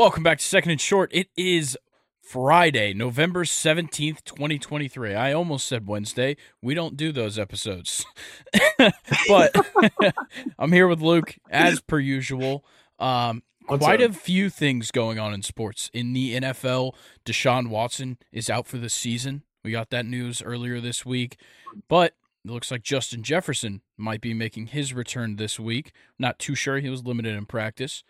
Welcome back to Second and Short. It is Friday, November 17th, 2023. I almost said Wednesday. We don't do those episodes. but I'm here with Luke, as per usual. Um, quite a few things going on in sports. In the NFL, Deshaun Watson is out for the season. We got that news earlier this week. But it looks like Justin Jefferson might be making his return this week. Not too sure. He was limited in practice.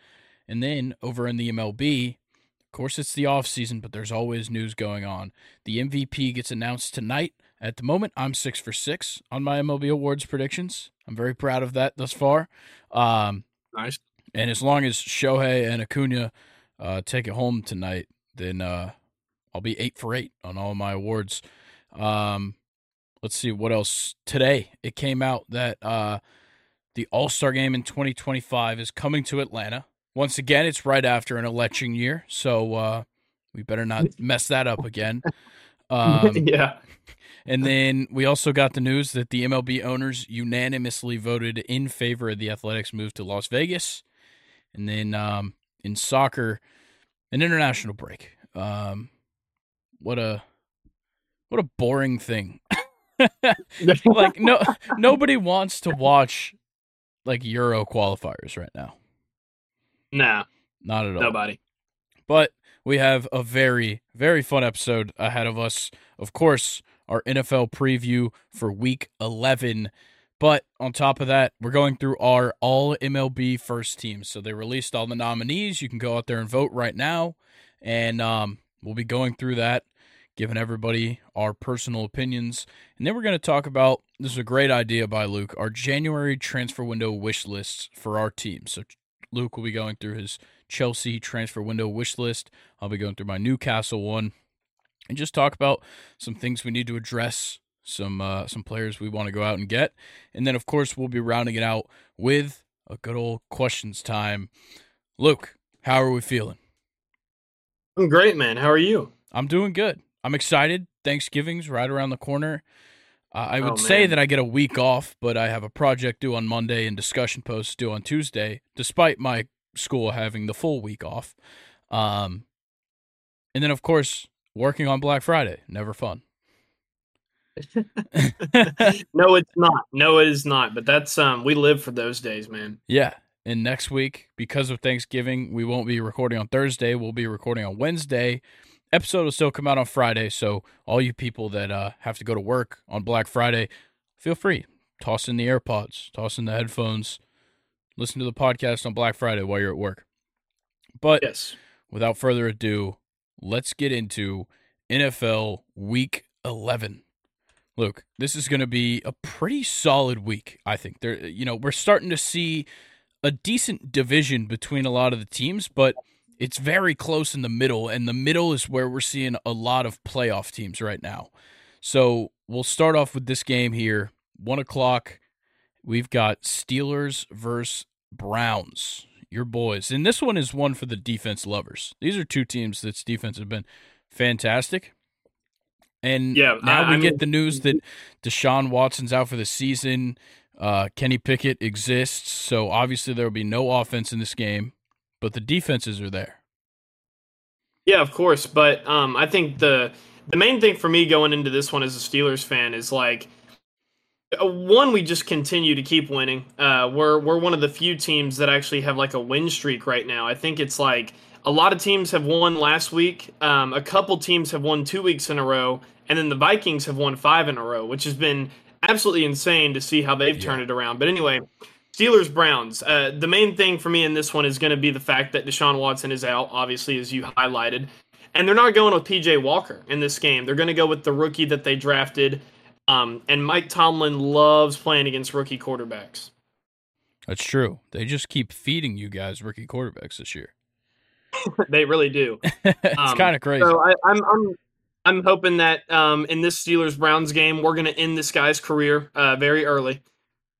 And then over in the MLB, of course, it's the off season, but there's always news going on. The MVP gets announced tonight. At the moment, I'm six for six on my MLB awards predictions. I'm very proud of that thus far. Um, nice. And as long as Shohei and Acuna uh, take it home tonight, then uh, I'll be eight for eight on all my awards. Um, let's see what else. Today, it came out that uh, the All Star game in 2025 is coming to Atlanta. Once again, it's right after an election year, so uh, we better not mess that up again. Um, yeah. And then we also got the news that the MLB owners unanimously voted in favor of the Athletics move to Las Vegas. And then um, in soccer, an international break. Um, what a what a boring thing. like no nobody wants to watch like Euro qualifiers right now. Nah. Not at all. Nobody. But we have a very, very fun episode ahead of us. Of course, our NFL preview for week 11. But on top of that, we're going through our all MLB first teams. So they released all the nominees. You can go out there and vote right now. And um, we'll be going through that, giving everybody our personal opinions. And then we're going to talk about this is a great idea by Luke our January transfer window wish lists for our team. So Luke will be going through his Chelsea transfer window wish list. I'll be going through my Newcastle one and just talk about some things we need to address, some uh, some players we want to go out and get, and then of course we'll be rounding it out with a good old questions time. Luke, how are we feeling? I'm great, man. How are you? I'm doing good. I'm excited. Thanksgiving's right around the corner. Uh, I would oh, say that I get a week off, but I have a project due on Monday and discussion posts due on Tuesday, despite my school having the full week off. Um, and then, of course, working on Black Friday. Never fun. no, it's not. No, it is not. But that's um, we live for those days, man. Yeah. And next week, because of Thanksgiving, we won't be recording on Thursday. We'll be recording on Wednesday episode will still come out on Friday. So all you people that uh, have to go to work on Black Friday, feel free. Toss in the AirPods, toss in the headphones, listen to the podcast on Black Friday while you're at work. But yes. without further ado, let's get into NFL Week 11. Luke, this is going to be a pretty solid week, I think. There you know, we're starting to see a decent division between a lot of the teams, but it's very close in the middle, and the middle is where we're seeing a lot of playoff teams right now. So we'll start off with this game here. One o'clock. We've got Steelers versus Browns, your boys. And this one is one for the defense lovers. These are two teams that's defense have been fantastic. And yeah, now I, we I get the news that Deshaun Watson's out for the season. Uh, Kenny Pickett exists, so obviously there will be no offense in this game but the defenses are there. Yeah, of course. But um, I think the the main thing for me going into this one as a Steelers fan is like uh, one, we just continue to keep winning. Uh, we're we're one of the few teams that actually have like a win streak right now. I think it's like a lot of teams have won last week. Um, a couple teams have won two weeks in a row, and then the Vikings have won five in a row, which has been absolutely insane to see how they've yeah. turned it around. But anyway, Steelers Browns. Uh, the main thing for me in this one is going to be the fact that Deshaun Watson is out, obviously, as you highlighted. And they're not going with PJ Walker in this game. They're going to go with the rookie that they drafted. Um, and Mike Tomlin loves playing against rookie quarterbacks. That's true. They just keep feeding you guys rookie quarterbacks this year. they really do. it's um, kind of crazy. So I, I'm, I'm I'm hoping that um, in this Steelers Browns game, we're going to end this guy's career uh, very early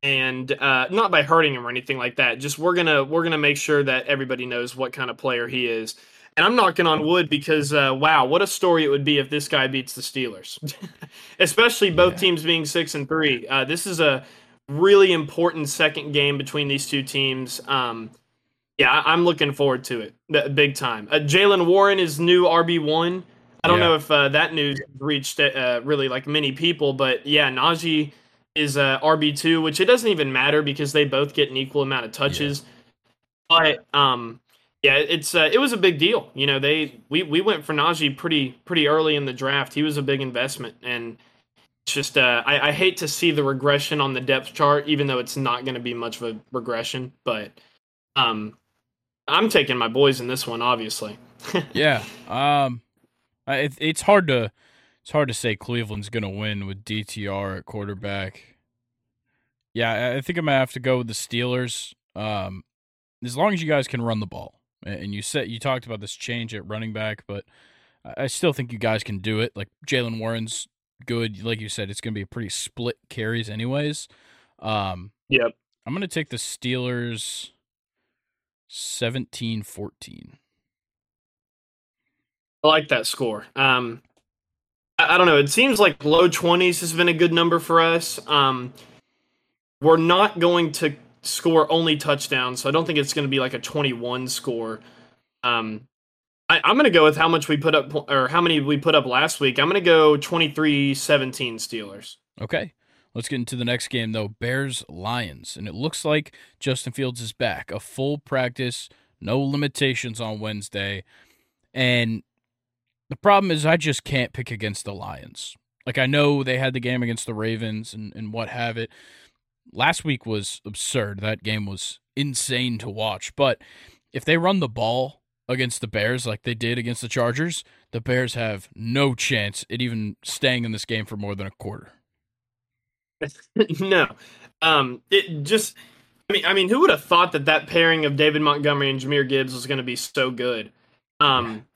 and uh, not by hurting him or anything like that. Just we're gonna we're gonna make sure that everybody knows what kind of player he is. And I'm knocking on wood because uh, wow, what a story it would be if this guy beats the Steelers, especially both yeah. teams being six and three. Uh, this is a really important second game between these two teams. Um, yeah, I'm looking forward to it, big time. Uh, Jaylen Warren is new RB one. I don't yeah. know if uh, that news reached uh, really like many people, but yeah, Najee is uh, RB two, which it doesn't even matter because they both get an equal amount of touches. Yeah. But um, yeah, it's uh, it was a big deal. You know, they we we went for Najee pretty pretty early in the draft. He was a big investment, and it's just uh, I, I hate to see the regression on the depth chart, even though it's not going to be much of a regression. But um, I'm taking my boys in this one, obviously. yeah, um, it, it's hard to it's hard to say Cleveland's going to win with DTR at quarterback. Yeah, I think I'm gonna have to go with the Steelers. Um, as long as you guys can run the ball, and you said you talked about this change at running back, but I still think you guys can do it. Like Jaylen Warren's good. Like you said, it's going to be a pretty split carries, anyways. Um, yep. I'm going to take the Steelers 17 14. I like that score. Um, I, I, don't know. It seems like low 20s has been a good number for us. Um, we're not going to score only touchdowns, so I don't think it's going to be like a 21 score. Um, I, am going to go with how much we put up or how many we put up last week. I'm going to go 23 17 Steelers. Okay. Let's get into the next game, though. Bears Lions. And it looks like Justin Fields is back. A full practice, no limitations on Wednesday. And the problem is, I just can't pick against the Lions. Like, I know they had the game against the Ravens and, and what have it. Last week was absurd. That game was insane to watch. But if they run the ball against the Bears like they did against the Chargers, the Bears have no chance at even staying in this game for more than a quarter. no, um, it just. I mean, I mean, who would have thought that that pairing of David Montgomery and Jahmyr Gibbs was going to be so good? Um,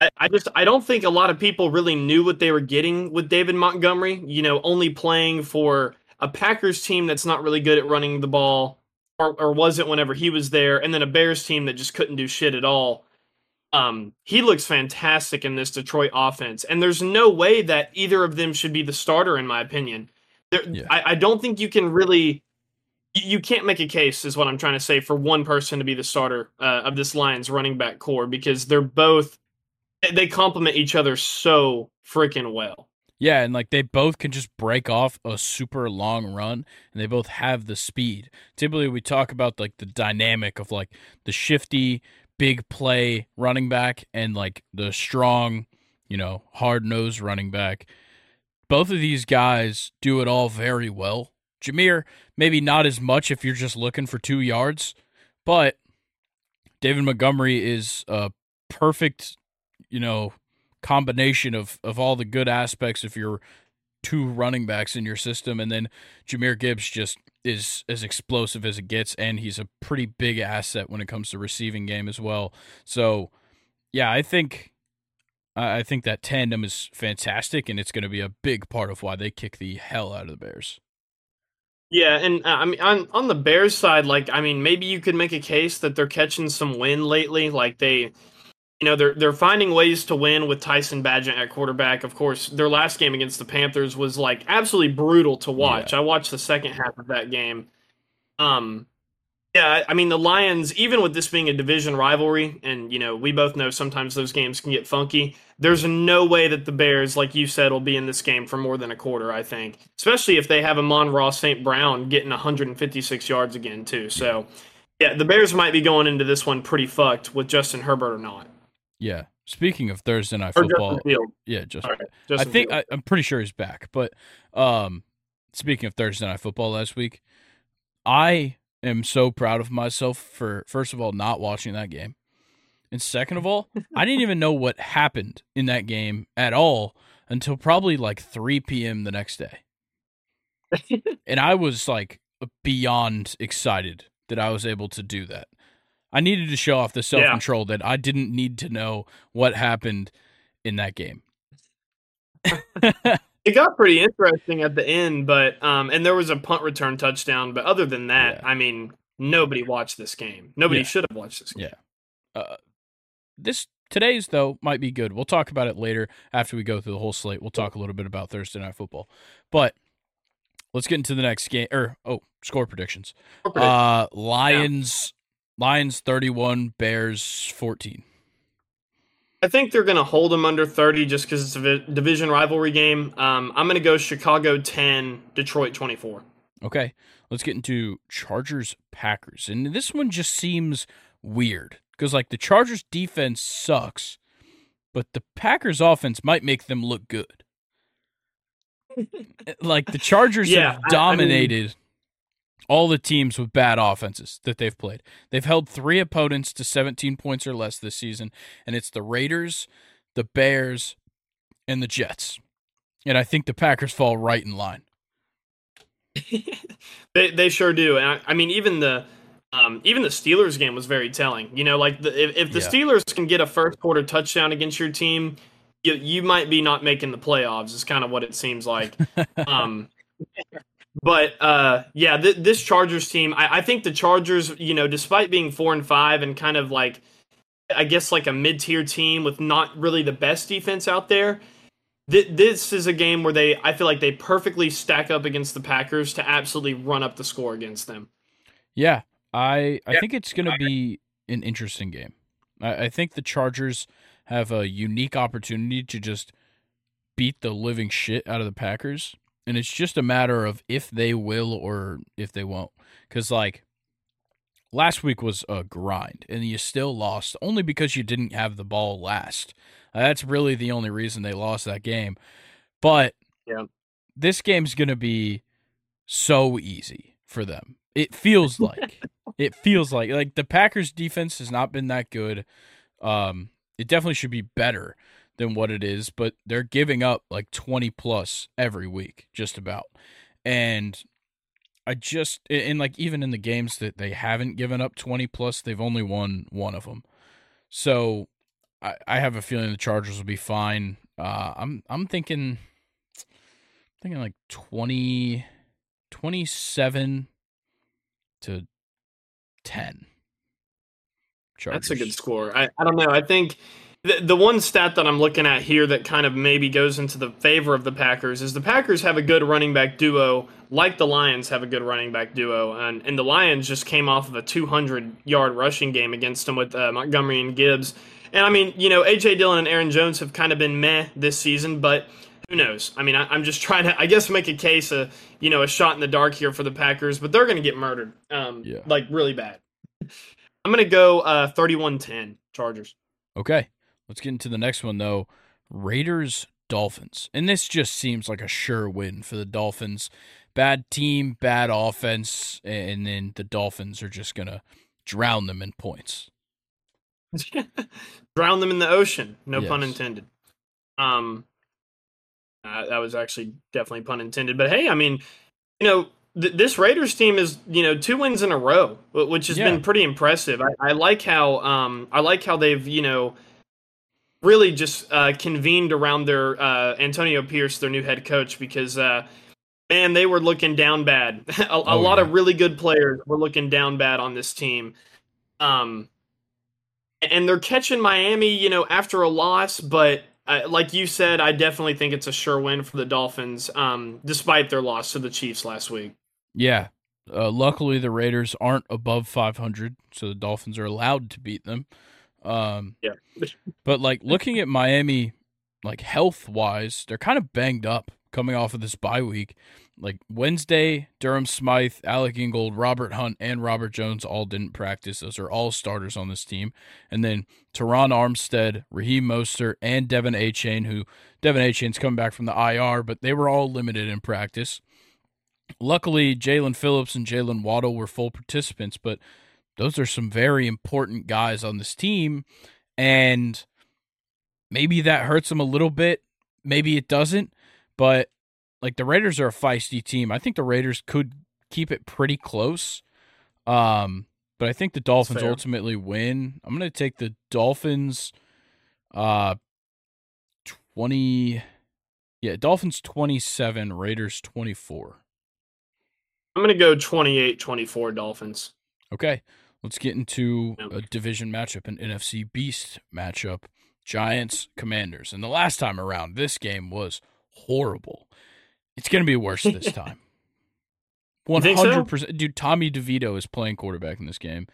I, I just I don't think a lot of people really knew what they were getting with David Montgomery. You know, only playing for a Packers team that's not really good at running the ball, or, or wasn't whenever he was there, and then a Bears team that just couldn't do shit at all. Um, he looks fantastic in this Detroit offense, and there's no way that either of them should be the starter, in my opinion. There, yeah. I, I don't think you can really you can't make a case is what i'm trying to say for one person to be the starter uh, of this lions running back core because they're both they complement each other so freaking well yeah and like they both can just break off a super long run and they both have the speed typically we talk about like the dynamic of like the shifty big play running back and like the strong you know hard nosed running back both of these guys do it all very well. Jahmyr, maybe not as much if you're just looking for two yards, but David Montgomery is a perfect, you know, combination of, of all the good aspects of your two running backs in your system. And then Jahmyr Gibbs just is as explosive as it gets, and he's a pretty big asset when it comes to receiving game as well. So, yeah, I think I think that tandem is fantastic, and it's going to be a big part of why they kick the hell out of the Bears. Yeah, and uh, I mean on on the Bears side, like I mean, maybe you could make a case that they're catching some wind lately. Like they, you know, they're they're finding ways to win with Tyson Bagent at quarterback. Of course, their last game against the Panthers was like absolutely brutal to watch. Yeah. I watched the second half of that game. Um, yeah, I mean the Lions, even with this being a division rivalry, and you know we both know sometimes those games can get funky. There's no way that the Bears, like you said, will be in this game for more than a quarter. I think, especially if they have Amon-Ra St. Brown getting 156 yards again too. So, yeah, the Bears might be going into this one pretty fucked with Justin Herbert or not. Yeah. Speaking of Thursday night football, yeah, just right, I think I, I'm pretty sure he's back. But um, speaking of Thursday night football last week, I am so proud of myself for first of all not watching that game. And second of all, I didn't even know what happened in that game at all until probably like 3 p.m. the next day. and I was like beyond excited that I was able to do that. I needed to show off the self control yeah. that I didn't need to know what happened in that game. it got pretty interesting at the end, but um, and there was a punt return touchdown. But other than that, yeah. I mean, nobody watched this game. Nobody yeah. should have watched this game. Yeah. Uh, this today's though might be good. We'll talk about it later after we go through the whole slate. We'll talk a little bit about Thursday night football, but let's get into the next game. Or oh, score predictions. Score predictions. Uh, Lions. Lions 31, Bears 14. I think they're going to hold them under 30 just because it's a division rivalry game. Um, I'm going to go Chicago 10, Detroit 24. Okay, let's get into Chargers Packers. And this one just seems weird because, like, the Chargers defense sucks, but the Packers offense might make them look good. like, the Chargers Yeah, have I- I dominated mean- all the teams with bad offenses that they've played. They've held three opponents to 17 points or less this season, and it's the Raiders, the Bears, and the Jets. And I think the Packers fall right in line. they they sure do. And I, I mean, even the um, even the Steelers game was very telling. You know, like the, if, if the Yeah. Steelers can get a first quarter touchdown against your team, you you might be not making the playoffs. Is kind of what it seems like. um, but uh, yeah, th- this Chargers team, I, I think the Chargers, you know, despite being four and five and kind of like, I guess like a mid tier team with not really the best defense out there. Th- this is a game where they, I feel like they perfectly stack up against the Packers to absolutely run up the score against them. Yeah, I I Yeah. think it's going to be an interesting game. I, I think the Chargers have a unique opportunity to just beat the living shit out of the Packers, and it's just a matter of if they will or if they won't. Because like last week was a grind, and you still lost only because you didn't have the ball last. That's really the only reason they lost that game. But Yeah. this game's going to be so easy for them. It feels like it feels like like the Packers defense has not been that good. Um it definitely should be better than what it is, but they're giving up like 20 plus every week just about. And I just and like even in the games that they haven't given up 20 plus, they've only won one of them. So I, I have a feeling the Chargers will be fine. Uh I'm I'm thinking thinking like 20 27 to 10. That's a good score. I, I don't know. I think the, the one stat that I'm looking at here that kind of maybe goes into the favor of the Packers is the Packers have a good running back duo, like the Lions have a good running back duo, and and the Lions just came off of a 200 yard rushing game against them with uh, Montgomery and Gibbs. And I mean, you know, AJ Dillon and Aaron Jones have kind of been meh this season, but who knows? I mean, I, I'm just trying to, I guess, make a case, a you know, a shot in the dark here for the Packers, but they're going to get murdered, um, Yeah. like really bad. I'm going to go uh, 31-10 Chargers. Okay. Let's get into the next one though. Raiders Dolphins. And this just seems like a sure win for the Dolphins. Bad team, bad offense, and then the Dolphins are just going to drown them in points. Drown them in the ocean. No pun intended. Um, uh, that was actually definitely pun intended. But hey, I mean, you know, th- this Raiders team is you know two wins in a row, which has Yeah. been pretty impressive. I, I like how um I like how they've you know really just uh, convened around their uh, Antonio Pierce, their new head coach, because uh, man, they were looking down bad. a a Oh, lot yeah. of really good players were looking down bad on this team. Um, and they're catching Miami, you know, after a loss, but uh, like you said, I definitely think it's a sure win for the Dolphins, um, despite their loss to the Chiefs last week. Yeah. Uh, luckily, the Raiders aren't above 500, so the Dolphins are allowed to beat them. Um, Yeah. but like looking at Miami, like health wise, they're kind of banged up coming off of this bye week. Like Wednesday, Durham Smythe, Alec Ingold, Robert Hunt, and Robert Jones all didn't practice. Those are all starters on this team. And then Terron Armstead, Raheem Mostert, and De'Von Achane, who De'Von Achane's coming back from the IR, but they were all limited in practice. Luckily, Jaelan Phillips and Jaylen Waddle were full participants, but those are some very important guys on this team. And maybe that hurts them a little bit. Maybe it doesn't. But like the Raiders are a feisty team. I think the Raiders could keep it pretty close. Um, but I think the Dolphins ultimately win. I'm gonna take the Dolphins uh twenty yeah, Dolphins twenty seven, Raiders twenty four. I'm going to go 28 24 Dolphins. Okay, let's get into a division matchup, an NFC Beast matchup. Giants, Commanders. And the last time around, this game was horrible. It's going to be worse this time. You think so? 100%. Dude, Tommy DeVito is playing quarterback in this game.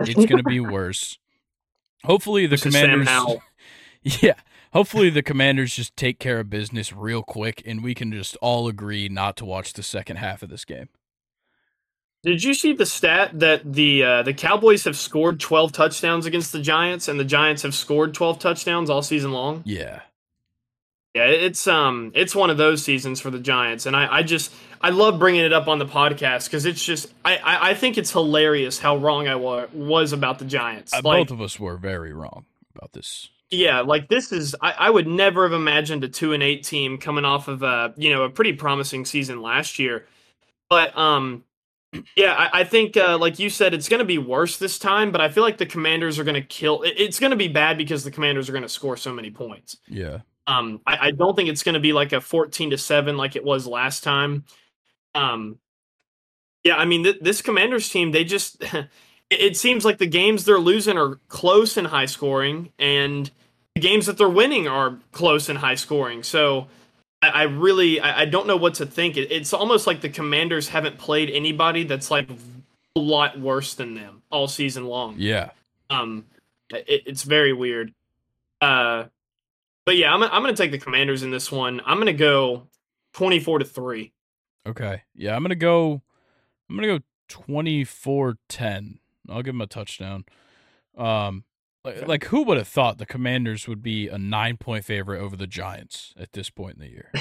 It's going to be worse. Hopefully the This Commanders. Yeah. Hopefully the Commanders just take care of business real quick, and we can just all agree not to watch the second half of this game. Did you see the stat that the uh, the Cowboys have scored 12 touchdowns against the Giants, and the Giants have scored 12 touchdowns all season long? Yeah. Yeah, it's um, it's one of those seasons for the Giants, and I, I just I love bringing it up on the podcast because it's just I, I I think it's hilarious how wrong I wa- was about the Giants. Uh, Like, both of us were very wrong about this. yeah, like this is I, I would never have imagined a two and eight team coming off of a you know a pretty promising season last year, but um. Yeah, I, I think, uh, like you said, it's going to be worse this time. But I feel like the Commanders are going to kill. it- It's going to be bad because the Commanders are going to score so many points. Yeah. Um, I, I don't think it's going to be like a fourteen to seven like it was last time. Um, yeah, I mean th- this Commanders team, they just it, it seems like the games they're losing are close and high scoring, and the games that they're winning are close and high scoring. So I, I really I, I don't know what to think. It, it's almost like the Commanders haven't played anybody that's like a lot worse than them all season long. Yeah. Um, it, it's very weird. Uh, but yeah, I'm I'm gonna take the Commanders in this one. I'm gonna go twenty four to three. Okay. Yeah, I'm going to go I'm to go 24-10. I'll give him a touchdown. Um like, like who would have thought the Commanders would be a 9-point favorite over the Giants at this point in the year?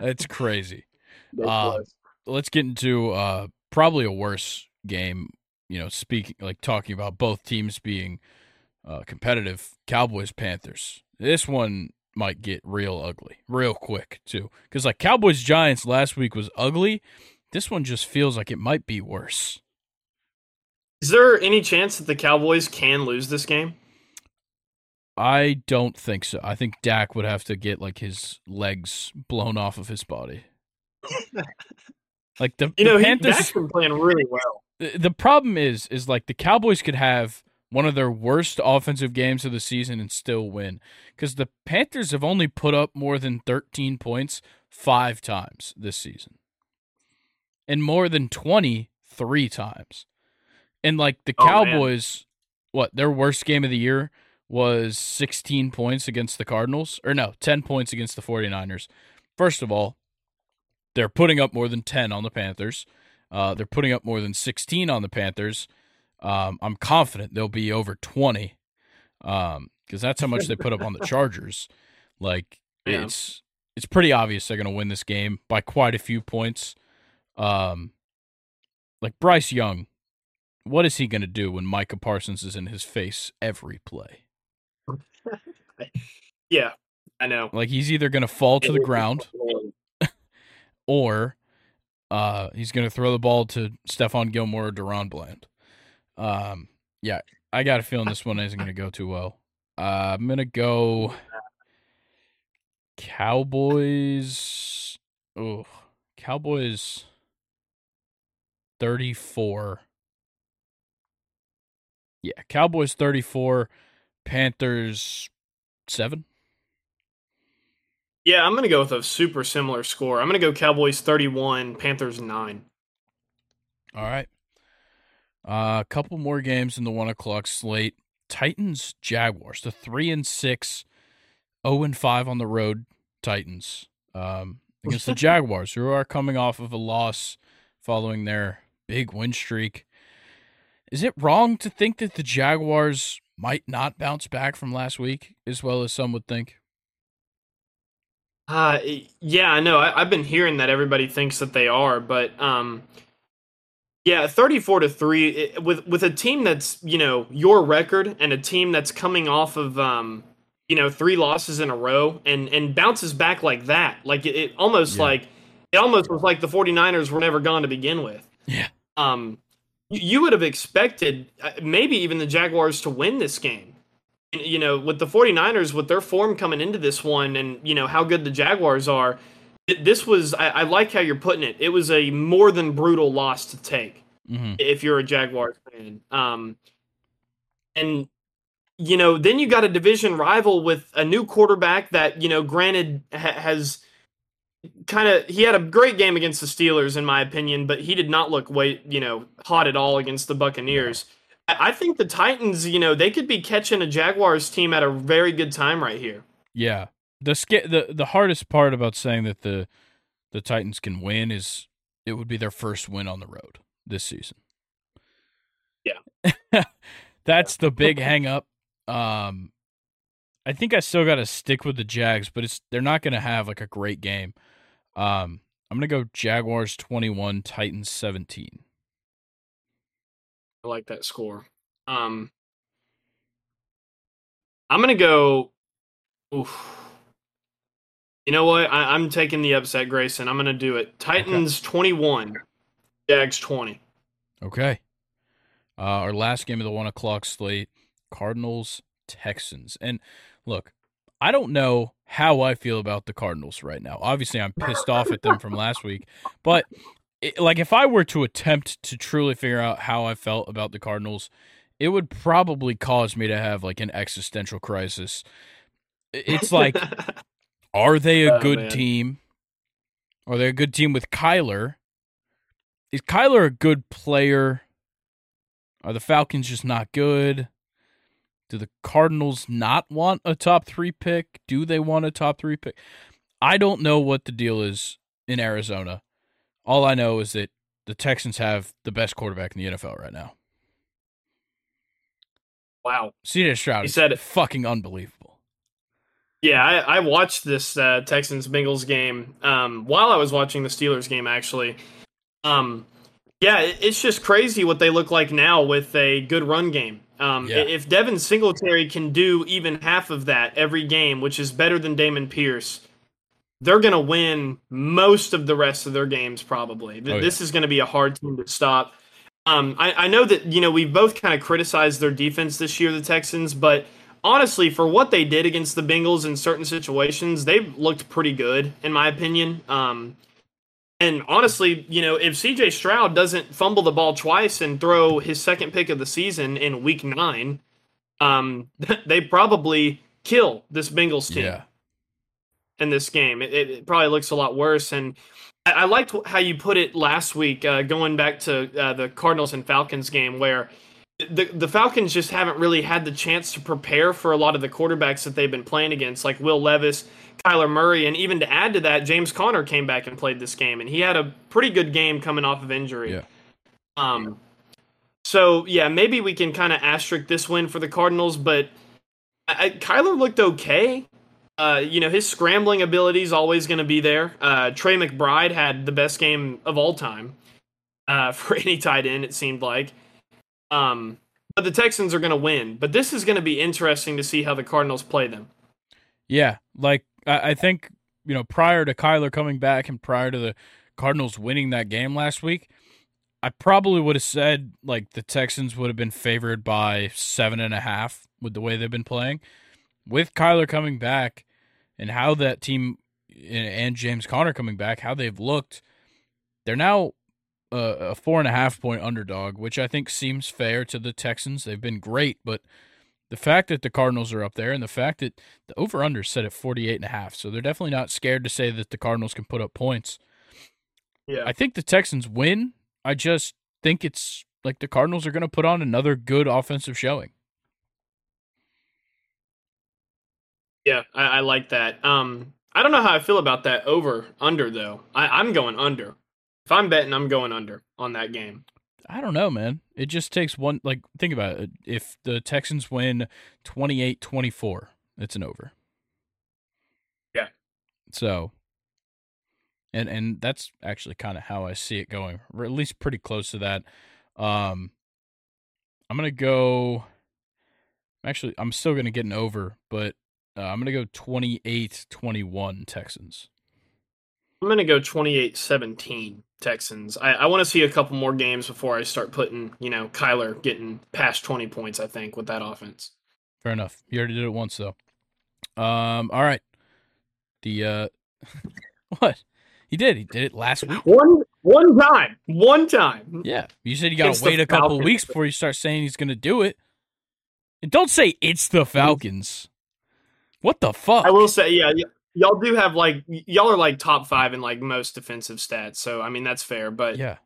it's crazy. Uh, let's get into uh probably a worse game you know speaking like talking about both teams being uh competitive cowboys panthers. This one might get real ugly real quick too. Because like cowboys giants last week was ugly. This one just feels like it might be worse Is there any chance that the Cowboys can lose this game? i don't think so. I think dak would have to get like his legs blown off of his body. Like the, You know, the panthers Dak's been playing really well. the the problem is is like the Cowboys could have one of their worst offensive games of the season and still win. Because the Panthers have only put up more than 13 points five times this season. And more than 20 three times and like the Oh, man. Cowboys what their worst game of the year was 16 points against the Cardinals or no 10 points against the 49ers first of all they're putting up more than 10 on the Panthers uh, they're putting up more than 16 on the Panthers. Um, I'm confident they'll be over 20 because that's how much they put up on the Chargers. Like Yeah. it's it's pretty obvious they're going to win this game by quite a few points. Um, like Bryce Young, what is he going to do when Micah Parsons is in his face every play? Yeah, I know. Like he's either going to fall to the ground or uh, he's going to throw the ball to Stephon Gilmore or DaRon Bland. Um, yeah, I got a feeling this one isn't going to go too well. Uh, I'm going to go Cowboys. Oh, Cowboys 34. Yeah, Cowboys 34, Panthers 7. Yeah, I'm gonna go with a super similar score. I'm gonna go Cowboys 31, Panthers nine. All right. Uh, a couple more games in the one o'clock slate. Titans Jaguars, the three and six, 0 and five on the road. Titans um, against the Jaguars, who are coming off of a loss following their big win streak. Is it wrong to think that the Jaguars might not bounce back from last week as well as some would think? Uh, yeah, I know. I, I've been hearing that everybody thinks that they are, but um, yeah, thirty-four to three it- with with a team that's you know your record and a team that's coming off of um, you know, three losses in a row and and bounces back like that. Like it, it almost Yeah. like it almost was like the 49ers were never gone to begin with. Yeah. Um, you- would have expected uh, maybe even the Jaguars to win this game. You know, with the 49ers, with their form coming into this one and, you know, how good the Jaguars are, this was, I, I like how you're putting it. It was a more than brutal loss to take hmm if you're a Jaguars fan. Um, and you know, then you got a division rival with a new quarterback that you know, granted, ha- has kind of he had a great game against the Steelers in my opinion, but he did not look way you know hot at all against the Buccaneers. I think the Titans, you know, they could be catching a Jaguars team at a very good time right here. Yeah. The sca- the the hardest part about saying that the the Titans can win is it would be their first win on the road this season. Yeah. That's the big hang up. Um I think I still got to stick with the Jags, but it's they're not going to have like a great game. Um I'm going to go Jaguars 21, Titans 17. I like that score. Um, I'm gonna go. Oof. You know what? I, am taking the upset, Grayson. I'm gonna do it. Titans okay. 21, Jags 20. Okay. Uh, our last game of the one o'clock slate: Cardinals Texans. And look, I don't know how I feel about the Cardinals right now. Obviously, I'm pissed off at them from last week, but it, like if I were to attempt to truly figure out how I felt about the Cardinals, it would probably cause me to have like an existential crisis. It's like, are they a oh, good man. team? Are they a good team with Kyler? Is Kyler a good player? Are the Falcons just not good? Do the Cardinals not want a top three pick? Do they want a top three pick? I don't know what the deal is in Arizona. All I know is that the Texans have the best quarterback in the NFL right now. Wow. CJ Stroud he said it. fucking unbelievable. Yeah, I, I watched this uh, Texans Bengals game um, while I was watching the Steelers game, actually. Um, yeah, it's just crazy what they look like now with a good run game. Um, yeah. If Devin Singletary can do even half of that every game, which is better than Dameon Pierce, they're going to win most of the rest of their games probably. Oh, this yeah. is going to be a hard team to stop. Um, I, I know that you know we've both kind of criticized their defense this year, the Texans, but honestly, for what they did against the Bengals in certain situations, they've looked pretty good in my opinion. Um, and honestly, you know, if CJ Stroud doesn't fumble the ball twice and throw his second pick of the season in Week Nine, um, they probably kill this Bengals team. Yeah in this game. It, it probably looks a lot worse. And I, I liked how you put it last week, uh, going back to uh, the Cardinals and Falcons game, where the the Falcons just haven't really had the chance to prepare for a lot of the quarterbacks that they've been playing against, like Will Levis, Kyler Murray, and even to add to that, James Conner came back and played this game, and he had a pretty good game coming off of injury. Yeah. Um. So yeah, maybe we can kind of asterisk this win for the Cardinals, but I, Kyler looked okay. Uh, you know, his scrambling ability is always going to be there. Uh, Trey McBride had the best game of all time uh, for any tight end, it seemed like. Um, but the Texans are going to win. But this is going to be interesting to see how the Cardinals play them. Yeah, like I, think you know, prior to Kyler coming back and prior to the Cardinals winning that game last week, I probably would have said like the Texans would have been favored by seven and a half with the way they've been playing. With Kyler coming back, and how that team and James Conner coming back, how they've looked, they're now a four and a half point underdog, which I think seems fair to the Texans. They've been great, but the fact that the Cardinals are up there and the fact that the over under is set at 48 and a half, so they're definitely not scared to say that the Cardinals can put up points. Yeah. I think the Texans win. I just think it's like the Cardinals are going to put on another good offensive showing. Yeah, I, I, like that. Um, I don't know how I feel about that over under though. I, I'm going under. If I'm betting, I'm going under on that game. I don't know, man. It just takes one. Like, think about it. If the Texans win 28 24, it's an over. Yeah. So, and and that's actually kind of how I see it going, or at least pretty close to that. Um, I'm gonna go. Actually, I'm still gonna get an over, but uh, I'm going to go 28 21 Texans. I'm going to go 28 17 Texans. I, I want to see a couple more games before I start putting, you know, Kyler getting past 20 points, I think, with that offense. Fair enough. You already did it once, though. Um, all right. The, uh, what? He did. He did it last week. One one time. One time. Yeah. You said you got to wait a couple weeks before you start saying he's going to do it. And don't say it's the Falcons. What the fuck? I will say, yeah, y- y'all do have like y'all are like top five in like most defensive stats. So I mean that's fair, but yeah,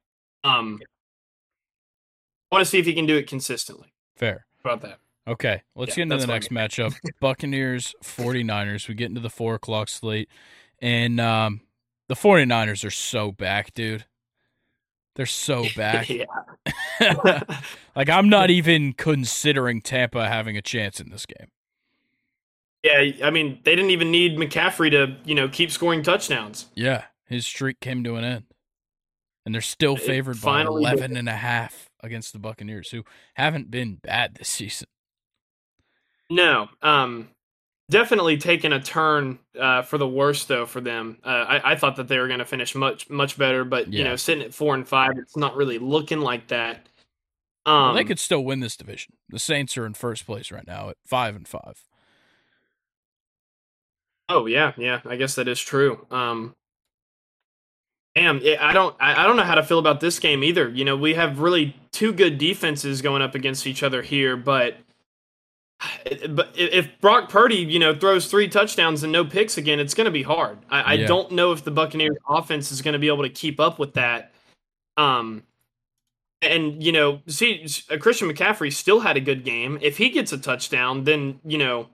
um, I want to see if he can do it consistently. Fair. How about that? Okay, let's Yeah, get into the what I next matchup. Buccaneers, 49ers. We get into the four o'clock slate. And um, the 49ers are so back, dude. They're so back. yeah. like, I'm not even considering Tampa having a chance in this game. Yeah, I mean, they didn't even need McCaffrey to, you know, keep scoring touchdowns. Yeah, his streak came to an end. And they're still It favored by finally 11 and a half against the Buccaneers, who haven't been bad this season. No, um, definitely taken a turn uh, for the worse though for them. Uh, I, I thought that they were going to finish much much better, but you know, sitting at four and five, it's not really looking like that. Um, Well, they could still win this division. The Saints are in first place right now at 5 and 5. Oh yeah, yeah. I guess that is true. Um, damn, yeah, I don't, I, I don't know how to feel about this game either. You know, we have really two good defenses going up against each other here, but, but if Brock Purdy, you know, throws three touchdowns and no picks again, it's going to be hard. I, I don't know if the Buccaneers offense is going to be able to keep up with that. Um, and you know, see, uh, Christian McCaffrey still had a good game. If he gets a touchdown, then you know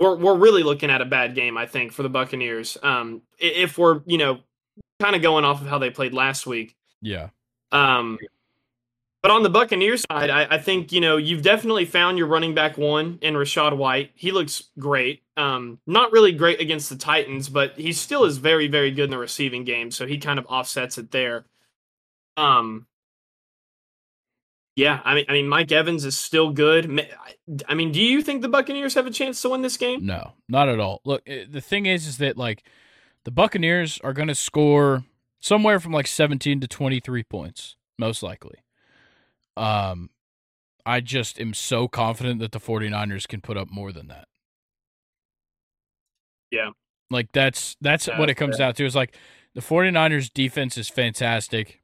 we're we're really looking at a bad game, I think, for the Buccaneers. Um, if we're you know kind of going off of how they played last week. Yeah. Um, but on the Buccaneers side, I, I think you know you've definitely found your running back one in Rachaad White. He looks great. Um, not really great against the Titans, but he still is very very good in the receiving game, so he kind of offsets it there. Um. Yeah, I mean, I mean, Mike Evans is still good. I- mean, do you think the Buccaneers have a chance to win this game? No, not at all. Look, eh, the thing is, is that like the Buccaneers are going to score somewhere from like 17 to 23 points, most likely. Um, I just am so confident that the 49ers can put up more than that. Yeah. Like that's that's Yeah, what it comes down to is like the 49ers defense is fantastic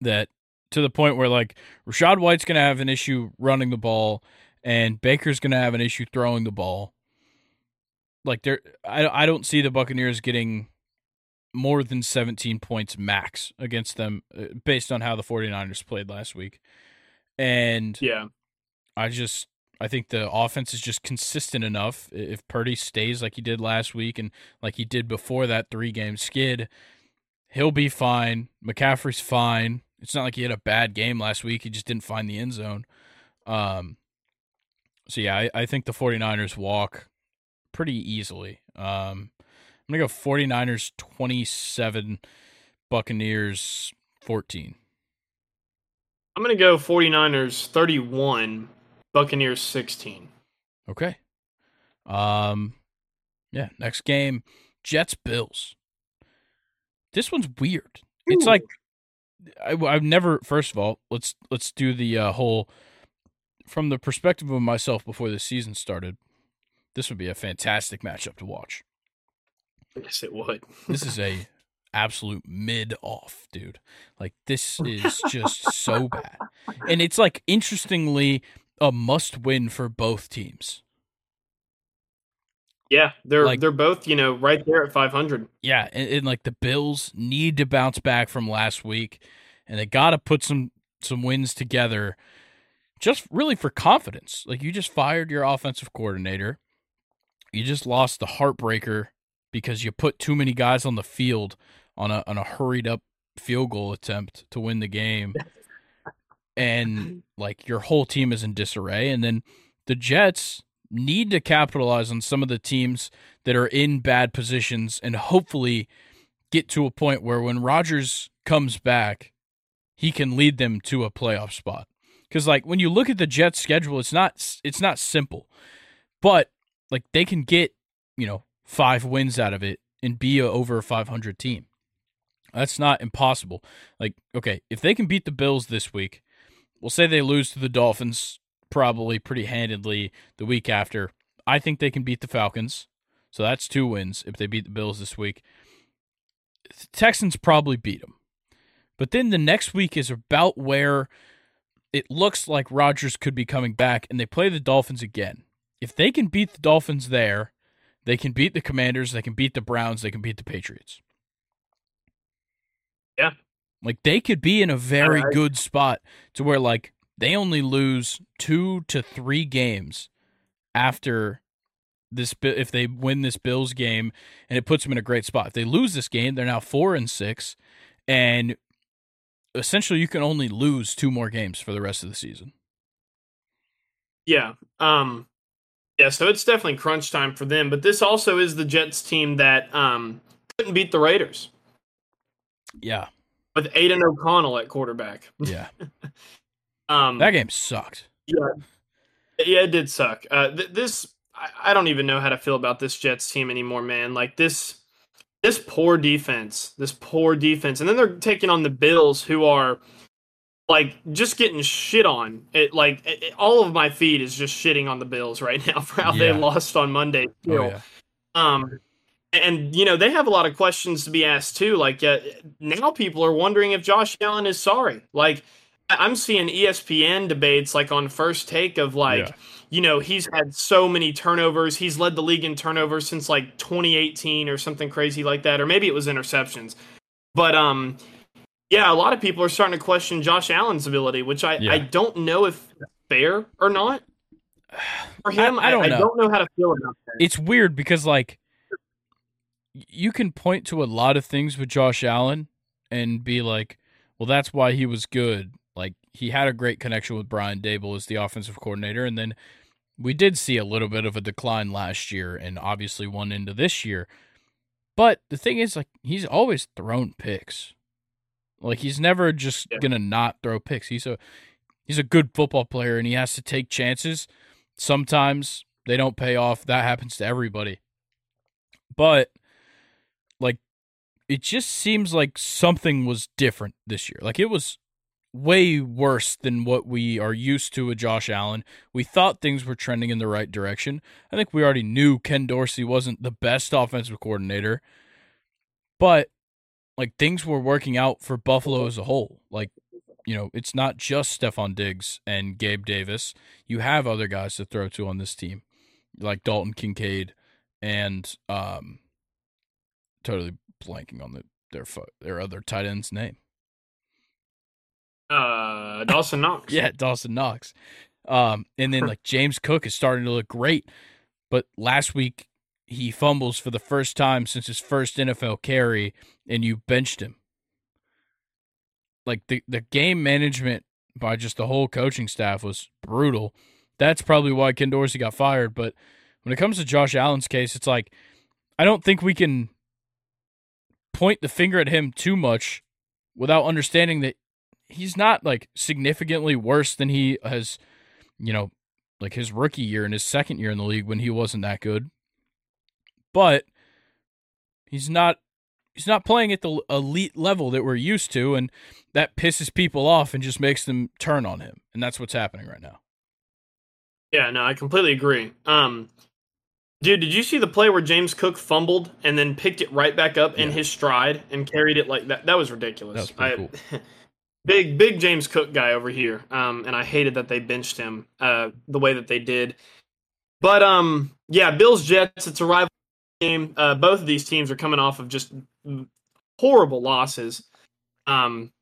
that to the point where like Rachaad White's going to have an issue running the ball and Baker's going to have an issue throwing the ball. Like there I I don't see the Buccaneers getting more than 17 points max against them uh, based on how the 49ers played last week. And Yeah, I just I think the offense is just consistent enough. If Purdy stays like he did last week and like he did before that three game skid, he'll be fine. McCaffrey's fine. It's not like he had a bad game last week. He just didn't find the end zone. Um so yeah, I, I think the 49ers walk pretty easily. Um I'm gonna go 49ers 27, Buccaneers 14. I'm gonna go 49ers 31, Buccaneers 16. Okay. Um yeah, next game Jets Bills. This one's weird. It's Ooh. like I, I've never first of all, let's let's do the uh, whole from the perspective of myself before the season started. This would be a fantastic matchup to watch. Yes, it would. This is a absolute mid off, dude. Like this is just so bad. And it's like interestingly a must win for both teams. Yeah, they're like- they're both you know right there at 500. Yeah, and, and like the Bills need to bounce back from last week, and they got to put some some wins together, just really for confidence. Like you just fired your offensive coordinator, you just lost the heartbreaker because you put too many guys on the field on a on a hurried up field goal attempt to win the game, and like your whole team is in disarray. And then the Jets need to capitalize on some of the teams that are in bad positions and hopefully get to a point where when Rodgers comes back, he can lead them to a playoff spot. Cuz like when you look at the Jets schedule, it's not it's not simple. But like they can get, you know, 5 wins out of it and be a over a 500 team. That's not impossible. Like okay, if they can beat the Bills this week, we'll say they lose to the Dolphins probably pretty handedly the week after. I think they can beat the Falcons. So that's two wins if they beat the Bills this week. The Texans probably beat them. But then the next week is about where it looks like Rodgers could be coming back and they play the Dolphins again. If they can beat the Dolphins there, they can beat the Commanders, they can beat the Browns, they can beat the Patriots. Yeah. Like they could be in a very Alright. good spot to where like they only lose two to three games after this if they win this Bills game and it puts them in a great spot. If they lose this game, they're now four and six, and essentially you can only lose two more games for the rest of the season. Yeah. Um yeah, so it's definitely crunch time for them, but this also is the Jets team that um couldn't beat the Raiders Yeah, with Aidan O'Connell at quarterback. yeah. Um that game sucked. yeah. Yeah, it did suck. Uh th- this I-, I don't even know how to feel about this Jets team anymore, man. Like this this poor defense, this poor defense. And then they're taking on the Bills who are like just getting shit on. It like it, it- all of my feed is just shitting on the Bills right now for how Yeah. they lost on Monday. Oh, yeah. Um, and you know they have a lot of questions to be asked too. Like uh, now, people are wondering if Josh Allen is sorry. Like I'm seeing ESPN debates like on first take of like, Yeah. you know, he's had so many turnovers. He's led the league in turnovers since like 2018 or something crazy like that, or maybe it was interceptions. But um, yeah, a lot of people are starting to question Josh Allen's ability, which I Yeah. I don't know if fair or not. For him, I don't I, know. I don't know how to feel about that. it's weird because like you can point to a lot of things with Josh Allen and be like, well, that's why he was good. He had a great connection with Brian Daboll as the offensive coordinator, and then we did see a little bit of a decline last year, and obviously one into this year. But the thing is, like he's always thrown picks. Like he's never just Yeah. gonna not throw picks. He's a he's a good football player, and he has to take chances. Sometimes they don't pay off. That happens to everybody. But like it just seems like something was different this year. Like it was way worse than what we are used to with Josh Allen. We thought things were trending in the right direction. I think we already knew Ken Dorsey wasn't the best offensive coordinator. But like things were working out for Buffalo as a whole. Like, you know, it's not just Stefon Diggs and Gabe Davis. You have other guys to throw to on this team, like Dalton Kincaid and um totally blanking on the their their other tight end's name. Uh, Dawson Knox. Yeah, Dawson Knox. Um, and then like James Cook is starting to look great, but last week he fumbles for the first time since his first NFL carry, and you benched him. Like the the game management by just the whole coaching staff was brutal. That's probably why Ken Dorsey got fired. But when it comes to Josh Allen's case, it's like I don't think we can point the finger at him too much without understanding that he's not like significantly worse than he has, you know, like his rookie year and his second year in the league when he wasn't that good. But he's not he's not playing at the elite level that we're used to and that pisses people off and just makes them turn on him. And that's what's happening right now. Yeah, no, I completely agree. Um, dude, did you see the play where James Cook fumbled and then picked it right back up in his stride and carried it like that? That was ridiculous. That was I- big, big James Cook guy over here. Um, and I hated that they benched him uh, the way that they did. But um, yeah, Bills Jets. It's a rival game. Uh, both of these teams are coming off of just horrible losses. Um,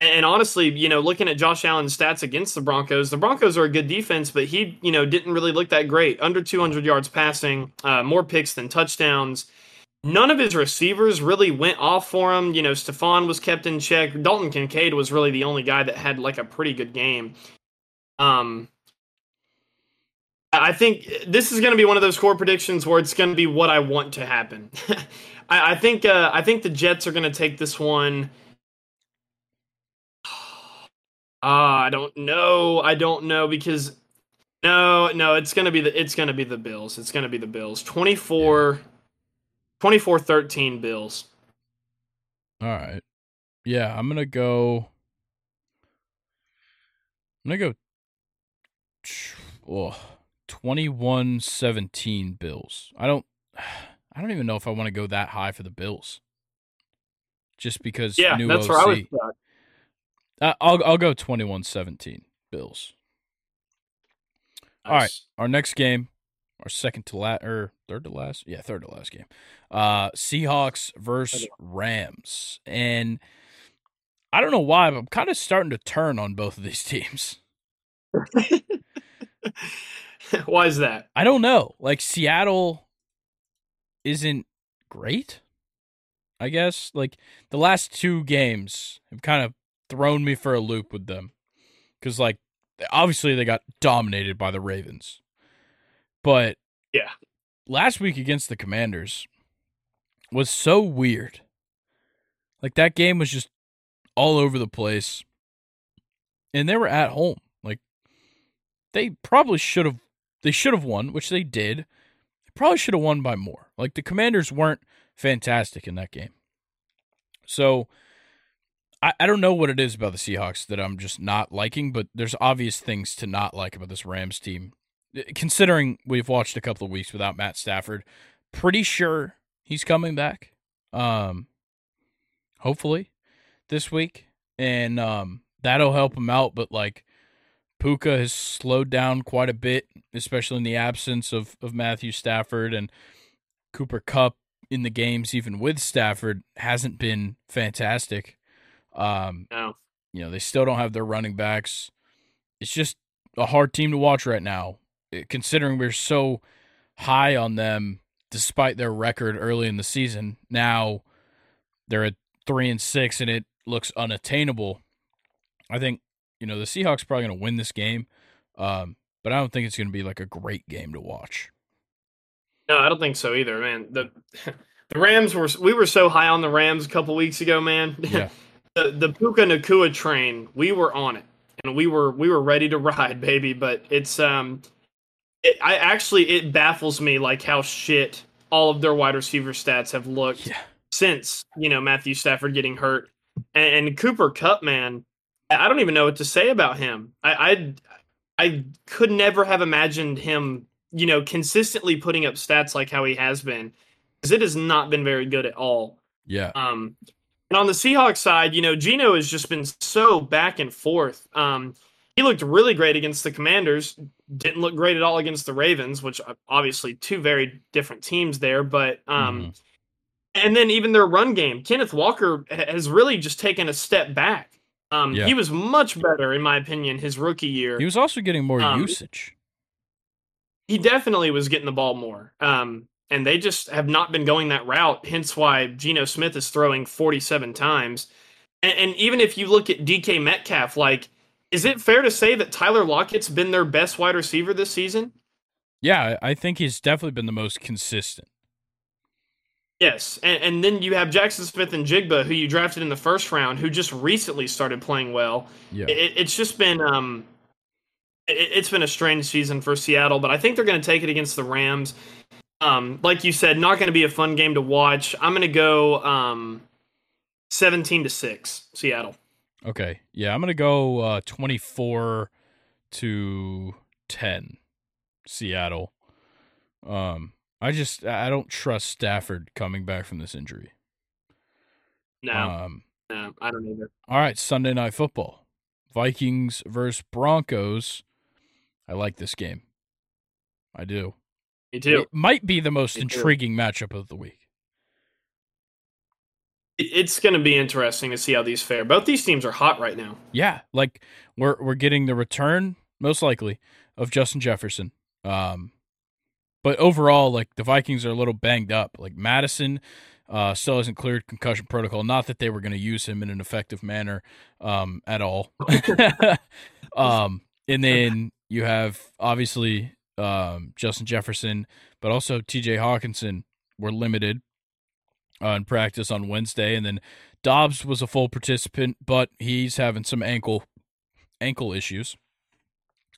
and honestly, you know, looking at Josh Allen's stats against the Broncos, the Broncos are a good defense, but he, you know, didn't really look that great. Under 200 yards passing, uh, more picks than touchdowns. None of his receivers really went off for him. You know, Stefon was kept in check. Dalton Kincaid was really the only guy that had like a pretty good game. Um, I think this is going to be one of those core predictions where it's going to be what I want to happen. I, I think uh, I think the Jets are going to take this one. Ah, I don't know. I don't know because no, no, it's gonna be the it's gonna be the Bills. It's gonna be the Bills. 24 24-13 Bills. All right. Yeah, I'm gonna go. I'm gonna go. Oh, 21-17 Bills. I don't. I don't even know if I want to go that high for the Bills. Just because Yeah, new that's OC. where I was stuck. Uh, I'll I'll go 21-17 Bills. All right. Our next game, our second to last or third to last, yeah, third to last game. Uh Seahawks versus Rams. And I don't know why, but I'm kind of starting to turn on both of these teams. why is that? I don't know. Like Seattle isn't great. I guess like the last two games have kind of thrown me for a loop with them because like obviously they got dominated by the Ravens, but yeah, last week against the Commanders was so weird. Like that game was just all over the place. And they were at home. Like they probably should have they should have won, which they did. They probably should have won by more. Like the Commanders weren't fantastic in that game. So I, I don't know what it is about the Seahawks that I'm just not liking, but there's obvious things to not like about this Rams team. Considering we've watched a couple of weeks without Matt Stafford, pretty sure he's coming back. Um, hopefully this week, and um, that'll help him out. But like Puka has slowed down quite a bit, especially in the absence of of Matthew Stafford and Cooper Kupp in the games, even with Stafford, hasn't been fantastic. Um, no. You know, they still don't have their running backs. It's just a hard team to watch right now, eh, considering we're so high on them despite their record early in the season. Now they're at three and six, and it looks unattainable. I think you know the Seahawks probably going to win this game, um, but I don't think it's going to be like a great game to watch. No, I don't think so either, man. The the Rams were we were so high on the Rams a couple weeks ago, man. Yeah. the the Puka Nacua train, we were on it, and we were we were ready to ride, baby. But it's um, it, I actually it baffles me like how shit all of their wide receiver stats have looked yeah. since you know Matthew Stafford getting hurt, and, and, Cooper Kupp, man, I don't even know what to say about him. I, I I could never have imagined him, you know, consistently putting up stats like how he has been, because it has not been very good at all. Yeah. Um, and on the Seahawks side, you know, Geno has just been so back and forth. Um, he looked really great against the Commanders. Didn't look great at all against the Ravens, which obviously two very different teams there. But um, mm-hmm. and then even their run game, Kenneth Walker has really just taken a step back. Um, yeah. He was much better, in my opinion, his rookie year. He was also getting more um, usage. He definitely was getting the ball more. Um, and they just have not been going that route. Hence why Geno Smith is throwing 47 times. And, and, even if you look at DK Metcalf, like, is it fair to say that Tyler Lockett's been their best wide receiver this season? Yeah, I think he's definitely been the most consistent. Yes, and, and then you have Jaxon Smith-Njigba, who you drafted in the first round, who just recently started playing well. Yeah, it, it's just been um, it, it's been a strange season for Seattle, but I think they're going to take it against the Rams. Um, like you said, not going to be a fun game to watch. I'm going to go um, 17 to 6, Seattle. Okay. Yeah, I'm going to go uh, 24 to 10, Seattle. Um, I just I don't trust Stafford coming back from this injury. No. Um, no, I don't either. All right, Sunday night football. Vikings versus Broncos. I like this game. I do. Me too. It might be the most Me intriguing too. matchup of the week. It's going to be interesting to see how these fare. Both these teams are hot right now. Yeah, like we're we're getting the return most likely of Justin Jefferson. Um, but overall, like the Vikings are a little banged up. Like Madison uh, still hasn't cleared concussion protocol. Not that they were going to use him in an effective manner um, at all. um, and then you have obviously um, Justin Jefferson, but also T.J. Hockenson were limited uh, in practice on Wednesday, and then Dobbs was a full participant, but he's having some ankle ankle issues.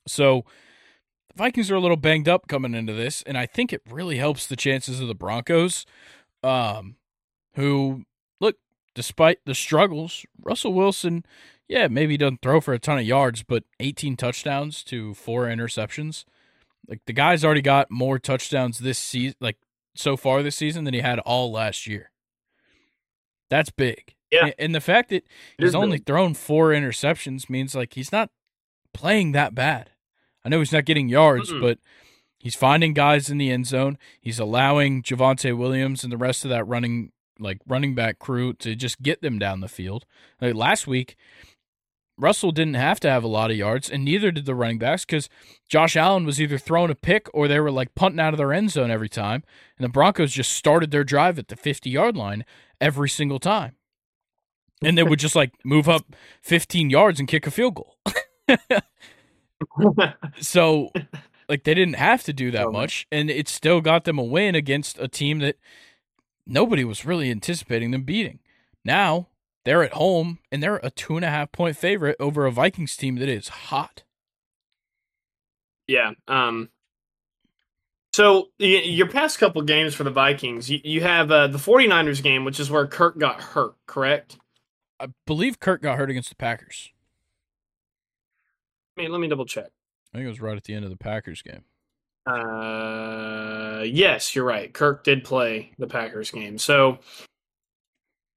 So the Vikings are a little banged up coming into this, and I think it really helps the chances of the Broncos, um, who look despite the struggles, Russell Wilson, yeah, maybe doesn't throw for a ton of yards, but 18 touchdowns to four interceptions. Like the guy's already got more touchdowns this season, like so far this season, than he had all last year. That's big. Yeah. And the fact that he's only big. thrown four interceptions means like he's not playing that bad. I know he's not getting yards, Mm-mm. but he's finding guys in the end zone. He's allowing Javonte Williams and the rest of that running like running back crew to just get them down the field. Like last week, Russell didn't have to have a lot of yards, and neither did the running backs because Josh Allen was either throwing a pick or they were like punting out of their end zone every time. And the Broncos just started their drive at the 50 yard line every single time. And they would just like move up 15 yards and kick a field goal. so, like, they didn't have to do that Oh, much, and it still got them a win against a team that nobody was really anticipating them beating. Now they're at home and they're a two and a half point favorite over a Vikings team that is hot. Yeah. Um. So your past couple games for the Vikings, you, you have uh, the 49ers game, which is where Kirk got hurt, correct? I believe Kirk got hurt against the Packers. I mean, let me double check. I think it was right at the end of the Packers game. Uh, yes, you're right. Kirk did play the Packers game. So,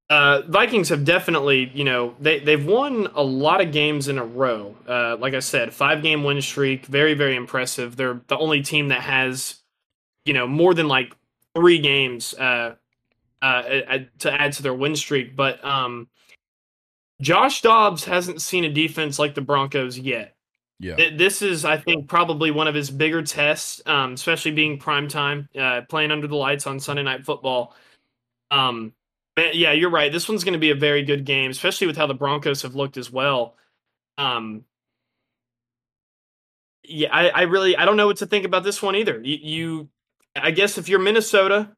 uh, Vikings have definitely, you know, they they've won a lot of games in a row. Uh, like I said, five game win streak, very very impressive. They're the only team that has, you know, more than like three games uh, uh, to add to their win streak. But um, Josh Dobbs hasn't seen a defense like the Broncos yet. Yeah. This is, I think, probably one of his bigger tests, um, especially being prime time, uh, playing under the lights on Sunday Night Football. Um, but yeah, you're right. This one's going to be a very good game, especially with how the Broncos have looked as well. Um, yeah, I, I really, I don't know what to think about this one either. You, you I guess, if you're Minnesota,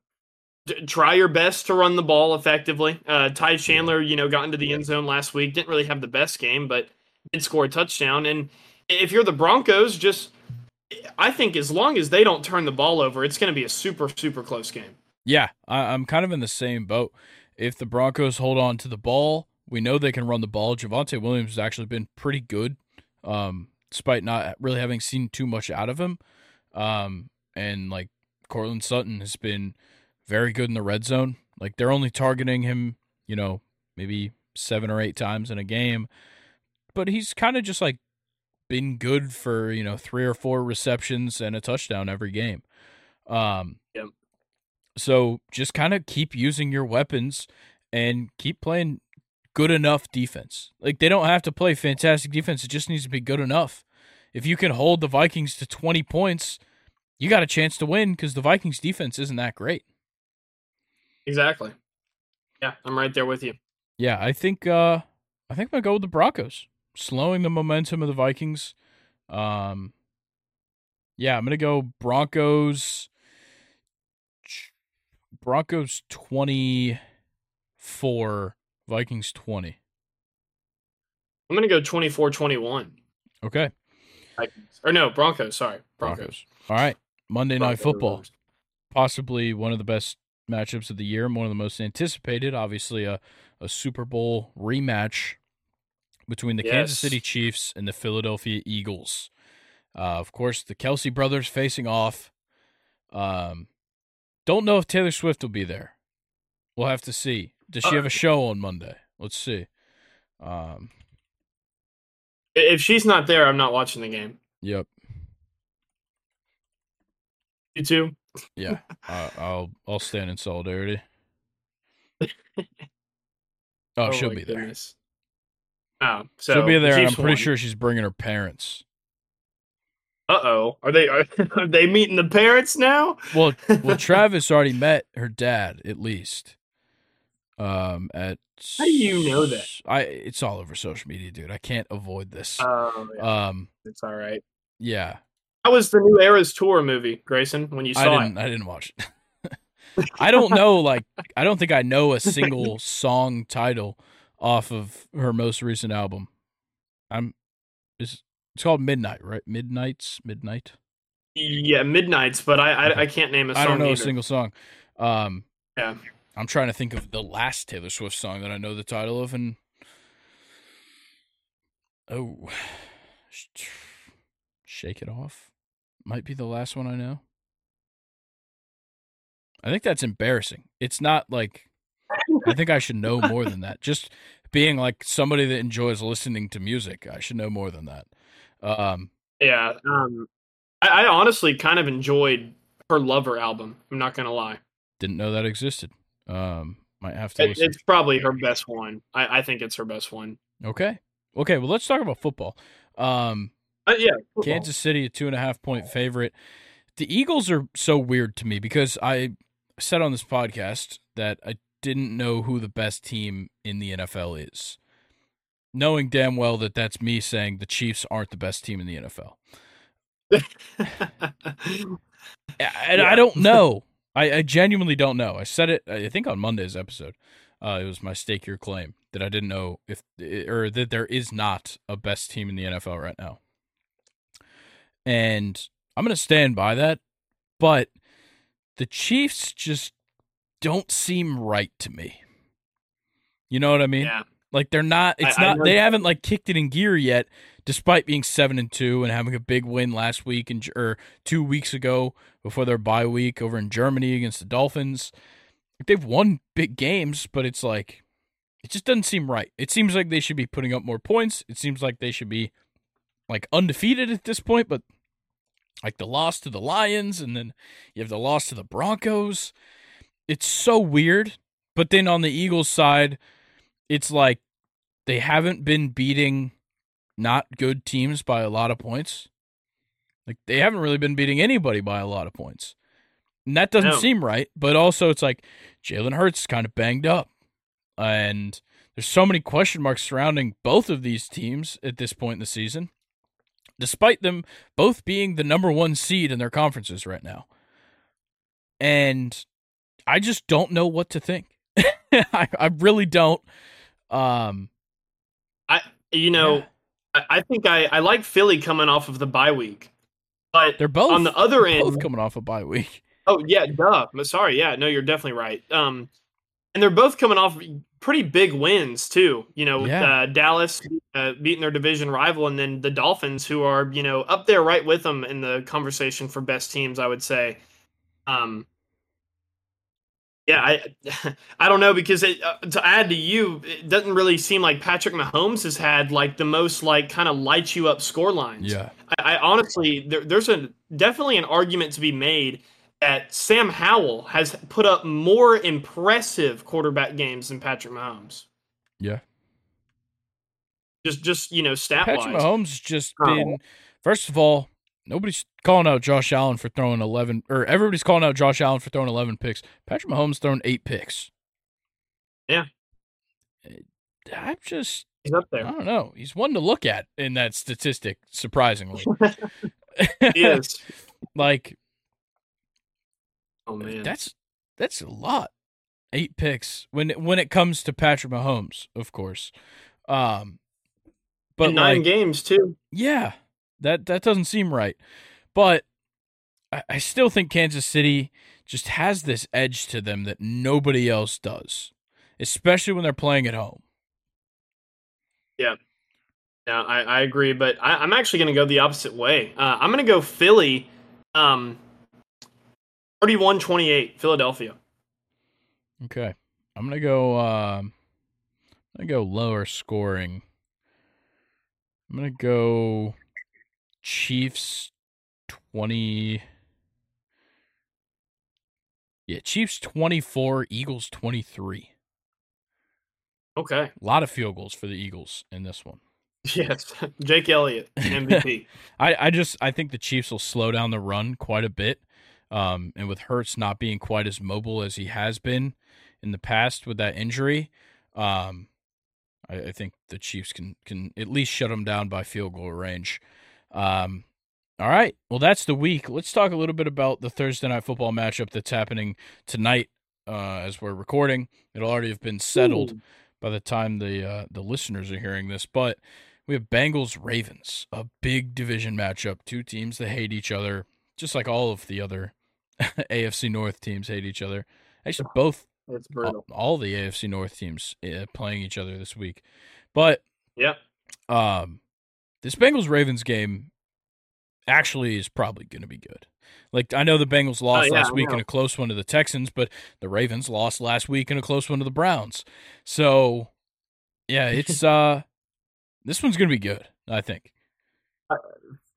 d- try your best to run the ball effectively. Uh, Ty Chandler, you know, got into the end zone last week. Didn't really have the best game, but did score a touchdown. And if you're the Broncos, just I think as long as they don't turn the ball over, it's going to be a super super close game. Yeah, I, I'm kind of in the same boat. If the Broncos hold on to the ball, we know they can run the ball. Javonte Williams has actually been pretty good, um, despite not really having seen too much out of him. Um, and like Courtland Sutton has been very good in the red zone. Like they're only targeting him, you know, maybe seven or eight times in a game, but he's kind of just like been good for you know three or four receptions and a touchdown every game. Um, Yep. So just kind of keep using your weapons and keep playing good enough defense. Like they don't have to play fantastic defense; it just needs to be good enough. If you can hold the Vikings to twenty points, you got a chance to win because the Vikings defense isn't that great. Exactly. Yeah, I'm right there with you. Yeah, I think uh I think I'm gonna go with the Broncos. Slowing the momentum of the Vikings. Um Yeah, I'm gonna go Broncos Broncos twenty four, Vikings twenty. I'm going to go 24-21. Okay. Vikings. Or no, Broncos. Sorry, Broncos. Broncos. All right. Monday night football. Possibly one of the best matchups of the year, and one of the most anticipated. Obviously a, a Super Bowl rematch between the Kansas City Chiefs and the Philadelphia Eagles. Uh, of course, the Kelce brothers facing off. Um, don't know if Taylor Swift will be there. We'll have to see. Does she have a show on Monday? Let's see. Um, If she's not there, I'm not watching the game. yep. You too? Yeah. uh, I'll I'll stand in solidarity. Oh, she'll my be there. goodness. Oh, so she'll be there. and I'm pretty won. sure she's bringing her parents. Uh oh, are they are, are they meeting the parents now? Well, well, Travis already met her dad at least. Um, at How do you know that? I it's all over social media, dude. I can't avoid this. Oh, yeah, Um, it's all right. yeah, How was the new Eras tour movie, Grayson? When you I saw didn't. it? I didn't watch it. I don't know. Like, I don't think I know a single song title off of her most recent album. I'm. It's, it's called Midnight, right? Midnights, Midnight. Yeah, Midnight's, but I I. I can't name a song. I don't know either. a single song. Um, Yeah. I'm trying to think of the last Taylor Swift song that I know the title of, and oh, shake it off might be the last one I know. I think that's embarrassing. It's not like I think I should know more than that. Just being like somebody that enjoys listening to music, I should know more than that. Um, Yeah. Um, I, I honestly kind of enjoyed her Lover album. I'm not gonna lie. didn't know that existed. Um, Might have to. It, it's probably her best one. I, I think it's her best one. Okay. Okay. Well, let's talk about football. Um, Uh, yeah, football. Kansas City, a two and a half point favorite. The Eagles are so weird to me because I said on this podcast that I didn't know who the best team in the NFL is, knowing damn well that that's me saying the Chiefs aren't the best team in the NFL. And Yeah. I don't know. I, I genuinely don't know. I said it, I think, on Monday's episode. Uh, it was my stake your claim that I didn't know if, or that there is not a best team in the NFL right now. And I'm going to stand by that. But the Chiefs just don't seem right to me. You know what I mean? yeah, Like they're not. It's I- I not. know- they haven't like kicked it in gear yet, despite being seven and two and having a big win last week and or two weeks ago before their bye week over in Germany against the Dolphins. They've won big games, but it's like it just doesn't seem right. It seems like they should be putting up more points. It seems like they should be like undefeated at this point, but like the loss to the Lions and then you have the loss to the Broncos. It's so weird. But then on the Eagles side, it's like they haven't been beating not good teams by a lot of points. Like they haven't really been beating anybody by a lot of points. And that doesn't No. seem right. But also it's like Jalen Hurts is kind of banged up. And there's so many question marks surrounding both of these teams at this point in the season, despite them both being the number one seed in their conferences right now. And I just don't know what to think. I, I really don't. Um, I you know yeah. I, I think I I like Philly coming off of the bye week, but they're both on the other end, both coming off a bye week. Oh yeah, duh. Sorry, yeah, no, you're definitely right. Um, and they're both coming off pretty big wins too. You know, with, Yeah. uh, Dallas uh, beating their division rival, and then the Dolphins, who are you know up there right with them in the conversation for best teams. I would say. Um. Yeah, I I don't know because it, uh, to add to you, it doesn't really seem like Patrick Mahomes has had like the most like kind of light you up score lines. Yeah, I, I honestly, there, there's a definitely an argument to be made that Sam Howell has put up more impressive quarterback games than Patrick Mahomes. yeah. Just, just you know, stat Patrick wise. Mahomes just been. First of all, nobody's calling out Josh Allen for throwing eleven, or everybody's calling out Josh Allen for throwing eleven picks. Patrick Mahomes thrown eight picks. Yeah. I'm just He's up there. I don't know. He's one to look at in that statistic, surprisingly. He is. like Oh man. that's that's a lot. Eight picks when it, when it comes to Patrick Mahomes, of course. Um, but In nine like, games too. yeah, that that doesn't seem right. But I, I still think Kansas City just has this edge to them that nobody else does, especially when they're playing at home. Yeah, Yeah, I, I agree, but I, I'm actually going to go the opposite way. Uh, I'm going to go Philly, um, 31-28, Philadelphia. Okay, I'm gonna go. Um, I'm gonna go lower scoring. I'm gonna go Chiefs twenty. Yeah, Chiefs twenty four, Eagles twenty three. Okay. A lot of field goals for the Eagles in this one. Yes, Jake Elliott, MVP. I, I just I think the Chiefs will slow down the run quite a bit. Um, and with Hurts not being quite as mobile as he has been in the past with that injury, um, I, I think the Chiefs can can at least shut him down by field goal range. Um, all right, well that's the week. Let's talk a little bit about the Thursday night football matchup that's happening tonight. Uh, as we're recording, it'll already have been settled Ooh. by the time the uh, the listeners are hearing this. But we have Bengals Ravens, a big division matchup. Two teams that hate each other, just like all of the other AFC North teams hate each other. Actually, both It's all, brutal. all the AFC North teams uh, playing each other this week. But yeah, um, this Bengals Ravens game actually is probably going to be good. Like I know the Bengals lost Oh, yeah, last week in a close one to the Texans, but the Ravens lost last week in a close one to the Browns. So, yeah, it's uh this one's going to be good, I think.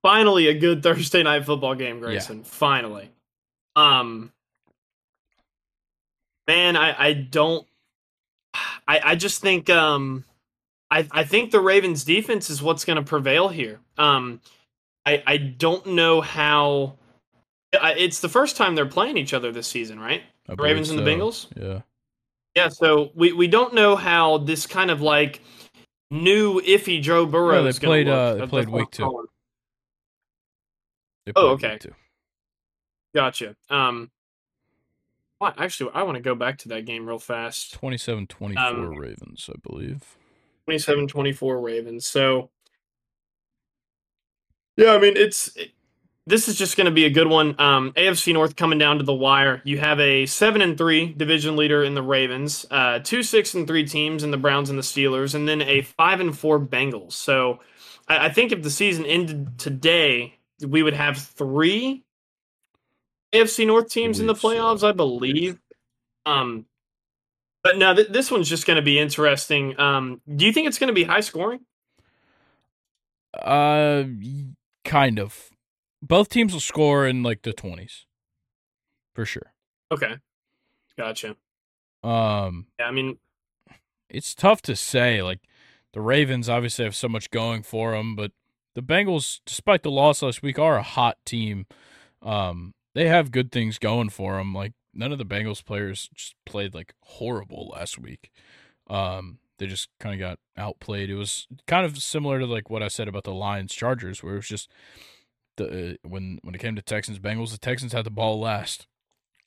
Finally, a good Thursday night football game, Grayson. Finally. Um, man, I I don't I, I just think um, I, I think the Ravens defense is what's going to prevail here. Um, I, I don't know how. It's the first time they're playing each other this season, right? The Ravens believe and the. Bengals. Yeah. Yeah, so we, we don't know how this kind of like new iffy Joe Burrow No, they is going played, to look. uh, they played week two. They Oh, okay. week two. Gotcha. Um, well, actually, I want to go back to that game real fast. 27-24 Um, Ravens, I believe. 27-24 Ravens. So, yeah, I mean, it's it- this is just going to be a good one. Um, AFC North coming down to the wire. You have a seven and three division leader in the Ravens, uh, two six and three teams in the Browns and the Steelers, and then a five and four Bengals. So, I, I think if the season ended today, we would have three AFC North teams in the Believe so. playoffs, I believe. Um, but no, th- this one's just going to be interesting. Um, do you think it's going to be high scoring? Uh, kind of. Both teams will score in like the 20s. For sure. Okay, gotcha. Um, Yeah, I mean, it's tough to say. Like the Ravens obviously have so much going for them, but the Bengals, despite the loss last week, are a hot team. Um, they have good things going for them. Like none of the Bengals players just played like horrible last week. Um, they just kind of got outplayed. It was kind of similar to like what I said about the Lions Chargers, where it was just the uh, when when it came to Texans Bengals, the Texans had the ball last.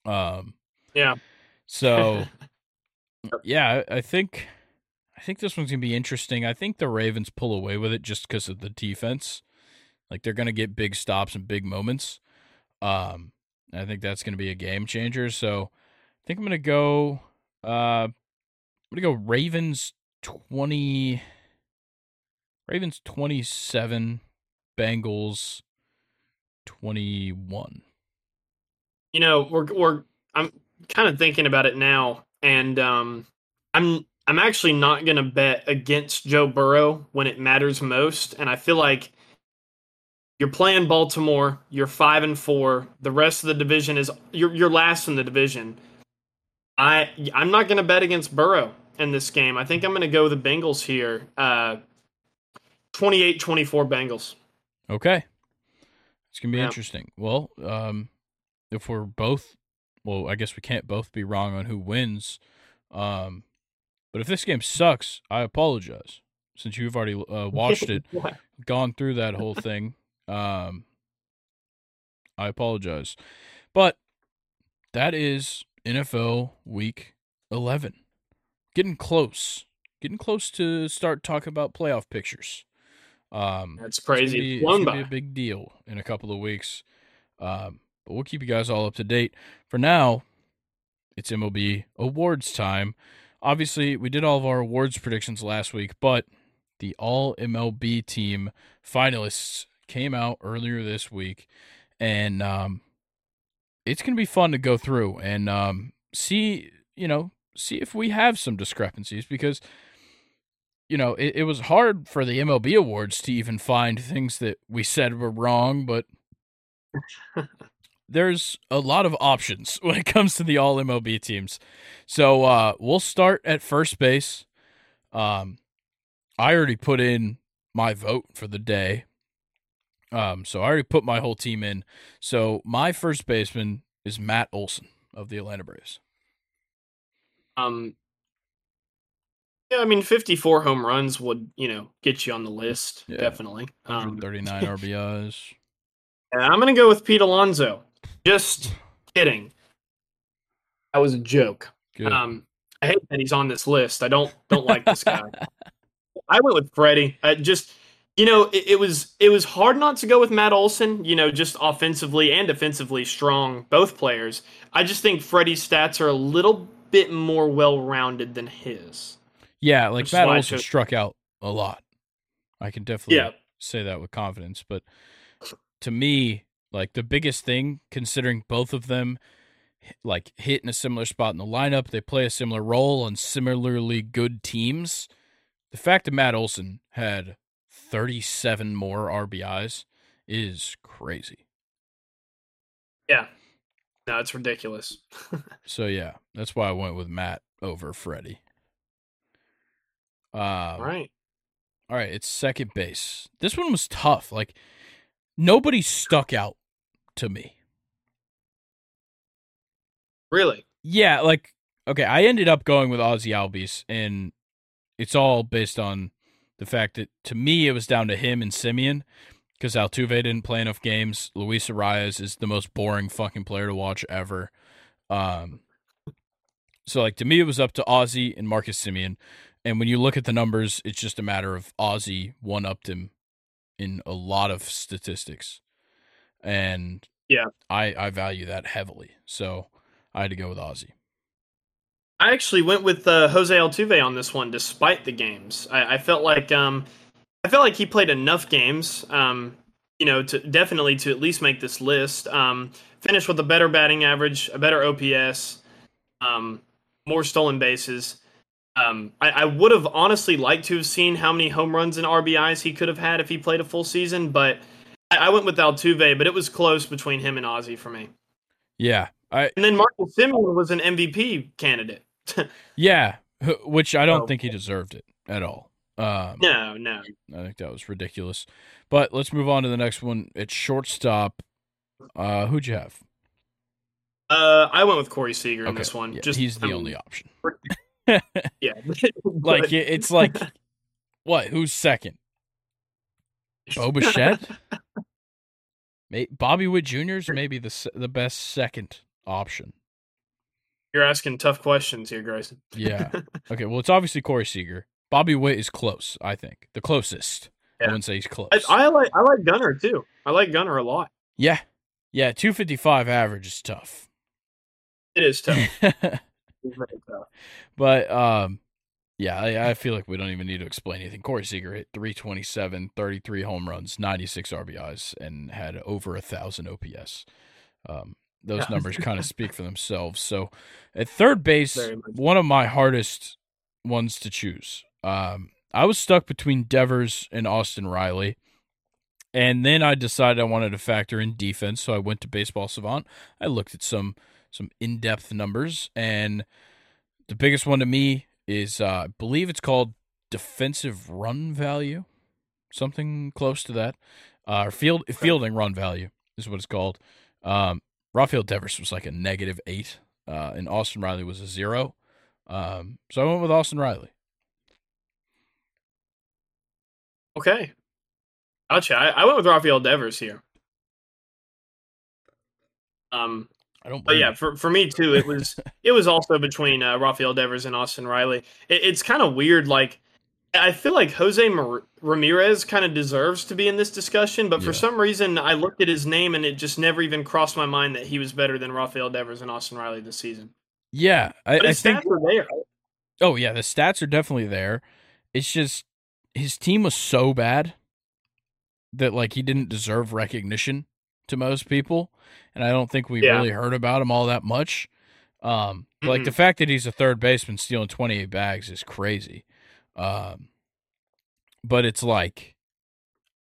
Um, yeah. so yeah, I think I think this one's gonna be interesting. I think the Ravens pull away with it just because of the defense. Like they're gonna get big stops and big moments. Um, I think that's gonna be a game changer. So I think I'm gonna go. Uh, I'm gonna go Ravens twenty. Ravens twenty seven, Bengals twenty one. you know, we're we're I'm kind of thinking about it now, and um, I'm I'm actually not going to bet against Joe Burrow when it matters most, and I feel like you're playing Baltimore, you're five and four. The rest of the division is you're you're last in the division. I I'm not going to bet against Burrow in this game. I think I'm going to go the Bengals here. Uh, 28-24 Bengals. Okay. It's gonna be Yeah. interesting. Well, um, if we're both, well, I guess we can't both be wrong on who wins. Um, but if this game sucks, I apologize. Since you've already uh, watched it, gone through that whole thing, um, I apologize. But that is NFL Week Eleven, getting close, getting close to start talking about playoff pictures. Um, That's crazy. It's gonna be a big deal in a couple of weeks. Um, but we'll keep you guys all up to date. For now, it's MLB awards time. Obviously, we did all of our awards predictions last week, but the All MLB team finalists came out earlier this week, and um, it's gonna be fun to go through and um, see, you know, see if we have some discrepancies because you know, it, it was hard for the MLB awards to even find things that we said were wrong, but there's a lot of options when it comes to the all MLB teams. So uh, we'll start at first base. Um, I already put in my vote for the day. Um, so I already put my whole team in. So my first baseman is Matt Olson of the Atlanta Braves. Um, yeah, I mean, 54 home runs would, you know, get you on the list, Yeah. definitely. Um, 139 RBIs. I'm going to go with Pete Alonso. Just kidding. That was a joke. Good. Um, I hate that he's on this list. I don't don't like this guy. I went with Freddie. I just, you know, it, it was it was hard not to go with Matt Olson. You know, just offensively and defensively strong, both players. I just think Freddie's stats are a little bit more well rounded than his. Yeah, like Matt Olson struck out a lot. I can definitely Yeah. say that with confidence. But to me, like the biggest thing, considering both of them like hit in a similar spot in the lineup, they play a similar role on similarly good teams. The fact that Matt Olson had 37 more RBIs is crazy. Yeah. No, it's ridiculous. So yeah, that's why I went with Matt over Freddie. Um, All right. All right, it's second base. This one was tough. Like nobody stuck out to me. Really? Yeah, like okay, I ended up going with Ozzie Albies, and it's all based on the fact that to me it was down to him and Semien because Altuve didn't play enough games. Luis Arraez is the most boring fucking player to watch ever. Um, so like to me it was up to Ozzie and Marcus Semien, and when you look at the numbers, it's just a matter of Ozzie one upped him in a lot of statistics, and Yeah. I I value that heavily. So I had to go with Ozzie. I actually went with uh, Jose Altuve on this one, despite the games. I, I felt like um, I felt like he played enough games, um, you know, to definitely to at least make this list. Um, finished with a better batting average, a better OPS, um, more stolen bases. Um, I, I would have honestly liked to have seen how many home runs and RBIs he could have had if he played a full season, but I, I went with Altuve. But it was close between him and Ozzie for me. Yeah, I And then Marcus Semien was an MVP candidate. yeah, which I don't Oh. think he deserved it at all. Um, no, no. I think that was ridiculous. But let's move on to the next one. It's shortstop. Uh, who'd you have? Uh, I went with Corey Seager in Okay, this one. yeah, Just he's the I mean, only option. Yeah, Like it- it's like what? Who's second? Bo Bichette? Bobby Witt Jr. is maybe the the best second option. You're asking tough questions here, Grayson. Yeah. Okay. Well, it's obviously Corey Seager. Bobby Witt is close. I think the closest. I wouldn't say he's close. I, I like I like Gunnar too. I like Gunnar a lot. yeah. Yeah. Two fifty five average is tough. It is tough. Tough. But um, yeah, I, I feel like we don't even need to explain anything. Corey Seager hit 327, 33 home runs, 96 RBIs, and had over a thousand OPS. Um, those Yeah. numbers kind of speak for themselves. So at third base, one of my hardest ones to choose. Um, I was stuck between Devers and Austin Riley. And then I decided I wanted to factor in defense, so I went to Baseball Savant. I looked at some some in-depth numbers and the biggest one to me is uh, I believe it's called defensive run value, something close to that. Uh, field fielding run value is what it's called. Um, Rafael Devers was like a negative eight, uh, and Austin Riley was a zero. Um, so I went with Austin Riley. Okay. Gotcha. I, I went with Rafael Devers here. Um, I don't. but yeah, you. for, for me too, it was it was also between uh, Rafael Devers and Austin Riley. It, it's kind of weird. Like I feel like Jose Mar- Ramirez kind of deserves to be in this discussion, but Yeah. for some reason, I looked at his name and it just never even crossed my mind that he was better than Rafael Devers and Austin Riley this season. yeah, I, I think. stats are there. Oh yeah, the stats are definitely there. It's just his team was so bad that like he didn't deserve recognition to most people, and I don't think we Yeah. really heard about him all that much. Um, but, like the fact that he's a third baseman stealing twenty eight bags is crazy. Um, but it's like,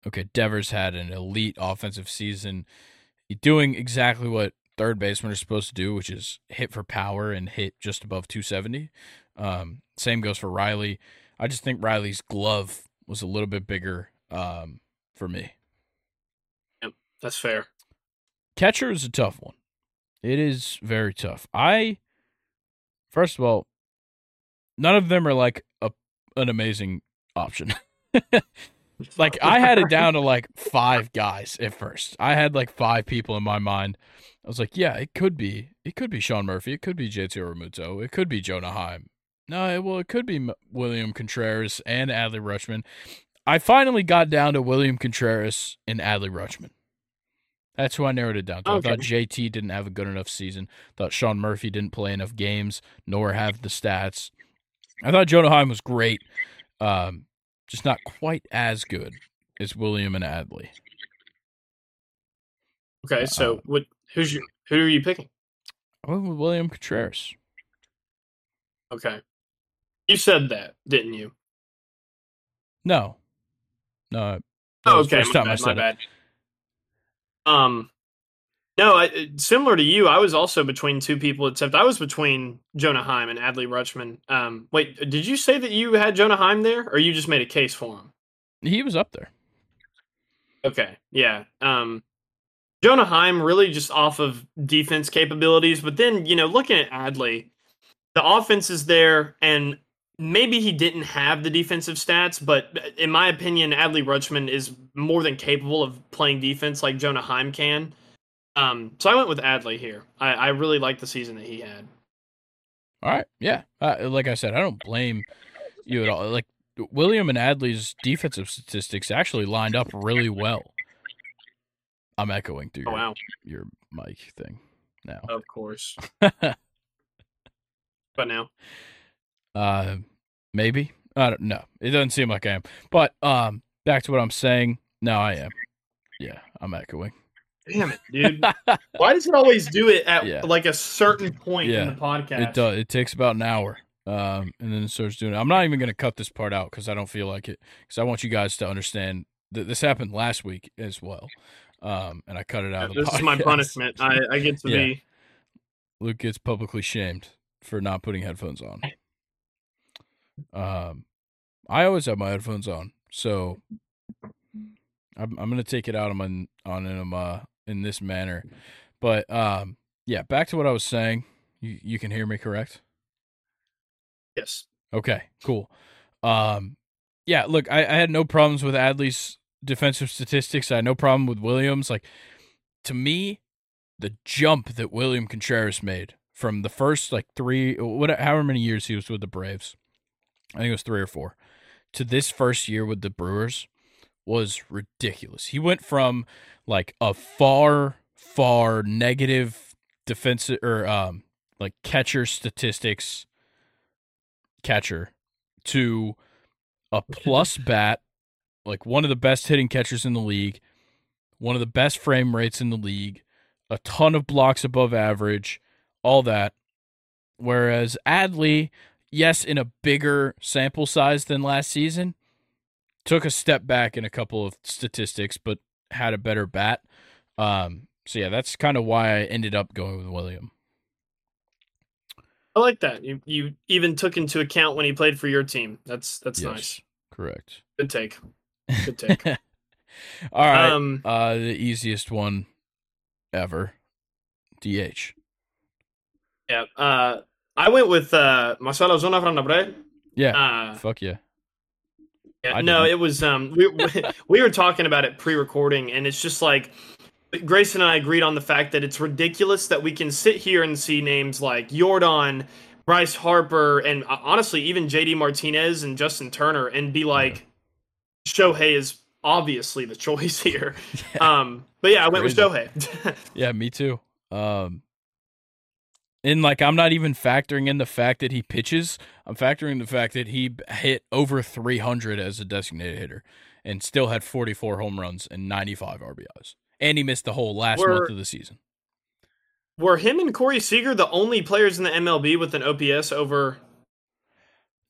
okay, Devers had an elite offensive season, doing exactly what third basemen are supposed to do, which is hit for power and hit just above 270. Um, same goes for Riley. I just think Riley's glove was a little bit bigger um, for me. Yep, that's fair. Catcher is a tough one. It is very tough. I, first of all, none of them are like an amazing option. like I had it down to like five guys at first. I had like five people in my mind. I was like, yeah, it could be, it could be Sean Murphy, it could be JT Realmuto, it could be Jonah Heim. No, it- well, it could be M- William Contreras and Adley Rutschman. I finally got down to William Contreras and Adley Rutschman. That's who I narrowed it down to. Okay. I thought JT didn't have a good enough season. Thought Sean Murphy didn't play enough games, nor have the stats. I thought Jonah Heim was great, um, just not quite as good as William and Adley. Okay, so Uh, what? Who's your, who are you picking? I went with William Contreras. Okay, you said that, didn't you? No, no. Oh, okay, my bad, my it. bad. Um, No, I, similar to you, I was also between two people. Except I was between Jonah Heim and Adley Rutschman. Um, wait, did you say that you had Jonah Heim there, or you just made a case for him? He was up there. Okay, yeah. Um, Jonah Heim really just off of defense capabilities, but then you know, looking at Adley, the offense is there, and maybe he didn't have the defensive stats, but in my opinion, Adley Rutschman is more than capable of playing defense like Jonah Heim can. Um, so I went with Adley here. I, I really like the season that he had. All right, yeah. Uh, like I said, I don't blame you at all. Like William and Adley's defensive statistics actually lined up really well. I'm echoing through Oh, your, wow. your mic thing now. Of course. But now, Uh, maybe I don't know. It doesn't seem like I am. But um, back to what I'm saying. No, I am. Yeah, I'm echoing. Damn it, dude. Why does it always do it at Yeah. like a certain point Yeah, in the podcast? It does. It takes about an hour. Um, and then it starts doing it. I'm not even going to cut this part out because I don't feel like it. Because I want you guys to understand that this happened last week as well. Um, and I cut it out of the podcast. This is my punishment. I, I get to Yeah. be. Luke gets publicly shamed for not putting headphones on. Um, I always have my headphones on, so I'm I'm gonna take it out on my, on him uh in this manner. But um, yeah, back to what I was saying. You you can hear me, correct? Yes. Okay, cool. Um, yeah, look, I, I had no problems with Adley's defensive statistics. I had no problem with Williams. Like, to me, the jump that William Contreras made from the first like three, what, however many years he was with the Braves, I think it was three or four, to this first year with the Brewers was ridiculous. He went from like a far, far negative defensive or um like catcher statistics catcher to a plus bat, like one of the best hitting catchers in the league, one of the best frame rates in the league, a ton of blocks above average, all that. Whereas Adley, yes, in a bigger sample size than last season, took a step back in a couple of statistics, but had a better bat. Um, so yeah, that's kind of why I ended up going with William. I like that. You you even took into account when he played for your team. That's that's Yes, nice. Correct. Good take. Good take. All right. Um, Uh, the easiest one ever. DH. yeah. Uh, I went with uh, Marcell Ozuna Frandabre. Yeah. Uh, Fuck yeah. Yeah, no, it was um we we were talking about it pre-recording and it's just like Grayson and I agreed on the fact that it's ridiculous that we can sit here and see names like Jordan, Bryce Harper, and uh, honestly even JD Martinez and Justin Turner and be like Shohei is obviously the choice here. Um but yeah, I went with Shohei. Yeah, me too. Um, and like I'm not even factoring in the fact that he pitches. I'm factoring the fact that he hit over 300 as a designated hitter and still had 44 home runs and 95 RBIs. And he missed the whole last We're- month of the season. Were him and Corey Seager the only players in the MLB with an OPS over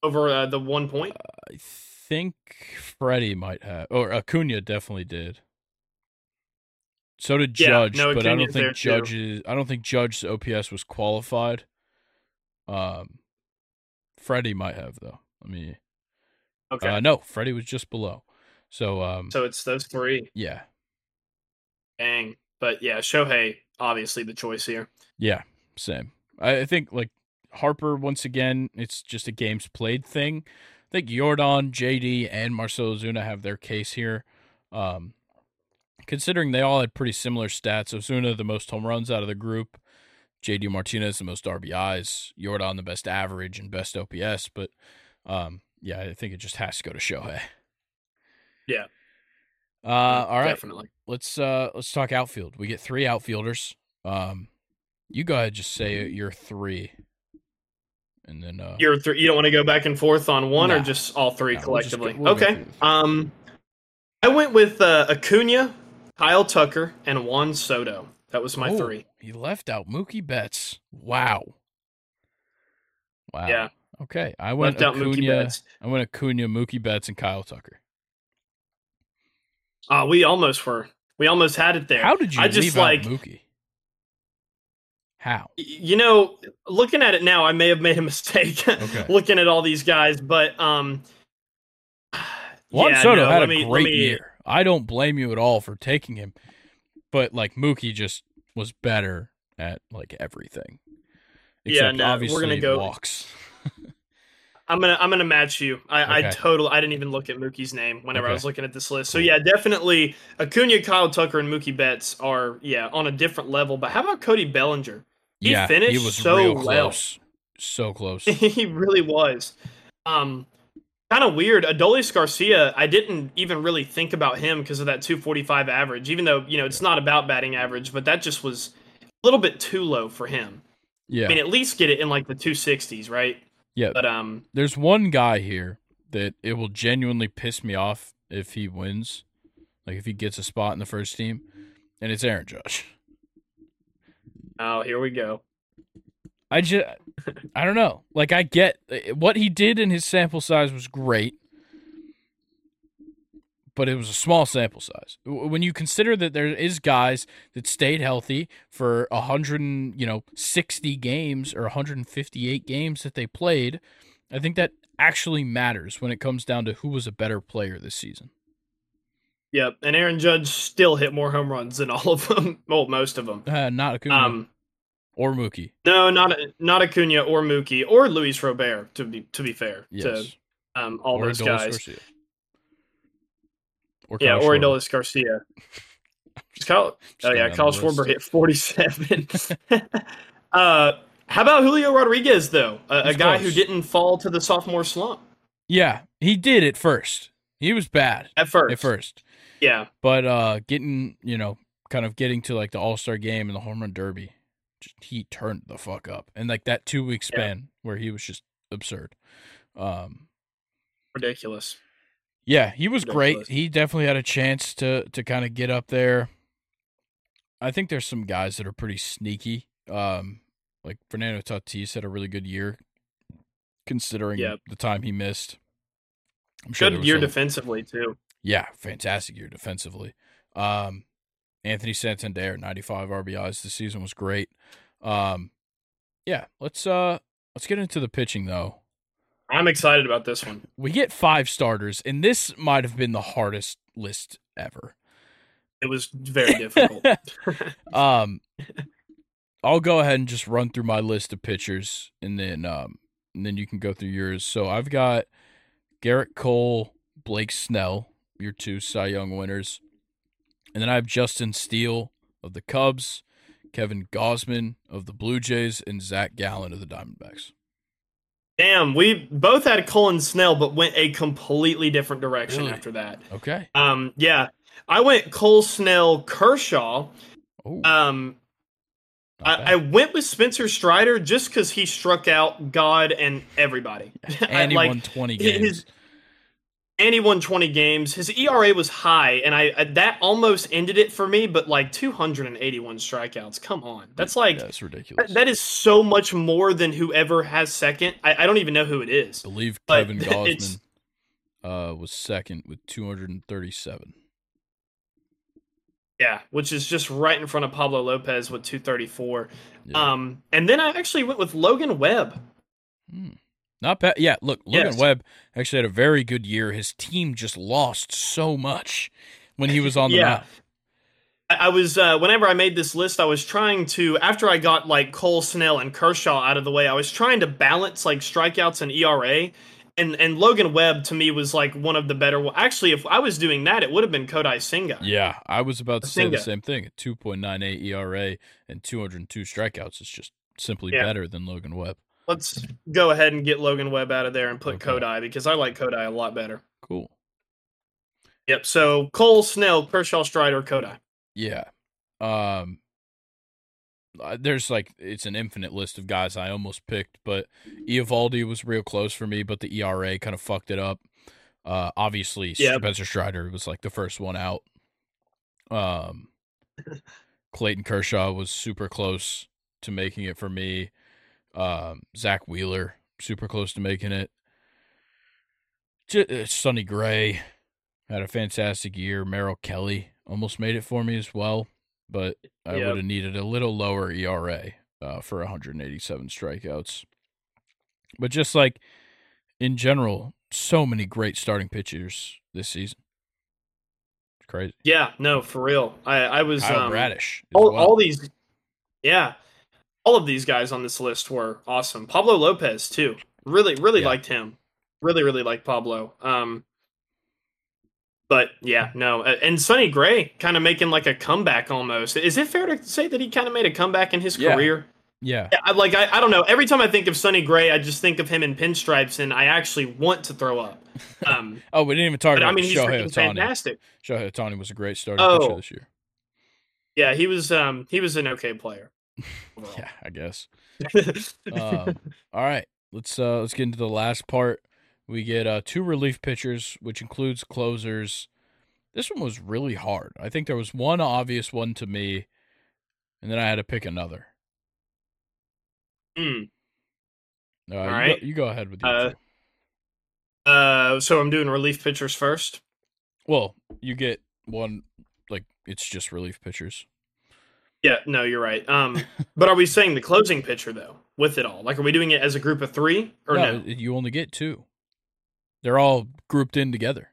over uh, the one point? I think Freddie might have, or Acuna definitely did. So did Yeah, Judge, no, but I don't think too. Judge's. I don't think Judge's OPS was qualified. Um, Freddie might have though. Let me. Okay. Uh, no, Freddie was just below. So um, so it's those three. yeah, Dang. But yeah, Shohei, obviously the choice here. yeah, same. I, I think like Harper once again, it's just a games played thing. I think Jordan, JD, and Marcell Ozuna have their case here. Um, considering they all had pretty similar stats, Ozuna the most home runs out of the group, JD Martinez the most RBIs, Jordan the best average and best OPS. But um, yeah, I think it just has to go to Shohei. Yeah. Uh, all right, Definitely. let's uh let's talk outfield. We get three outfielders. Um, you go ahead, just say your three, and then uh, You're th- you don't want to go back and forth on one or just all three Nah, we'll just collectively? we'll okay. Um, I went with uh, Acuna, Kyle Tucker, and Juan Soto. That was my Oh, three. He left out Mookie Betts. Wow. Wow. Yeah. Okay, I went Left out Mookie Betts. I went Acuna, Mookie Betts, and Kyle Tucker. Oh, we almost were. We almost had it there. How did you I just like Mookie? How? You know, looking at it now, I may have made a mistake Okay. looking at all these guys, but um, Juan yeah, Soto no, had a me- great me- year. I don't blame you at all for taking him, but like Mookie just was better at like everything. Yeah, Except no, we're gonna go- walks. I'm gonna I'm gonna match you. I, I Okay. totally I didn't even look at Mookie's name whenever I was looking at this list. So yeah, definitely Acuna, Kyle Tucker, and Mookie Betts are yeah on a different level. But how about Cody Bellinger? He yeah, finished he was so well. close. So close. he really was. Um, kind of weird. Adolis Garcia, I didn't even really think about him because of that 245 average. Even though you know it's not about batting average, but that just was a little bit too low for him. Yeah. I mean, at least get it in like the 260s, right? Yeah. But um, There's one guy here that it will genuinely piss me off if he wins. Like if he gets a spot in the first team, and it's Aaron Judge. oh, here we go. I just, I don't know. Like I get what he did in his sample size was great, but it was a small sample size. When you consider that there is guys that stayed healthy for a hundred, you know, sixty games or 158 games that they played, I think that actually matters when it comes down to who was a better player this season. Yep, and Aaron Judge still hit more home runs than all of them. Well, most of them. Uh, not Acuna Um, or Mookie. no, not not Acuna or Mookie or Luis Robert. To be to be fair Yes, to um, all or those Adolis guys. Garcia. Or Yeah, or Adolis Garcia. Kyle, oh yeah, Kyle. Schwarber hit 47. uh, how about Julio Rodriguez though? A, a guy close. who didn't fall to the sophomore slump Yeah, he did at first. He was bad at first. at first, yeah, but uh, getting you know, kind of getting to like the All Star game and the home run derby, he turned the fuck up. And like that two week Yeah. span where he was just absurd. Um, ridiculous. yeah, he was great. He definitely had a chance to to kind of get up there. I think there's some guys that are pretty sneaky. Um, like Fernando Tatis had a really good year, considering Yep. the time he missed. I'm sure Good was year a- defensively too. Yeah, fantastic year defensively. Um, Anthony Santander, 95 RBIs The season was great. Um, yeah, let's uh let's get into the pitching though. I'm excited about this one. We get five starters, and this might have been the hardest list ever. It was very difficult. Um, I'll go ahead and just run through my list of pitchers, and then um, and then you can go through yours. So I've got Gerrit Cole, Blake Snell, your two Cy Young winners, and then I have Justin Steele of the Cubs, Kevin Gausman of the Blue Jays, and Zach Gallen of the Diamondbacks. Damn, we both had Cole Snell, but went a completely different direction Really? after that. Okay. Um, yeah, I went Cole, Snell, Kershaw. Um, I. I went with Spencer Strider just because he struck out God and everybody. And he like, won 20 his- games. And he won 20 games. His ERA was high, and I, that almost ended it for me. But like 281 strikeouts, come on, that's like That's ridiculous. that- that is so much more than whoever has second. I, I don't even know who it is. I believe but Kevin Gausman uh, was second with 237. Yeah, which is just right in front of Pablo Lopez with 234. Yeah. Um, and then I actually went with Logan Webb. Hmm. Not bad. Yeah, look, Logan Yes. Webb actually had a very good year. His team just lost so much when he was on the Yeah. mound. I was uh, whenever I made this list, I was trying to after I got like Cole Snell and Kershaw out of the way, I was trying to balance like strikeouts and ERA, and and Logan Webb to me was like one of the better. Actually, if I was doing that, it would have been Kodai Senga. Yeah, I was about to say the same thing. A 2.98 ERA and 202 strikeouts is just simply Yeah. better than Logan Webb. Let's go ahead and get Logan Webb out of there and put Okay. Kodai because I like Kodai a lot better. Cool. Yep. So Cole Snell, Kershaw, Strider, Kodai. Yeah. Um there's like it's an infinite list of guys I almost picked, but Eovaldi was real close for me, but the ERA kind of fucked it up. Uh obviously Yep. Spencer Strider was like the first one out. Um Clayton Kershaw was super close to making it for me. Um Zack Wheeler super close to making it. J- uh, Sonny Gray had a fantastic year. Merrill Kelly almost made it for me as well, but I Yep. would have needed a little lower ERA uh, for 187 strikeouts. But just like in general, so many great starting pitchers this season. It's crazy. Yeah, no, for real. I I was Kyle um, Bradish. all, well. all these yeah all of these guys on this list were awesome. Pablo lopez too. Really really Yeah. liked him. Really really liked pablo. Um but yeah no. And sonny gray kind of making like a comeback almost. Is it fair to say that he kind of made a comeback in his Yeah. career? Yeah, yeah, I- like I, I don't know. Every time i think of sonny gray i just think of him in pinstripes and i actually want to throw up. Um Oh, we didn't even talk but about i mean he's Shohei fantastic. Shohei Ohtani was a great starting pitcher Oh. this year. yeah he was um he was an okay player. Yeah, I guess. Um, all right, let's uh let's get into the last part. We get uh two relief pitchers, which includes closers. This one was really hard. I think there was one obvious one to me, and then I had to pick another. Hmm. Uh, you, right. go, you go ahead with your Uh. Uh, so I'm doing relief pitchers first. Well, you get one like it's just relief pitchers. Yeah, no, you're right. Um, but are we saying the closing pitcher though with it all? Like, are we doing it as a group of three or no? no, you only get two. They're all grouped in together.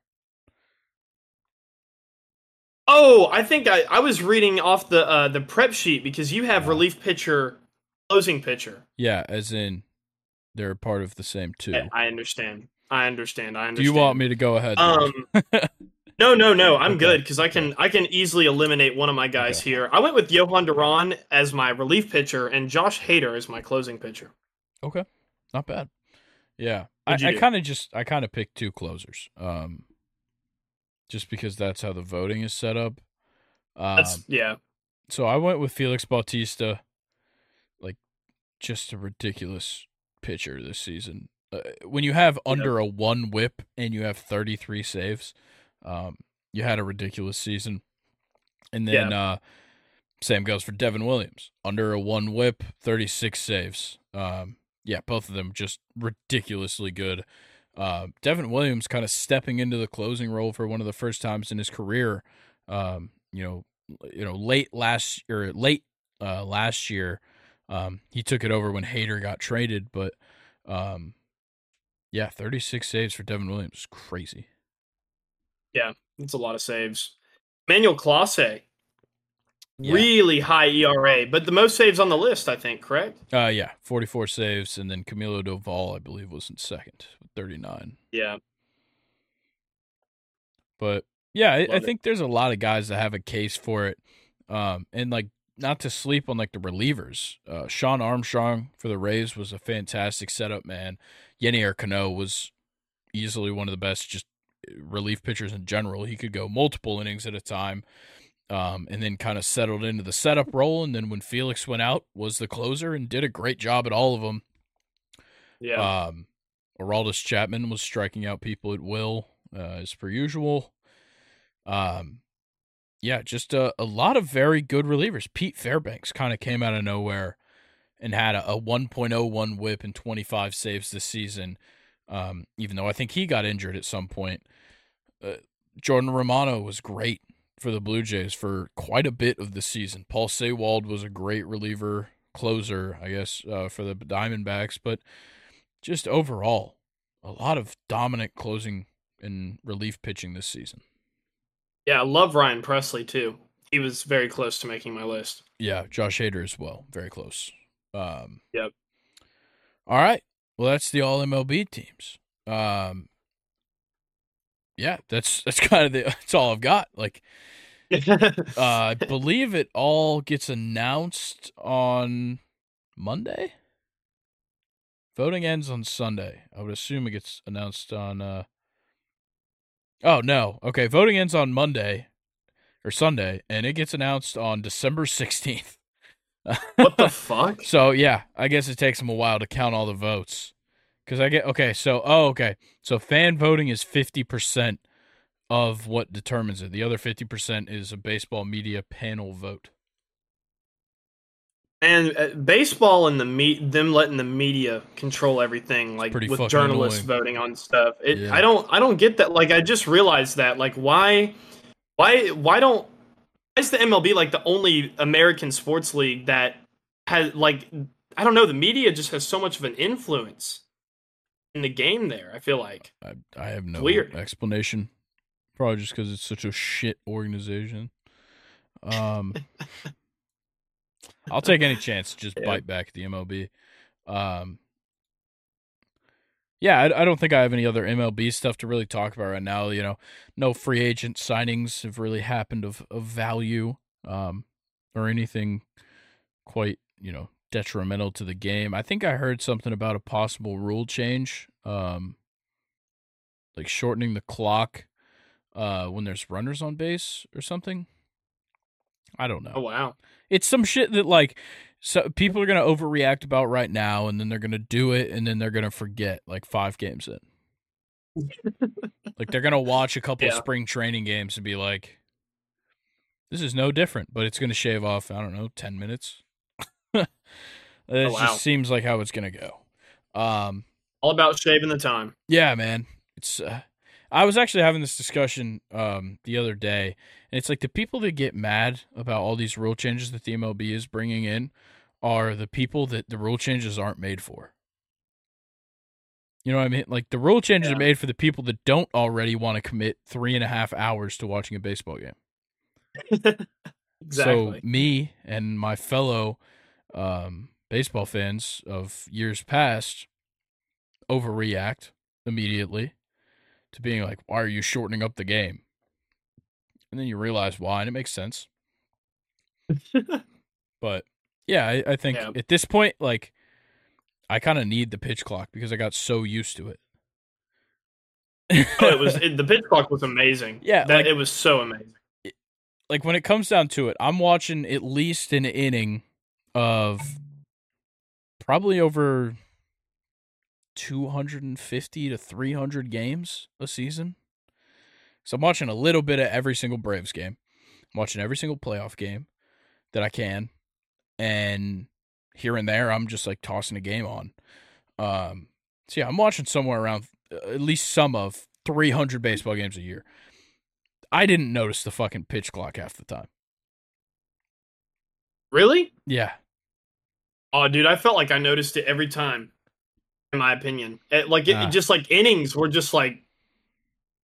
Oh, I think I, I was reading off the uh, the prep sheet because you have relief pitcher, closing pitcher. Yeah, as in they're part of the same two. I, I understand. I understand. I Do you want me to go ahead? Um, no, no, no. I'm Okay. good because I can I can easily eliminate one of my guys Okay. here. I went with Jhoan Duran as my relief pitcher and Josh Hader as my closing pitcher. Okay, not bad. Yeah, I, What'd I kind of just I kind of picked two closers, um, just because that's how the voting is set up. Um, That's yeah. so I went with Felix Bautista, like just a ridiculous pitcher this season. Uh, when you have under a one WHIP and you have thirty three saves, um, you had a ridiculous season. And then uh, same goes for Devin Williams, under a one WHIP, thirty six saves. Um, yeah, both of them just ridiculously good. Uh, Devin Williams kind of stepping into the closing role for one of the first times in his career. Um, you know, you know, late last or late uh, last year, um, he took it over when Hader got traded. But um, yeah, thirty six saves for Devin Williams is crazy. It's a lot of saves. Manuel Clase, Yeah. really high ERA, but the most saves on the list, I think. Correct? Uh, yeah, forty four saves, and then Camilo Doval, I believe, was in second thirty nine. Yeah. But yeah, I, I think there's a lot of guys that have a case for it. Um, and like not to sleep on like the relievers. Uh, Shawn Armstrong for the Rays was a fantastic setup, man. Yennier Cano was easily one of the best just relief pitchers in general. He could go multiple innings at a time. Um, and then kind of settled into the setup role. And then when Felix went out, was the closer and did a great job at all of them. Yeah. Um, Aroldis Chapman was striking out people at will, uh, as per usual. Um, yeah, just a, a lot of very good relievers. Pete Fairbanks kind of came out of nowhere and had a, a 1.01 whip and 25 saves this season, um, even though I think he got injured at some point. Uh, Jordan Romano was great for the Blue Jays for quite a bit of the season. Paul Sewald was a great reliever closer, I guess, uh, for the Diamondbacks, but just overall, a lot of dominant closing and relief pitching this season. yeah. I love Ryan Presley too. He was very close to making my list. Yeah, Josh Hader as well, very close. Um, Yep. All right, well, that's the All MLB teams. Um, yeah, that's that's kind of the that's all I've got. Like, uh, I believe it all gets announced on Monday. Voting ends on Sunday. I would assume it gets announced on. Uh... Oh no! Okay, voting ends on Monday or Sunday, and it gets announced on December sixteenth. What the fuck? So yeah, I guess it takes them a while to count all the votes. Cause I get okay, so oh okay, so fan voting is fifty percent of what determines it. The other fifty percent is a baseball media panel vote. And uh, baseball and the me- them letting the media control everything, like with journalists annoying. voting on stuff. It, Yeah. I don't, I don't get that. Like, I just realized that. Like, why, why, why don't? Why is the MLB like the only American sports league that has like I don't know, the media just has so much of an influence in the game there. I feel like I, I have no Weird. explanation. Probably just because it's such a shit organization. Um, I'll take any chance to just Yeah. bite back at the MLB. Um, yeah, I, I don't think I have any other MLB stuff to really talk about right now. You know, no free agent signings have really happened of, of value um, or anything quite, you know, detrimental to the game. I think I heard something about a possible rule change, um, like shortening the clock uh, when there's runners on base or something. I don't know oh wow. it's some shit that like so people are gonna overreact about right now and then they're gonna do it and then they're gonna forget like five games in like they're gonna watch a couple Yeah. spring training games and be like this is no different but it's gonna shave off i don't know 10 minutes it Oh, wow. just seems like how it's gonna go um All about shaving the time. yeah, man. It's uh, I was actually having this discussion um the other day, and it's like the people that get mad about all these rule changes that the MLB is bringing in are the people that the rule changes aren't made for. You know what I mean? Like the rule changes Yeah. are made for the people that don't already want to commit three and a half hours to watching a baseball game. Exactly. So me and my fellow um, baseball fans of years past overreact immediately to being like, "Why are you shortening up the game?" And then you realize why, and it makes sense. But yeah, I, I think Yeah. at this point, like, I kind of need the pitch clock because I got so used to it. oh, it was it, the pitch clock was amazing. Yeah, that like- it was so amazing. like when it comes down to it, I'm watching at least an inning of probably over 250 to 300 games a season. So I'm watching a little bit of every single Braves game. I'm watching every single playoff game that I can. And here and there, I'm just like tossing a game on. Um, so yeah, I'm watching somewhere around uh, at least some of 300 baseball games a year. I didn't notice the fucking pitch clock half the time. Really? Yeah. Oh, dude, I felt like I noticed it every time. In my opinion, it, like it, Ah. just like innings were just like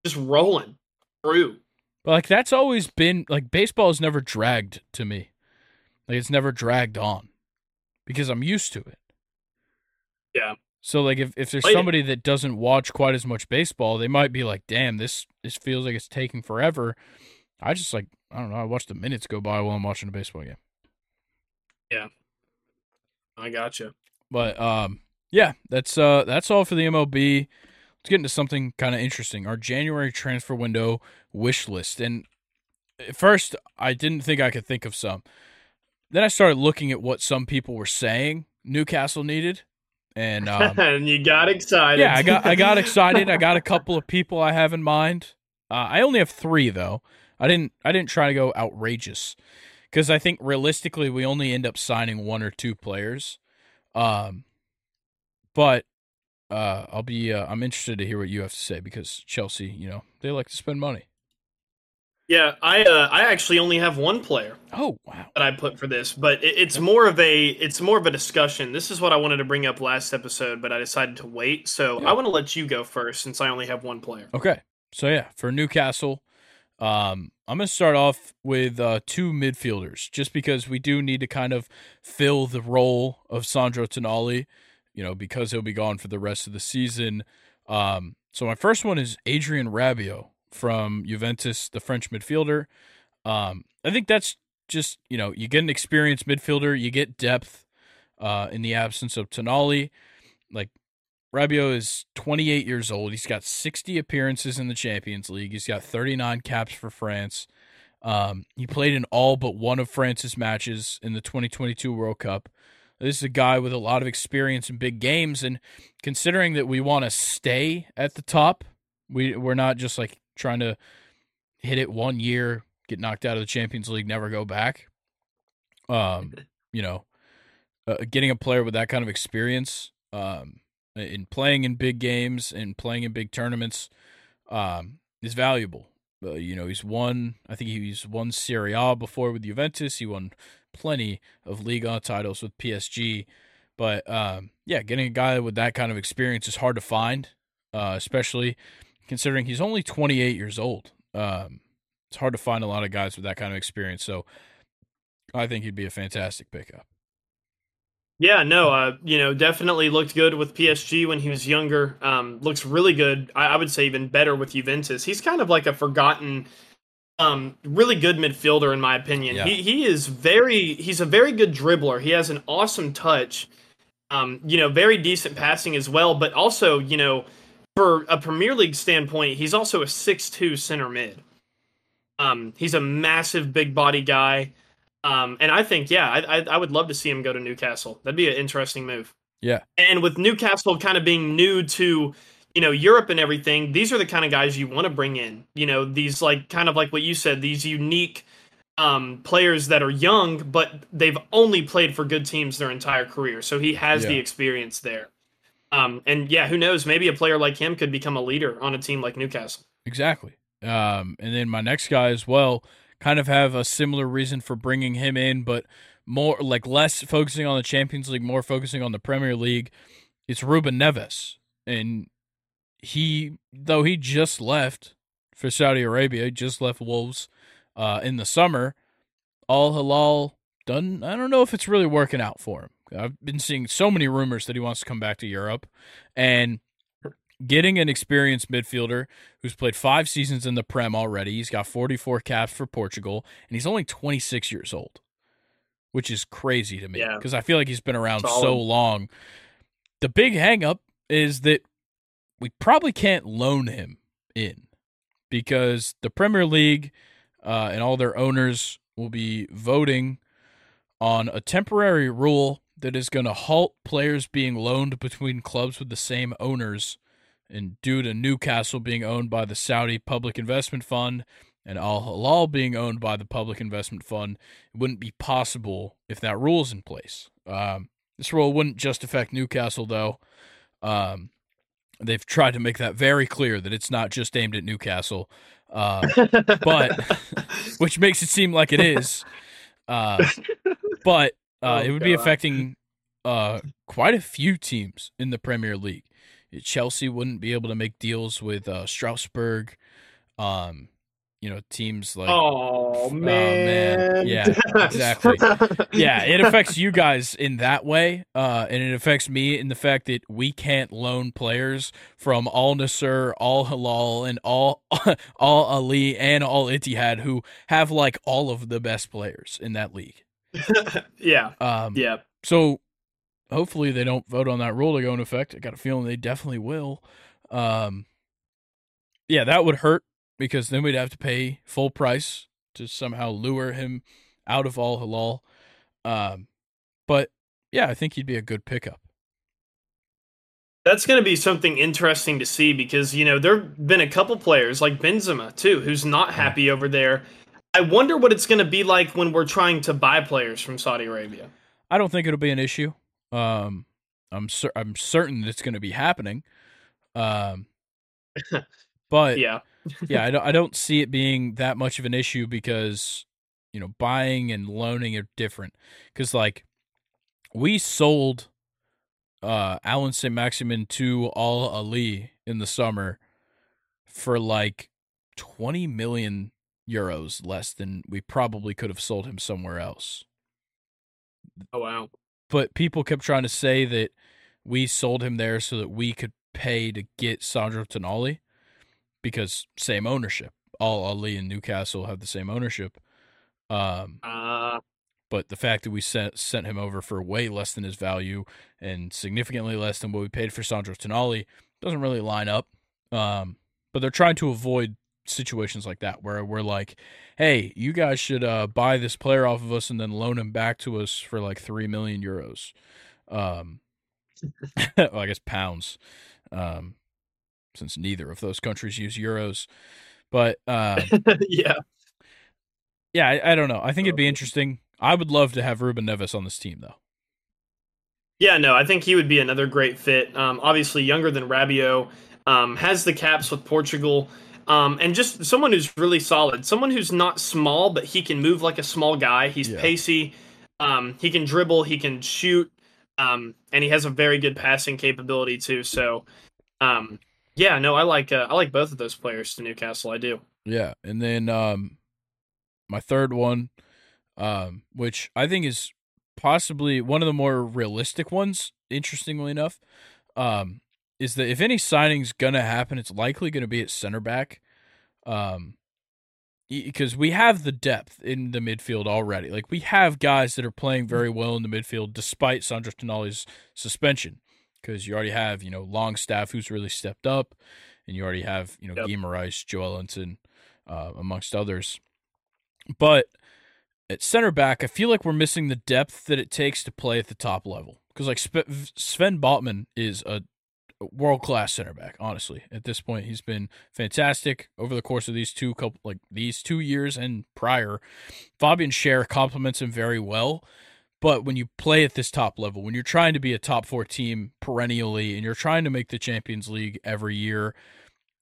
just rolling through. But like that's always been like baseball has never dragged to me. Like it's never dragged on because I'm used to it. Yeah. So like if, if there's somebody that doesn't watch quite as much baseball, they might be like, "Damn, this this feels like it's taking forever." I just like I don't know. I watch the minutes go by while I'm watching a baseball game. Yeah, I gotcha. But um, yeah, that's uh that's all for the MLB. Let's get into something kind of interesting. Our January transfer window wish list. And at first, I didn't think I could think of some. Then I started looking at what some people were saying Newcastle needed, and um, and you got excited. yeah, I got I got excited. I got a couple of people I have in mind. Uh, I only have three though. I didn't I didn't try to go outrageous because I think realistically we only end up signing one or two players. Um, but uh, I'll be uh, I'm interested to hear what you have to say because Chelsea, you know, they like to spend money. yeah, I uh, I actually only have one player Oh wow, that I put for this, but it, it's more of a it's more of a discussion. This is what I wanted to bring up last episode, but I decided to wait. So Yeah. I want to let you go first since I only have one player. Okay. So yeah, for Newcastle, um, I'm gonna start off with uh, two midfielders, just because we do need to kind of fill the role of Sandro Tonali, you know, because he'll be gone for the rest of the season. Um, so my first one is Adrien Rabiot from Juventus, the French midfielder. Um, I think that's just you know you get an experienced midfielder, you get depth uh, in the absence of Tonali. Like Rabiot is 28 years old. He's got 60 appearances in the Champions League. He's got 39 caps for France. Um, he played in all but one of France's matches in the 2022 World Cup. This is a guy with a lot of experience in big games, and considering that we want to stay at the top, we we're not just like trying to hit it one year, get knocked out of the Champions League, never go back. Um, you know, uh, getting a player with that kind of experience, um, in playing in big games and playing in big tournaments um, is valuable. Uh, you know, he's won. I think he's won Serie A before with Juventus. He won plenty of Liga titles with PSG. But um, yeah, getting a guy with that kind of experience is hard to find, uh, especially considering he's only 28 years old. Um, it's hard to find a lot of guys with that kind of experience. So I think he'd be a fantastic pickup. Yeah, no, uh, you know, definitely looked good with PSG when he was younger. Um, looks really good. I, I, would say even better with Juventus. He's kind of like a forgotten, um, really good midfielder in my opinion. Yeah. He he is very he's a very good dribbler. He has an awesome touch. Um, you know, very decent passing as well, but also, you know, for a Premier League standpoint, he's also a six-two center mid. Um, he's a massive big body guy. Um, and I think, yeah, I, I, I would love to see him go to Newcastle. That'd be an interesting move. Yeah. And with Newcastle kind of being new to, you know, Europe and everything, these are the kind of guys you want to bring in. You know, these like kind of like what you said, these unique um, players that are young, but they've only played for good teams their entire career. So he has yeah. the experience there. Um, and yeah, who knows? Maybe a player like him could become a leader on a team like Newcastle. Exactly. Um, and then my next guy as well kind of have a similar reason for bringing him in, but more like less focusing on the Champions League, more focusing on the Premier League. It's Ruben Neves, and he though he just left for Saudi Arabia, just left Wolves uh, in the summer. Al Hilal done. I don't know if it's really working out for him. I've been seeing so many rumors that he wants to come back to Europe, and getting an experienced midfielder who's played five seasons in the Prem already. He's got 44 caps for Portugal, and he's only 26 years old, which is crazy to me because yeah. I feel like he's been around Solid. so long. The big hangup is that we probably can't loan him in because the Premier League uh, and all their owners will be voting on a temporary rule that is going to halt players being loaned between clubs with the same owners and due to Newcastle being owned by the Saudi Public Investment Fund and Al Hilal being owned by the Public Investment Fund, it wouldn't be possible if that rule is in place. Um, this rule wouldn't just affect Newcastle, though. Um, they've tried to make that very clear that it's not just aimed at Newcastle, uh, but which makes it seem like it is. Uh, but uh, oh, it would God. be affecting uh, quite a few teams in the Premier League. Chelsea wouldn't be able to make deals with uh, Strasbourg. Um, you know, teams like oh man, oh, man. yeah, exactly, yeah. It affects you guys in that way, uh, and it affects me in the fact that we can't loan players from Al Nassr, Al Hilal and all Al Ahly and Al Ittihad who have like all of the best players in that league. yeah, um, yeah. So hopefully they don't vote on that rule to go into effect. I got a feeling they definitely will. Um, yeah, that would hurt because then we'd have to pay full price to somehow lure him out of Al Hilal. Um, but yeah, I think he'd be a good pickup. That's going to be something interesting to see because you know there've been a couple players like Benzema too, who's not happy over there. I wonder what it's going to be like when we're trying to buy players from Saudi Arabia. I don't think it'll be an issue. Um, I'm cer- I'm certain that it's going to be happening. Um, but yeah, yeah, I don't I don't see it being that much of an issue because you know buying and loaning are different. Because like we sold uh Allan Saint-Maximin to Al Ahly in the summer for like 20 million euros less than we probably could have sold him somewhere else. Oh wow but people kept trying to say that we sold him there so that we could pay to get Sandro Tonali because same ownership. Al Ahly and Newcastle have the same ownership. Um, uh, but the fact that we sent sent him over for way less than his value and significantly less than what we paid for Sandro Tonali doesn't really line up. Um, but they're trying to avoid situations like that where we're like, hey, you guys should uh, buy this player off of us and then loan him back to us for like three million euros. Um, well, I guess pounds, um, since neither of those countries use euros. But uh, yeah, yeah, I, I, don't know. I think it'd be interesting. I would love to have Ruben Neves on this team, though. Yeah, no, I think he would be another great fit. Um, obviously, younger than Rabiot, um, has the caps with Portugal. Um, and just someone who's really solid, someone who's not small, but he can move like a small guy. He's yeah. pacey. Um, he can dribble, he can shoot, um, and he has a very good passing capability too. So, um, yeah, no, I like uh, I like both of those players to Newcastle. I do. Yeah, and then um, my third one, um, which I think is possibly one of the more realistic ones. Interestingly enough, um, is that if any signing's gonna happen, it's likely gonna be at center back, um, because we have the depth in the midfield already. Like we have guys that are playing very well in the midfield despite Sandro Tonali's suspension because you already have you know Longstaff who's really stepped up, and you already have you know yep. Guimaraes, Joelinton, uh, amongst others. But at center back, I feel like we're missing the depth that it takes to play at the top level. Because like Sven Botman is a world class center back. Honestly, at this point, he's been fantastic over the course of these two couple like these two years and prior. Fabian Schär complements him very well. But when you play at this top level, when you're trying to be a top four team perennially and you're trying to make the Champions League every year,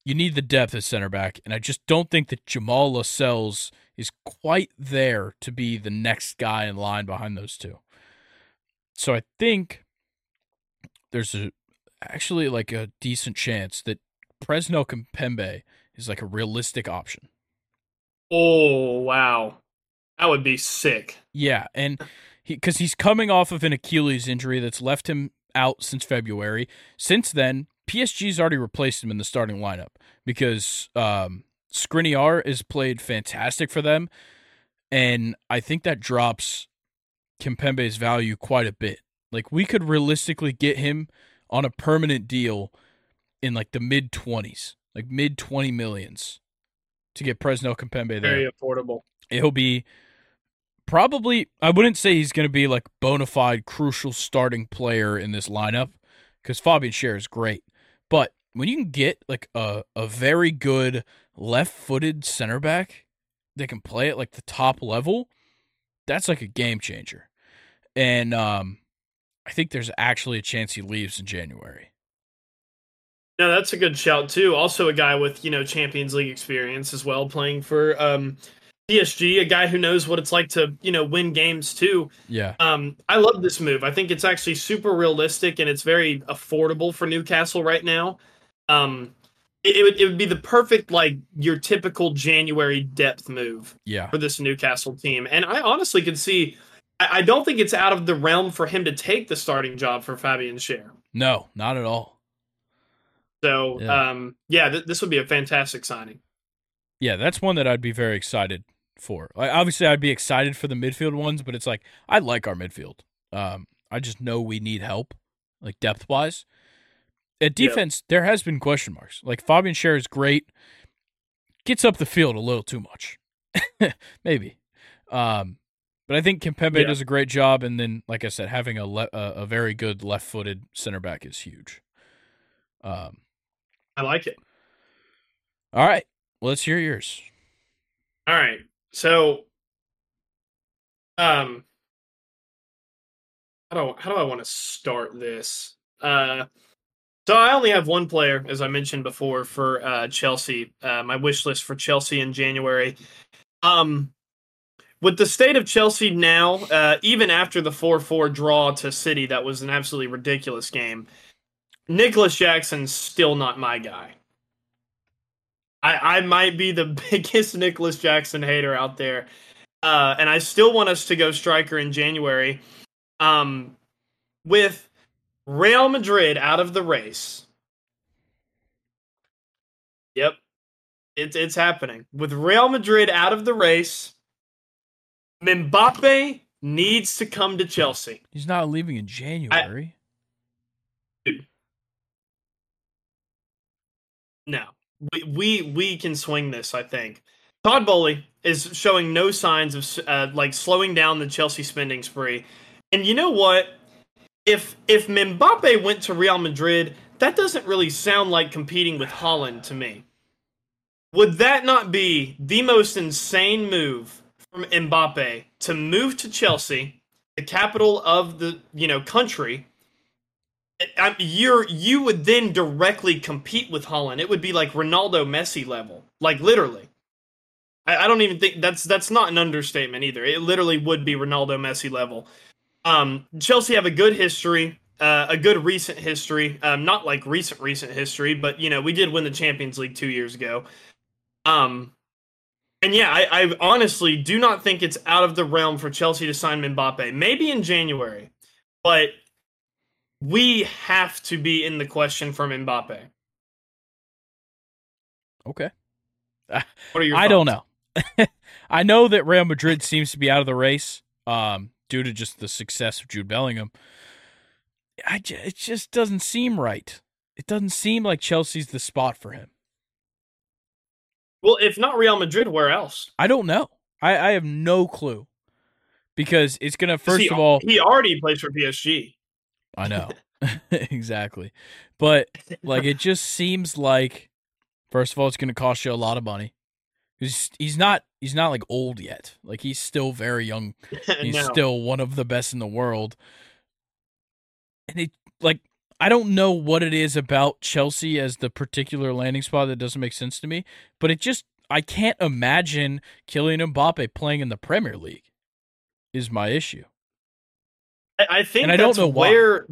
you need the depth at center back. And I just don't think that Jamal Lascelles is quite there to be the next guy in line behind those two. So I think there's a actually like a decent chance that Presnel Kimpembe is like a realistic option. Oh wow. That would be sick. Yeah, and because he, he's coming off of an Achilles injury that's left him out since February. Since then, PSG's already replaced him in the starting lineup because um, Skriniar has played fantastic for them, and I think that drops Kimpembe's value quite a bit. Like we could realistically get him on a permanent deal in like the mid twenties, like mid twenty millions, to get Presnel Kimpembe there. Very affordable. It'll be probably I wouldn't say he's going to be like bona fide crucial starting player in this lineup because Fabian Schär is great, but when you can get like a a very good left footed center back that can play at like the top level, that's like a game changer, and um, I think there's actually a chance he leaves in January. No, that's a good shout too. Also, a guy with you know Champions League experience as well, playing for um, PSG, a guy who knows what it's like to, you know, win games too. Yeah. Um, I love this move. I think it's actually super realistic and it's very affordable for Newcastle right now. Um, it, it would it would be the perfect like your typical January depth move. Yeah. For this Newcastle team, and I honestly could see. I, I don't think it's out of the realm for him to take the starting job for Fabian Schär. No, not at all. So, yeah. um, yeah, th- this would be a fantastic signing. Yeah, that's one that I'd be very excited for. Like, obviously, I'd be excited for the midfield ones, but it's like I like our midfield. Um, I just know we need help, like depth wise. At defense, yep. there has been question marks. Like Fabian Schär is great, gets up the field a little too much, maybe. Um, but I think Kimpembe yeah. does a great job, and then, like I said, having a le- a, a very good left-footed center back is huge. Um, I like it. All right, let's hear yours. All right. So, um, how do how do I want to start this? Uh, so I only have one player, as I mentioned before, for uh, Chelsea. Uh, my wish list for Chelsea in January. Um, with the state of Chelsea now, uh, even after the four four draw to City, that was an absolutely ridiculous game. Nicolas Jackson's still not my guy. I, I might be the biggest Nicolas Jackson hater out there. Uh, and I still want us to go striker in January. Um, with Real Madrid out of the race. Yep. It's it's happening. With Real Madrid out of the race, Mbappe needs to come to Chelsea. He's not leaving in January. I, dude. No we, we we can swing this. I think Todd Boehly is showing no signs of uh, like slowing down the Chelsea spending spree. And you know what? If if Mbappe went to Real Madrid, that doesn't really sound like competing with Haaland to me. Would that not be the most insane move from Mbappe to move to Chelsea, the capital of the you know country, I, you're you would then directly compete with Haaland. It would be like Ronaldo Messi level, like literally. I, I don't even think that's that's not an understatement either. It literally would be Ronaldo Messi level. Um, Chelsea have a good history, uh, a good recent history. Um, not like recent recent history, but you know we did win the Champions League two years ago. Um, and yeah, I, I honestly do not think it's out of the realm for Chelsea to sign Mbappe. Maybe in January, but we have to be in the question from Mbappe. Okay. What are your I don't know. I know that Real Madrid seems to be out of the race um, due to just the success of Jude Bellingham. I j- it just doesn't seem right. It doesn't seem like Chelsea's the spot for him. Well, if not Real Madrid, where else? I don't know. I, I have no clue because it's gonna first he, of all. he already plays for PSG. I know exactly, but like it just seems like first of all it's gonna cost you a lot of money. He's he's not he's not like old yet. Like he's still very young He's no. still one of the best in the world. And it like I don't know what it is about Chelsea as the particular landing spot that doesn't make sense to me, but it just I can't imagine Kylian Mbappe playing in the Premier League. Is my issue. I, think And I don't that's know why. where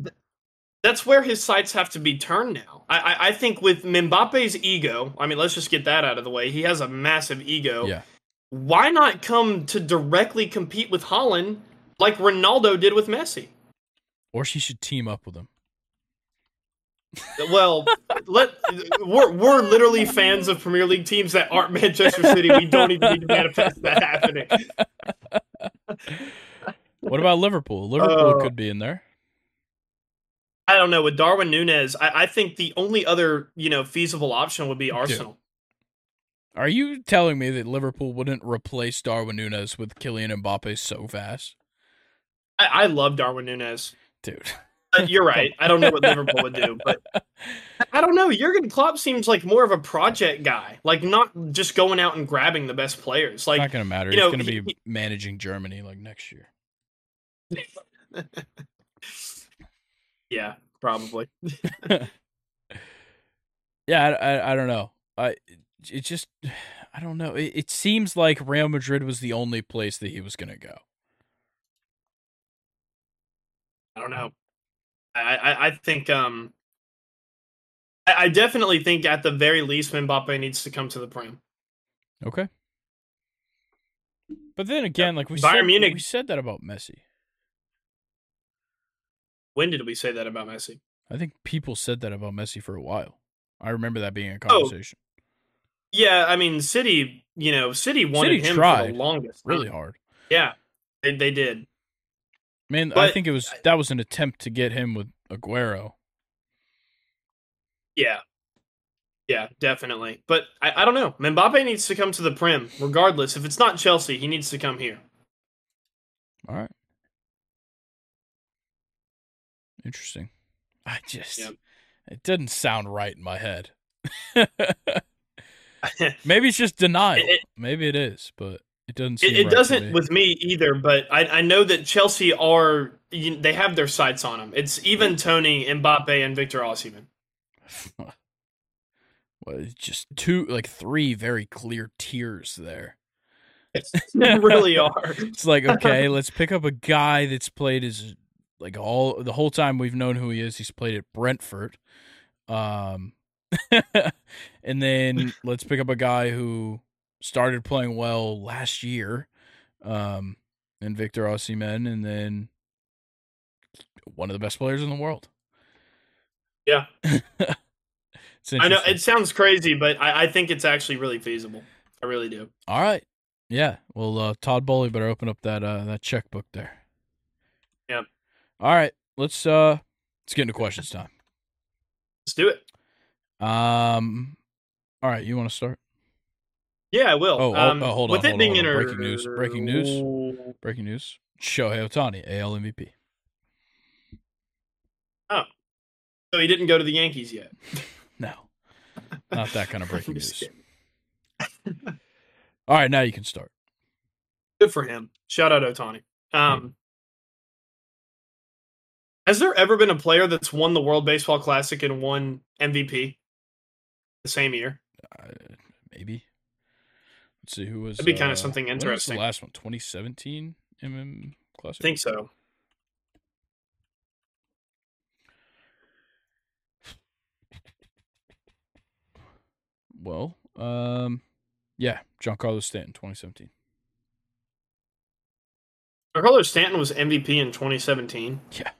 that's where his sights have to be turned now. I, I, I think with Mbappe's ego, I mean, let's just get that out of the way. He has a massive ego. Yeah. Why not come to directly compete with Haaland like Ronaldo did with Messi? Or she should team up with him. Well, let we're we're literally fans of Premier League teams that aren't Manchester City. We don't even need to manifest that happening. What about Liverpool? Liverpool Oh. could be in there. I don't know. With Darwin Nunez, I, I think the only other you know feasible option would be Arsenal. Are you telling me that Liverpool wouldn't replace Darwin Nunez with Kylian Mbappe so fast? I, I love Darwin Nunez. Dude. Uh, You're right. I don't know what Liverpool would do, but I don't know. Jurgen Klopp seems like more of a project guy, like not just going out and grabbing the best players. It's Like not going to matter. you He's going to he- be managing Germany like next year. Yeah, probably. Yeah, I, I, I don't know. I it just I don't know. It, it seems like Real Madrid was the only place that he was going to go. I don't know. I I, I think um. I I definitely think at the very least Mbappe needs to come to the Prem. Okay. But then again, like we Bayern said, Munich- we said that about Messi. When did we say that about Messi? I think people said that about Messi for a while. I remember that being a Oh, conversation. Yeah, I mean, City. You know, City wanted City him for the longest. Really time. hard. Yeah, they, they did. Man, I think it was that was an attempt to get him with Aguero. Yeah. Yeah, definitely. But I, I don't know. Mbappe needs to come to the Prem, regardless. If it's not Chelsea, he needs to come here. All right. Interesting. I just Yep. it doesn't sound right in my head. Maybe it's just denial. It- it- Maybe it is, but it doesn't seem It, it right doesn't me. with me either, but I, I know that Chelsea are you, they have their sights on him. It's even Toney, Mbappe, and Victor Osimhen. well, it's just two like three very clear tiers there. they really are. It's like, okay, let's pick up a guy that's played as like all the whole time we've known who he is. He's played at Brentford. Um and then let's pick up a guy who started playing well last year. Um and Victor Osimhen and then one of the best players in the world. Yeah. I know it sounds crazy, but I, I think it's actually really feasible. I really do. All right. Yeah. Well, uh, Todd Boehly better open up that uh, that checkbook there. Yep. All right. Let's uh let's get into questions time. Let's do it. Um. All right. You want to start? Yeah, I will. Oh, oh, um, oh, hold with on, it hold being on, hold on. inter- Breaking news, breaking news. Breaking news: Shohei Ohtani, AL MVP. Oh, so he didn't go to the Yankees yet. No, not that kind of breaking news. All right. Now you can start. Good for him. Shout out Ohtani. Um, has there ever been a player that's won the World Baseball Classic and won MVP the same year? Uh, maybe. Let's see who was. That'd be kinda uh, something when was interesting. the last one, 2017 MM Classic. I think so. Well, um, yeah, Giancarlo Stanton, 2017. Carlos Stanton was MVP in 2017. Yeah.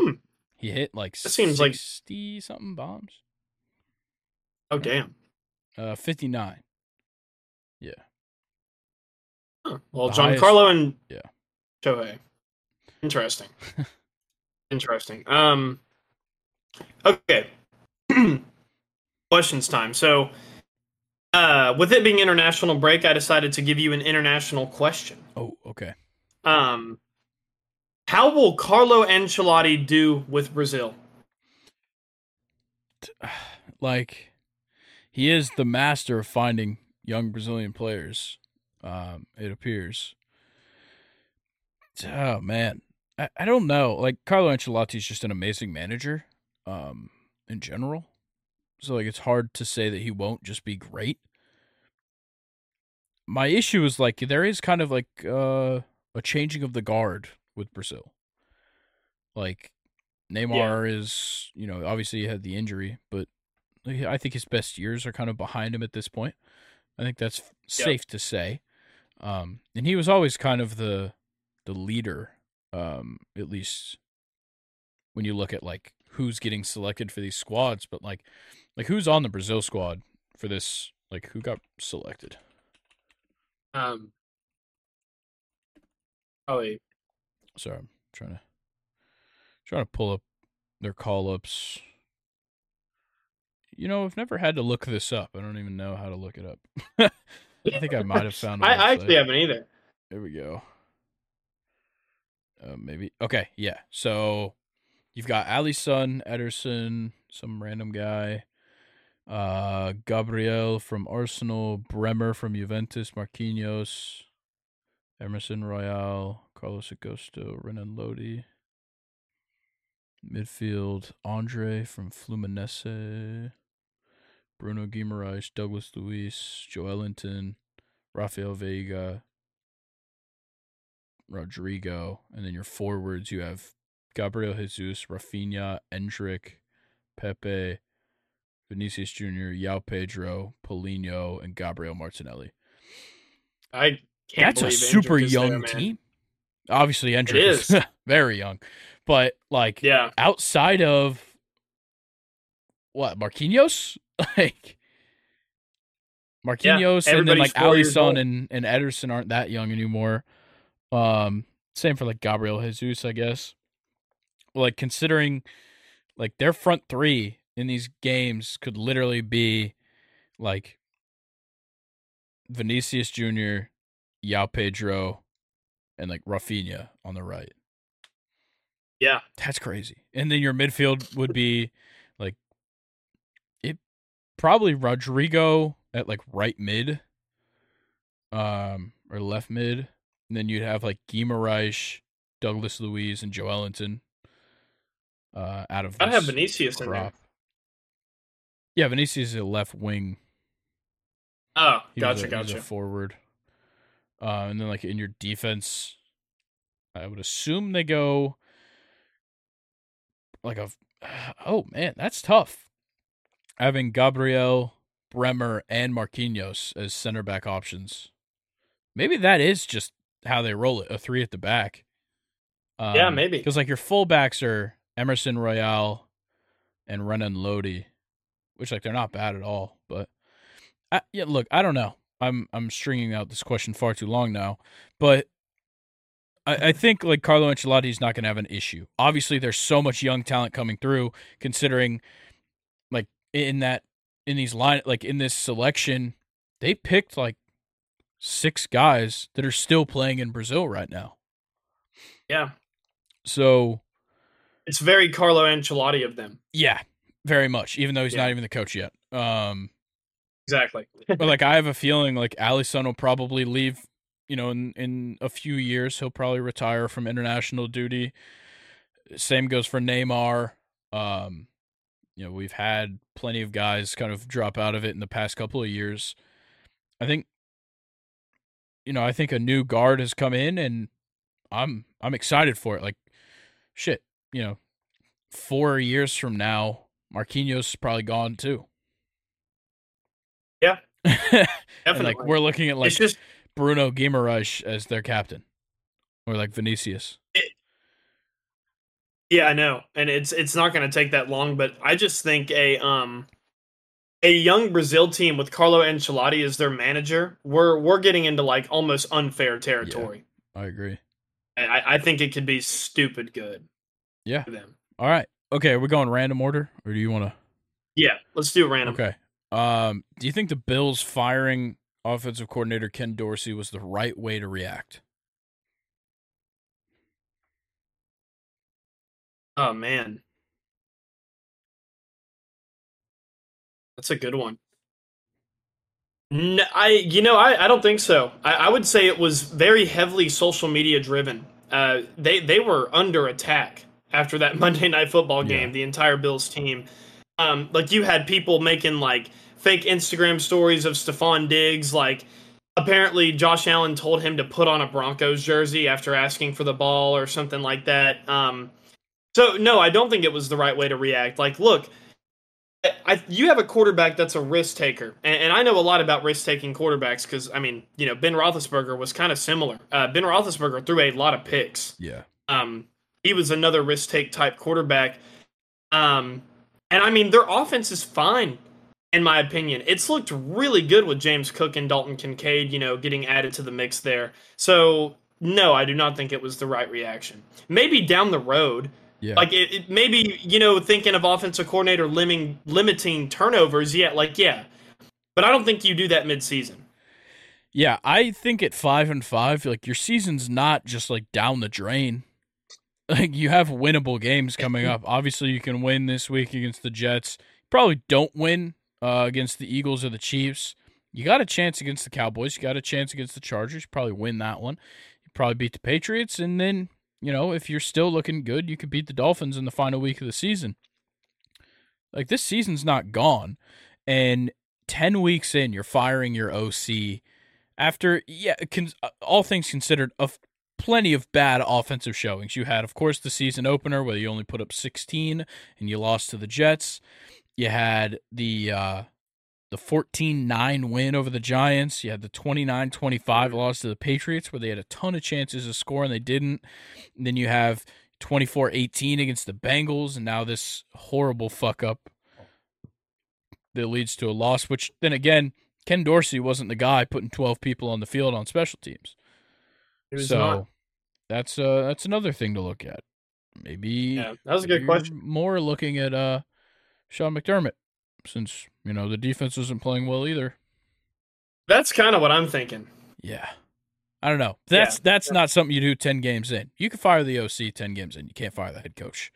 Hmm. He hit like That seems like- 60 something bombs. Oh damn. Uh, 59. Yeah. Huh. Well, The highest- Giancarlo and yeah. Shohei. Interesting. Interesting. Um. Okay. Questions time. So, uh, with it being international break, I decided to give you an international question. Oh, okay. Um, how will Carlo Ancelotti do with Brazil? Like, he is the master of finding young Brazilian players. Um, it appears. Oh man, I, I don't know. Like Carlo Ancelotti is just an amazing manager, um, in general. So like, it's hard to say that he won't just be great. My issue is like there is kind of like uh, a changing of the guard with Brazil. Like Neymar is, you know, obviously he had the injury, but I think his best years are kind of behind him at this point. I think that's f- safe to say. Um, and he was always kind of the the leader, um, at least when you look at like who's getting selected for these squads. But like, like who's on the Brazil squad for this? Like who got selected? Um. Probably. Sorry, I'm trying to trying to pull up their call ups. You know, I've never had to look this up. I don't even know how to look it up. I think I might have found. I, website. actually haven't either. There we go. Uh, maybe okay, yeah. So you've got Alisson, Ederson, some random guy, uh, Gabriel from Arsenal, Bremer from Juventus, Marquinhos, Emerson Royal, Carlos Augusto, Renan Lodi. Midfield, Andre from Fluminense, Bruno Guimaraes, Douglas Luiz, Joelinton, Raphael Veiga, Rodrygo, and then your forwards you have Gabriel Jesus, Rafinha, Endrick, Pepe, Vinicius Jr., João Pedro, Paulinho, and Gabriel Martinelli. I can't. That's a super is there, young team. Obviously, Endrick is. is very young, but like Yeah. outside of what Marquinhos, like Marquinhos, and then like. Alisson and and Ederson aren't that young anymore. Um, same for like Gabriel Jesus, I guess. Like considering, like their front three in these games could literally be like Vinicius Junior, João Pedro, and like Rafinha on the right. Yeah. That's crazy. And then your midfield would be like it probably Rodrygo at like right mid. Um or left mid. And then you'd have like Guimaraes, Douglas Luiz, and Joelinton. Uh out of I have Vinicius in there. Yeah, Vinicius is a left wing. Oh, He gotcha, a, he was a gotcha. forward. Uh, and then like in your defense, I would assume they go like a. Oh man, that's tough. Having Gabriel, Bremer, and Marquinhos as center back options. Maybe that is just how they roll it—a three at the back. Um, Yeah, maybe. because like your fullbacks are Emerson Royal and Renan Lodi, which like they're not bad at all. But I, yeah, look, I don't know. I'm I'm stringing out this question far too long now, but I, I think like Carlo Ancelotti is not going to have an issue. Obviously, there's so much young talent coming through. Considering, like in that in these line like in this selection, they picked like six guys that are still playing in Brazil right now. Yeah. So It's very Carlo Ancelotti of them. yeah, very much. Even though he's Yeah. not even the coach yet. Um, Exactly. but like I have a feeling like Alisson will probably leave. You know, in in a few years, he'll probably retire from international duty. Same goes for Neymar. Um, you know, we've had plenty of guys kind of drop out of it in the past couple of years. I think you know, I think a new guard has come in and I'm I'm excited for it. Like shit, you know, 4 years from now, Marquinhos is probably gone too. Yeah. Definitely. Like we're looking at like it's just Bruno Guimaraes as their captain. Or like Vinicius. Yeah, I know, and it's it's not going to take that long. But I just think a um a young Brazil team with Carlo Ancelotti as their manager, we're we're getting into like almost unfair territory. I agree. I, I think it could be stupid good Yeah. for them. All right. Okay, we're going random order or do you want to Yeah, let's do random. Okay. Um, do you think the Bills firing offensive coordinator Ken Dorsey was the right way to react? Oh man, that's a good one. No, I you know I, I don't think so. I, I would say it was very heavily social media driven. Uh, they they were under attack after that Monday Night Football game. Yeah. The entire Bills team, um, like you had people making like fake Instagram stories of Stefon Diggs. Like apparently Josh Allen told him to put on a Broncos jersey after asking for the ball or something like that. Um, so no, I don't think it was the right way to react. Like, look, I, you have a quarterback that's a risk taker, and, and I know a lot about risk taking quarterbacks because I mean, you know, Ben Roethlisberger was kind of similar. Uh, ben Roethlisberger threw a lot of picks. Yeah. Um, he was another risk take type quarterback. Um, and I mean, their offense is fine, in my opinion. It's looked really good with James Cook and Dalton Kincaid, you know, getting added to the mix there. So no, I do not think it was the right reaction. Maybe down the road, Yeah. like it, it maybe you know thinking of offensive coordinator limiting limiting turnovers. Yeah, like yeah, but I don't think you do that midseason. yeah, I think at 5 and 5 like your season's not just like down the drain. Like you have winnable games coming up. Obviously, you can win this week against the Jets. Probably don't win uh, against the Eagles or the Chiefs. You got a chance against the Cowboys. You got a chance against the Chargers. You probably win that one. You probably beat the Patriots, and then you know if you're still looking good, you could beat the Dolphins in the final week of the season. Like this season's not gone, and ten weeks in, you're firing your OC after yeah, con- all things considered, of plenty of bad offensive showings. You had, of course, the season opener where you only put up 16 and you lost to the Jets. You had the uh, the 14-9 win over the Giants. You had the 29-25 loss to the Patriots where they had a ton of chances to score and they didn't. And then you have 24-18 against the Bengals and now this horrible fuck up that leads to a loss which then again Ken Dorsey wasn't the guy putting 12 people on the field on special teams. So not. that's uh that's another thing to look at. Maybe Yeah, that was a good question. More looking at uh Sean McDermott since, you know, the defense isn't playing well either. That's kind of what I'm thinking. Yeah. I don't know. That's Yeah. that's not something you do 10 games in. You can fire the OC 10 games in. You can't fire the head coach.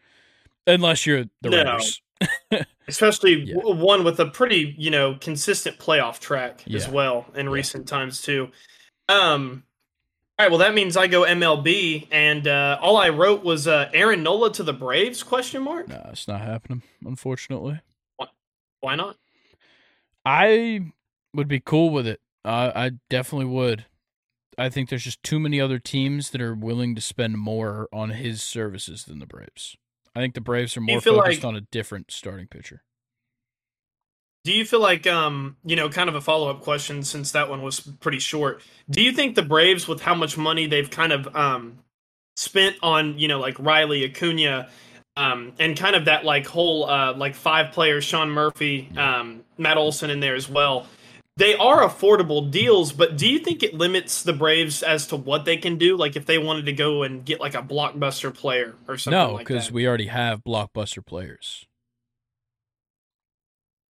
Unless you're the No. Raiders. especially Yeah. one with a pretty you know consistent playoff track as well in Yeah. recent times too. Um, all right, well that means I go MLB, and uh, all I wrote was uh, Aaron Nola to the Braves? Question mark. No, it's not happening, unfortunately. Why not? I would be cool with it. Uh, I definitely would. I think there's just too many other teams that are willing to spend more on his services than the Braves. I think the Braves are more focused like- on a different starting pitcher. Do you feel like um you know kind of a follow up question since that one was pretty short? Do you think the Braves with how much money they've kind of um spent on you know like Riley Acuna um and kind of that like whole uh like five players Sean Murphy um Matt Olson in there as well. They are affordable deals, but do you think it limits the Braves as to what they can do? Like if they wanted to go and get like a blockbuster player or something No, because that. we already have blockbuster players.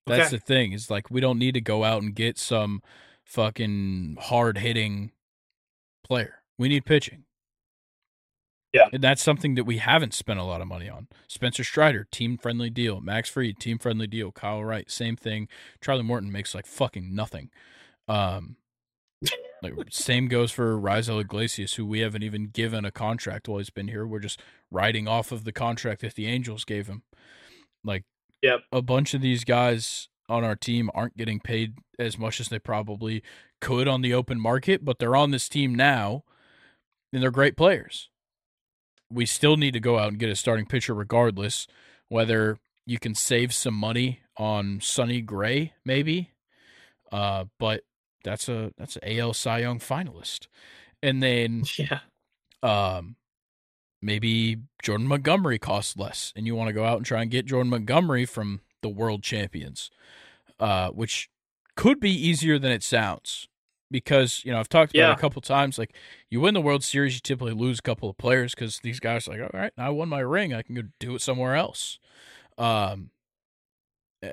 That's Okay. the thing. Is like we don't need to go out and get some fucking hard hitting player. We need pitching. Yeah. And that's something that we haven't spent a lot of money on. Spencer Strider, team friendly deal. Max Fried, team friendly deal. Kyle Wright, same thing. Charlie Morton makes like fucking nothing. Um like same goes for Raisel Iglesias, who we haven't even given a contract while he's been here. We're just riding off of the contract that the Angels gave him. Like Yep. a bunch of these guys on our team aren't getting paid as much as they probably could on the open market, but they're on this team now and they're great players. We still need to go out and get a starting pitcher regardless, whether you can save some money on Sonny Gray, maybe. Uh, but that's a that's an AL Cy Young finalist. And then Yeah. um, maybe Jordan Montgomery costs less, and you want to go out and try and get Jordan Montgomery from the world champions, uh, which could be easier than it sounds. Because you know I've talked about Yeah. it a couple times. Like you win the World Series, you typically lose a couple of players because these guys are like, all right, I won my ring, I can go do it somewhere else. Um, uh,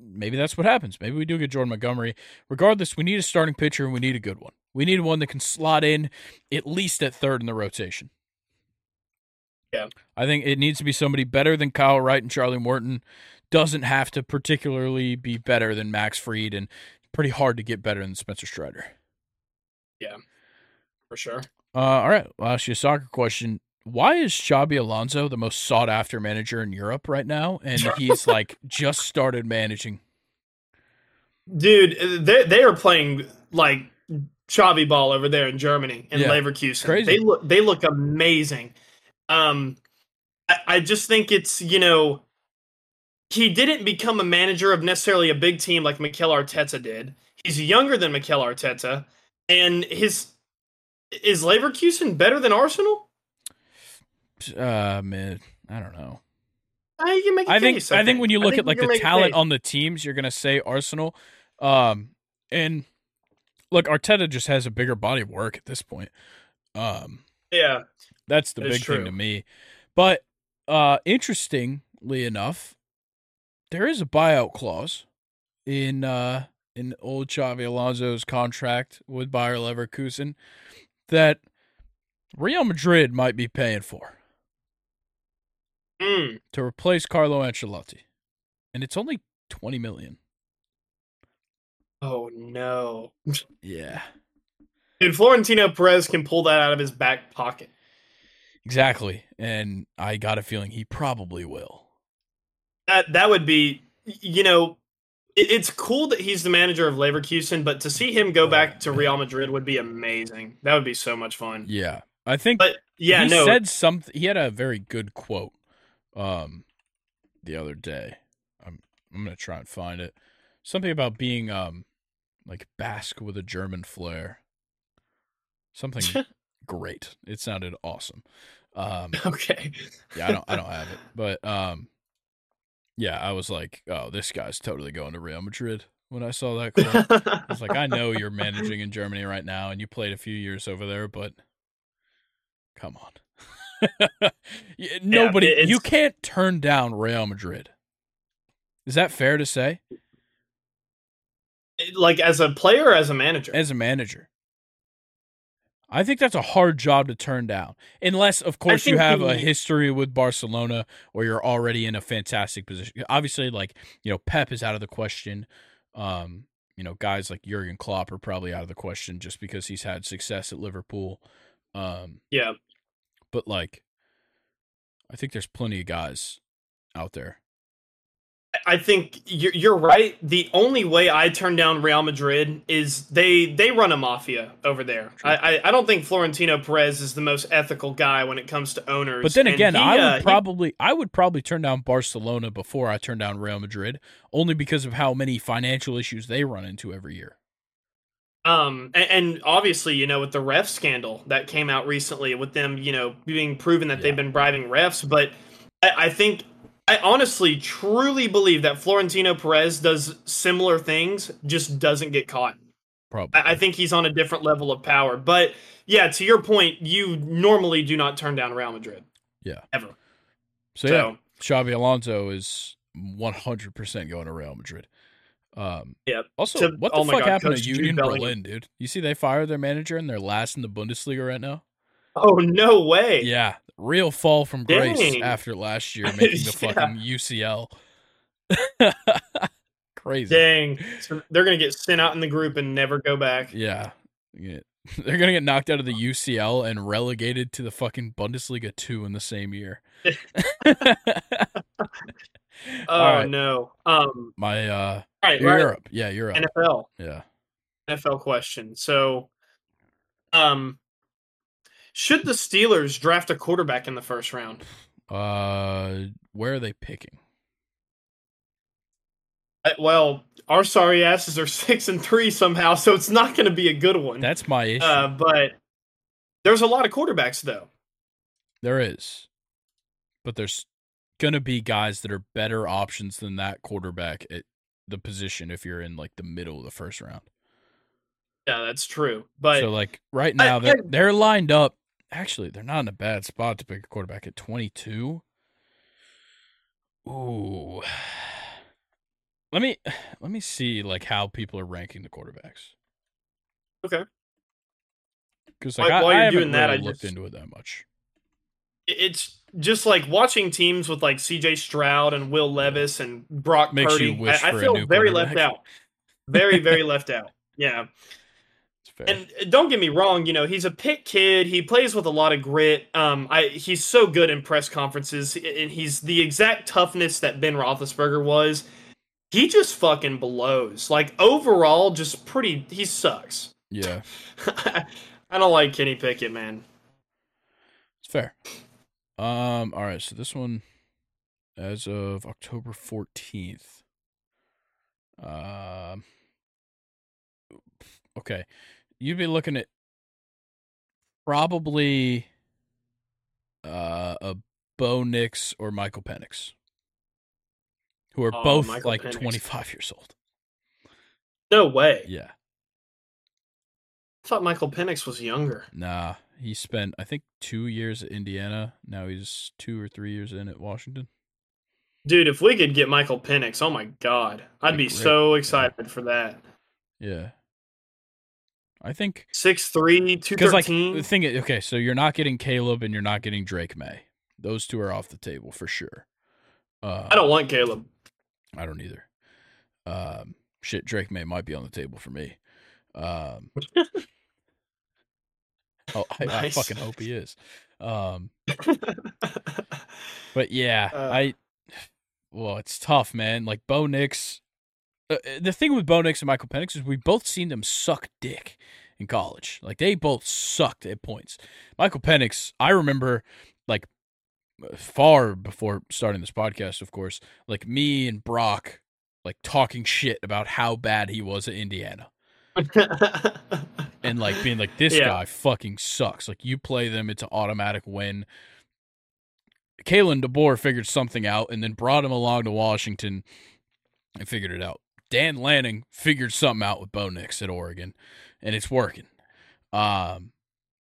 maybe that's what happens. Maybe we do get Jordan Montgomery. Regardless, we need a starting pitcher and we need a good one. We need one that can slot in at least at third in the rotation. Yeah. I think it needs to be somebody better than Kyle Wright and Charlie Morton. Doesn't have to particularly be better than Max Fried, and pretty hard to get better than Spencer Strider. Yeah, for sure. Uh, all right, I'll ask you a soccer question. Why is Xabi Alonso the most sought after manager in Europe right now? And he's like just started managing. Dude, they they are playing like chobby ball over there in Germany in Yeah. Leverkusen. Crazy. They look they look amazing. Um, I, I just think it's you know he didn't become a manager of necessarily a big team like Mikel Arteta did. He's younger than Mikel Arteta, and his is Leverkusen better than Arsenal? Uh, man, I don't know. I make a I think case, I think when you look at like the talent on the teams, you're gonna say Arsenal. Um, and look, Arteta just has a bigger body of work at this point. Um, yeah, That's the big thing to me. But uh interestingly enough, there is a buyout clause in uh in old Xabi Alonso's contract with Bayer Leverkusen that Real Madrid might be paying for Mm. to replace Carlo Ancelotti. And it's only 20 million. Oh no. Yeah. and Florentino Perez can pull that out of his back pocket. Exactly. And I got a feeling he probably will. That that would be, you know, it, it's cool that he's the manager of Leverkusen, but to see him go back to Real Madrid would be amazing. That would be so much fun. Yeah. I think But yeah, he no, said something. He had a very good quote, um, the other day. I'm I'm gonna try and find it. Something about being um, like Basque with a German flair. Something great. It sounded awesome. Um, okay. yeah, I don't I don't have it, but um, yeah, I was like, oh, this guy's totally going to Real Madrid when I saw that quote. I was like, I know you're managing in Germany right now, and you played a few years over there, but come on, nobody. it- you can't turn down Real Madrid. Is that fair to say like as a player or as a manager? as a manager? I think that's a hard job to turn down, unless, of course, you have a history with Barcelona or you're already in a fantastic position. Obviously, like you know, Pep is out of the question. Um, you know, guys like Jurgen Klopp are probably out of the question just because he's had success at Liverpool. Um, yeah. but like, I think there's plenty of guys out there. I think you're, you're right. The only way I turn down Real Madrid is they they run a mafia over there. I, I I don't think Florentino Perez is the most ethical guy when it comes to owners. But then again, he, I would uh, he- probably I would probably turn down Barcelona before I turn down Real Madrid, only because of how many financial issues they run into every year. Um, and, and obviously, you know, with the ref scandal that came out recently, with them, you know, being proven that Yeah. they've been bribing refs, but I, I think, I honestly, truly believe that Florentino Perez does similar things, just doesn't get caught. Probably. I, I think he's on a different level of power. But yeah, to your point, you normally do not turn down Real Madrid. Yeah. ever. so, So, yeah, Xabi Alonso is 100% going to Real Madrid. Um, Yep. Also, To- what the oh fuck God, happened Coach to Union Berlin, dude? You see, they fired their manager and they're last in the Bundesliga right now. Oh no way! Yeah, real fall from grace Dang. after last year making the Yeah. fucking UCL. Crazy. Dang, so they're gonna get sent out in the group and never go back. Yeah. They're gonna get knocked out of the UCL and relegated to the fucking Bundesliga two in the same year. Oh right. no. Um. My uh All right, right. Europe. Yeah, Europe. NFL. Yeah. NFL question. So, um, should the Steelers draft a quarterback in the first round? Uh, where are they picking? Uh, Well, our sorry asses are six and three somehow, so it's not going to be a good one. That's my issue. uh, but there's a lot of quarterbacks though. there is, but there's gonna be guys that are better options than that quarterback at the position if you're in like the middle of the first round. Yeah, that's true. But so like right I- now they're I- they're lined up. Actually, they're not in a bad spot to pick a quarterback at 22. Ooh. Let me let me see like how people are ranking the quarterbacks. Okay. Because like I, while I you're haven't doing that, really I looked just- into it that much. it's just like watching teams with like C.J. Stroud and Will Levis and Brock Makes Purdy. you wish I, I feel very left out. Very, very left out. Yeah. Fair. And uh, don't get me wrong, you know, he's a pick kid. He plays with a lot of grit. Um, I he's so good in press conferences, and he's the exact toughness that Ben Roethlisberger was. He just fucking blows. Like overall, just pretty. He sucks. yeah, I don't like Kenny Pickett, man. it's fair. Um all right, so this one as of October 14th. Um okay. You'd be looking at probably uh a Bo Nix or Michael Penix. Who are Oh, both Michael like Penix. 25 years old. No way. Yeah. I thought Michael Penix was younger. Nah, he spent I think 2 years at Indiana. Now he's 2 or 3 years in at Washington. Dude, if we could get Michael Penix, oh my god, I'd be so excited for that. Yeah. I think Six three, two because like thirteen. the thing is, okay, so you're not getting Caleb and you're not getting Drake Maye. Those two are off the table for sure. Uh, I don't want Caleb. I don't either. Um, shit, Drake Maye might be on the table for me. Um, oh, I, I fucking hope he is. Um, but yeah, Uh. I. Well, it's tough, man. Like Bo Nix. Uh, the thing with Bo Nix and Michael Penix is we both seen them suck dick in college. Like they both sucked at points. Michael Penix, I remember, like far before starting this podcast, of course, like me and Brock, like talking shit about how bad he was at Indiana and like being like, this Yeah. guy fucking sucks. Like you play them, it's an automatic win. Kalen DeBoer figured something out and then brought him along to Washington and figured it out. Dan Lanning figured something out with Bo Nix at Oregon, and it's working. Um,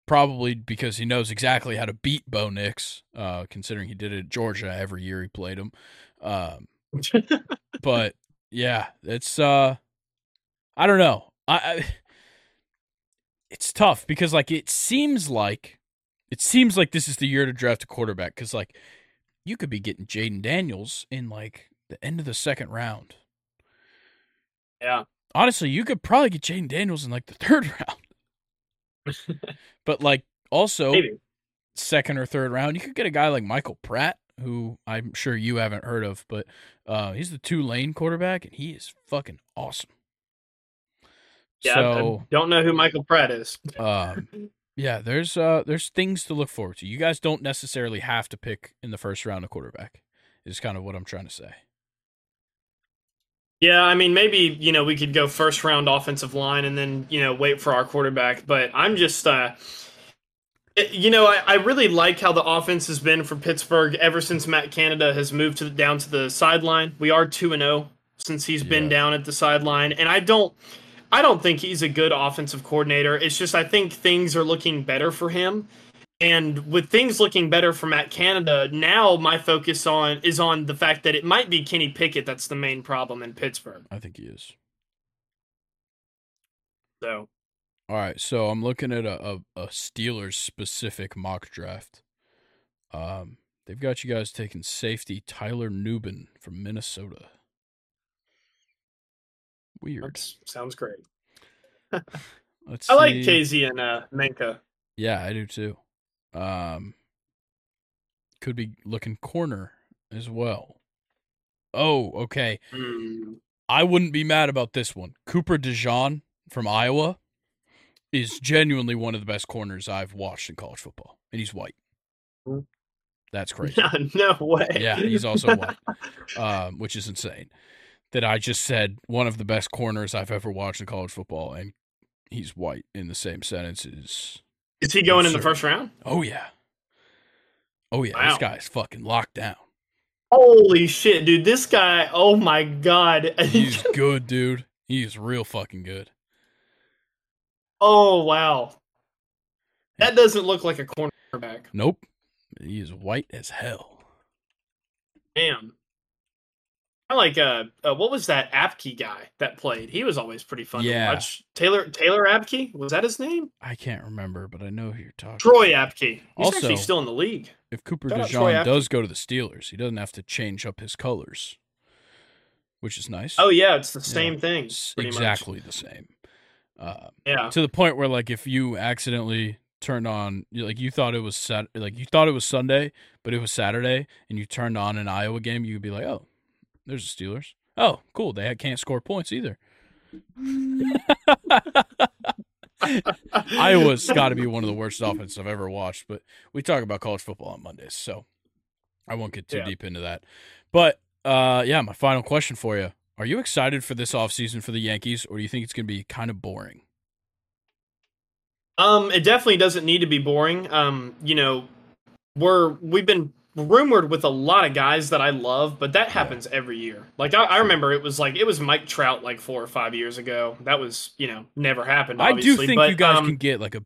probably because he knows exactly how to beat Bo Nix, uh, considering he did it at Georgia every year he played him. Um, but yeah, it's uh, I don't know. I, I it's tough because like it seems like it seems like this is the year to draft a quarterback because like you could be getting Jayden Daniels in like the end of the second round. Yeah. Honestly, you could probably get Jayden Daniels in like the third round. but like also Maybe. second or third round, you could get a guy like Michael Pratt, who I'm sure you haven't heard of, but uh, he's the Tulane quarterback, and he is fucking awesome. Yeah. I- I don't know who Michael Pratt is. um, yeah, there's uh, there's things to look forward to. You guys don't necessarily have to pick in the first round a quarterback. Is kind of what I'm trying to say. Yeah, I mean, maybe you know we could go first round offensive line and then you know wait for our quarterback. But I'm just, uh, you know, I, I really like how the offense has been for Pittsburgh ever since Matt Canada has moved to the, down to the sideline. We are two and zero since he's been down at the sideline, and I don't, I don't think he's a good offensive coordinator. It's just I think things are looking better for him. And with things looking better for Matt Canada, now my focus on is on the fact that it might be Kenny Pickett that's the main problem in Pittsburgh. I think he is. So All right, so I'm looking at a, a, a Steelers specific mock draft. Um, they've got you guys taking safety Tyler Nubin from Minnesota. Weird. that sounds great. Let's I like see. KZ and uh, Menka. Yeah, I do too. Um, could be looking corner as well. Oh, okay. Hmm. I wouldn't be mad about this one. Cooper DeJean from Iowa is genuinely one of the best corners I've watched in college football, and he's white. Mm. That's crazy. no way. Yeah, he's also white, um, which is insane. That I just said one of the best corners I've ever watched in college football, and he's white in the same sentence is. Is he going in the first round? Oh yeah. Oh yeah, Wow. this guy's fucking locked down. Holy shit, dude! This guy. Oh my god. He's good, dude. He's real fucking good. oh wow. That doesn't look like a cornerback. Nope. He is white as hell. Damn. I like uh, uh what was that Apke guy that played? He was always pretty fun Yeah. to watch. Taylor Taylor Apke? Was that his name? I can't remember, but I know who you're talking. Troy Apke. He's Also- actually still in the league. If Cooper Shout DeJean does go to the Steelers, he doesn't have to change up his colors, which is nice. Oh yeah, it's the Yeah. same thing. Pretty much. exactly the same. Uh, Yeah. to the point where, like, if you accidentally turned on, like, you thought it was sat, like you thought it was Sunday, but it was Saturday, and you turned on an Iowa game, you'd be like, oh, there's the Steelers. Oh, cool. They can't score points either. Iowa's got to be one of the worst offenses I've ever watched, but we talk about college football on Mondays, so I won't get too Yeah. deep into that. But uh, yeah, my final question for you: Are you excited for this offseason for the Yankees, or do you think it's going to be kind of boring? Um, it definitely doesn't need to be boring. Um, you know, we're we've been rumored with a lot of guys that I love, but that happens every year. Like I, I remember it was like it was Mike Trout like four or five years ago. That was you know never happened. I do think but, you guys um, can get like a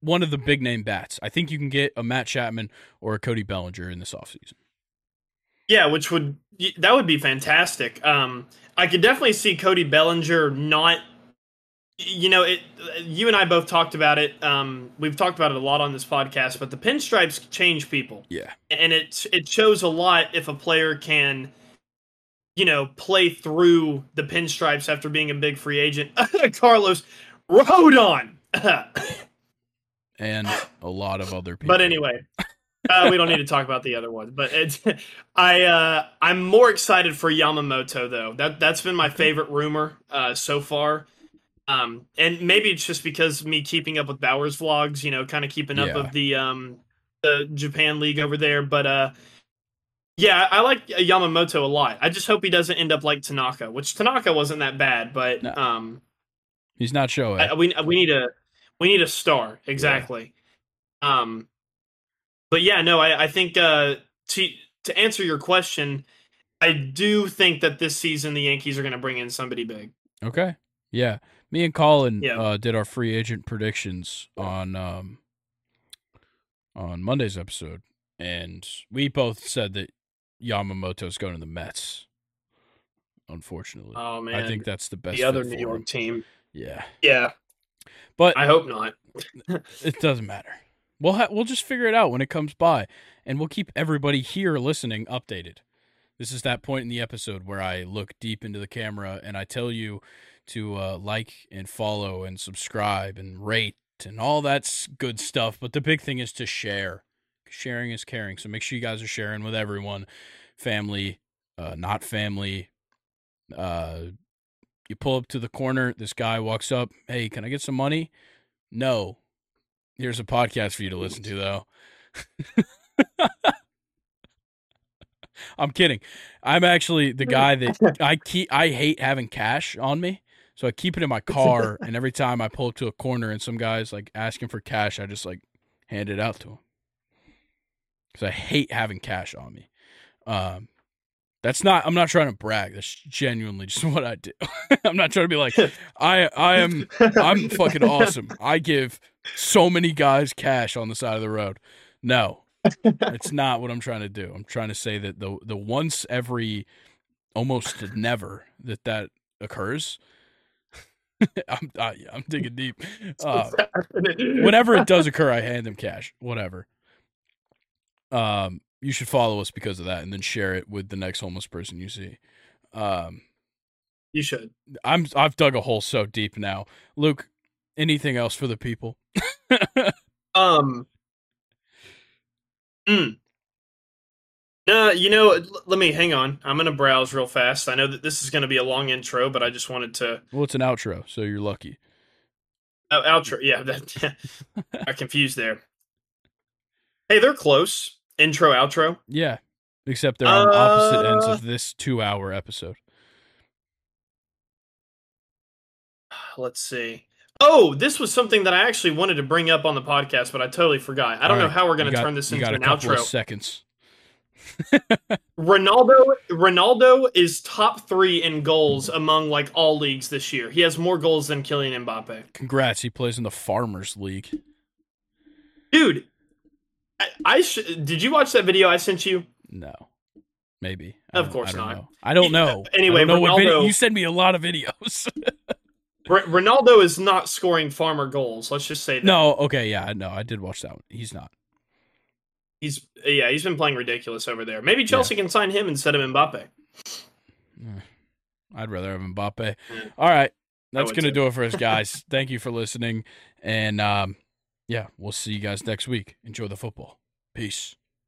one of the big name bats. I think you can get a Matt Chapman or a Cody Bellinger in this offseason. Yeah, which would that would be fantastic. Um, I could definitely see Cody Bellinger not. You know, it. You and I both talked about it. Um, we've talked about it a lot on this podcast, but the pinstripes change people. Yeah, and it it shows a lot if a player can you know play through the pinstripes after being a big free agent carlos rodon and a lot of other people. but anyway uh, we don't need to talk about the other ones but it's i uh i'm more excited for yamamoto though that that's been my favorite rumor uh so far um and maybe it's just because me keeping up with bowers vlogs you know kind of keeping up Yeah. of the um the japan league over there but uh yeah, I like Yamamoto a lot. I just hope he doesn't end up like Tanaka, which Tanaka wasn't that bad, but No. um, he's not showing. I, we we need a we need a star exactly. Um, but yeah, no, I I think uh to to answer your question, I do think that this season the Yankees are going to bring in somebody big. Okay. Yeah. Me and Colin Yeah. uh, did our free agent predictions on um on Monday's episode, and we both said that Yamamoto's going to the Mets. Unfortunately, Oh man, I think that's the best. the other New York him. team. Yeah, Yeah, but I hope not. it doesn't matter. We'll ha- we'll just figure it out when it comes by, and we'll keep everybody here listening updated. This is that point in the episode where I look deep into the camera and I tell you to uh, like and follow and subscribe and rate and all that's good stuff. But the big thing is to share. Sharing is caring, so make sure you guys are sharing with everyone, family, uh, not family. Uh, you pull up to the corner. This guy walks up. Hey, can I get some money? No. Here's a podcast for you to listen to, though. I'm kidding. I'm actually the guy that I keep. I hate having cash on me, so I keep it in my car. And every time I pull up to a corner and some guys like asking for cash, I just like hand it out to them because I hate having cash on me. Um, that's not. I'm not trying to brag. That's genuinely just what I do. I'm not trying to be like I. I am. I'm fucking awesome. I give so many guys cash on the side of the road. No, it's not what I'm trying to do. I'm trying to say that the the once every almost never that that occurs. I'm I, I'm digging deep. Uh, whenever it does occur, I hand them cash. Whatever. Um, you should follow us because of that, and then share it with the next homeless person you see. Um, you should. I'm I've dug a hole so deep now. Luke, anything else for the people? Um. Mm. Uh, you know, l- let me hang on. I'm gonna browse real fast. I know that this is gonna be a long intro, but I just wanted to Well, it's an outro, so you're lucky. oh, outro. Yeah, that I confused there. Hey, they're close. Intro, outro. Yeah, except they're on opposite ends Uh, of this two-hour episode. Let's see. Oh, this was something that I actually wanted to bring up on the podcast, but I totally forgot. I don't All know how we're gonna turn this you into an outro. seconds. Ronaldo Ronaldo is top three in goals among like all leagues this year. He has more goals than Kylian Mbappe. Congrats, he plays in the Farmers League. Dude, I, I sh- did you watch that video I sent you? No, maybe. Of course I not. Know. I don't know. Anyway, I don't know video. You send me a lot of videos. R- Ronaldo is not scoring farmer goals. Let's just say that. no, okay, yeah, no, I did watch that one. He's not. he's yeah, he's been playing ridiculous over there. Maybe Chelsea can sign him instead of Mbappe. I'd rather have Mbappe. Yeah. All right, that's gonna too. do it for us, guys. Thank you for listening, and um, yeah, we'll see you guys next week. Enjoy the football. Peace.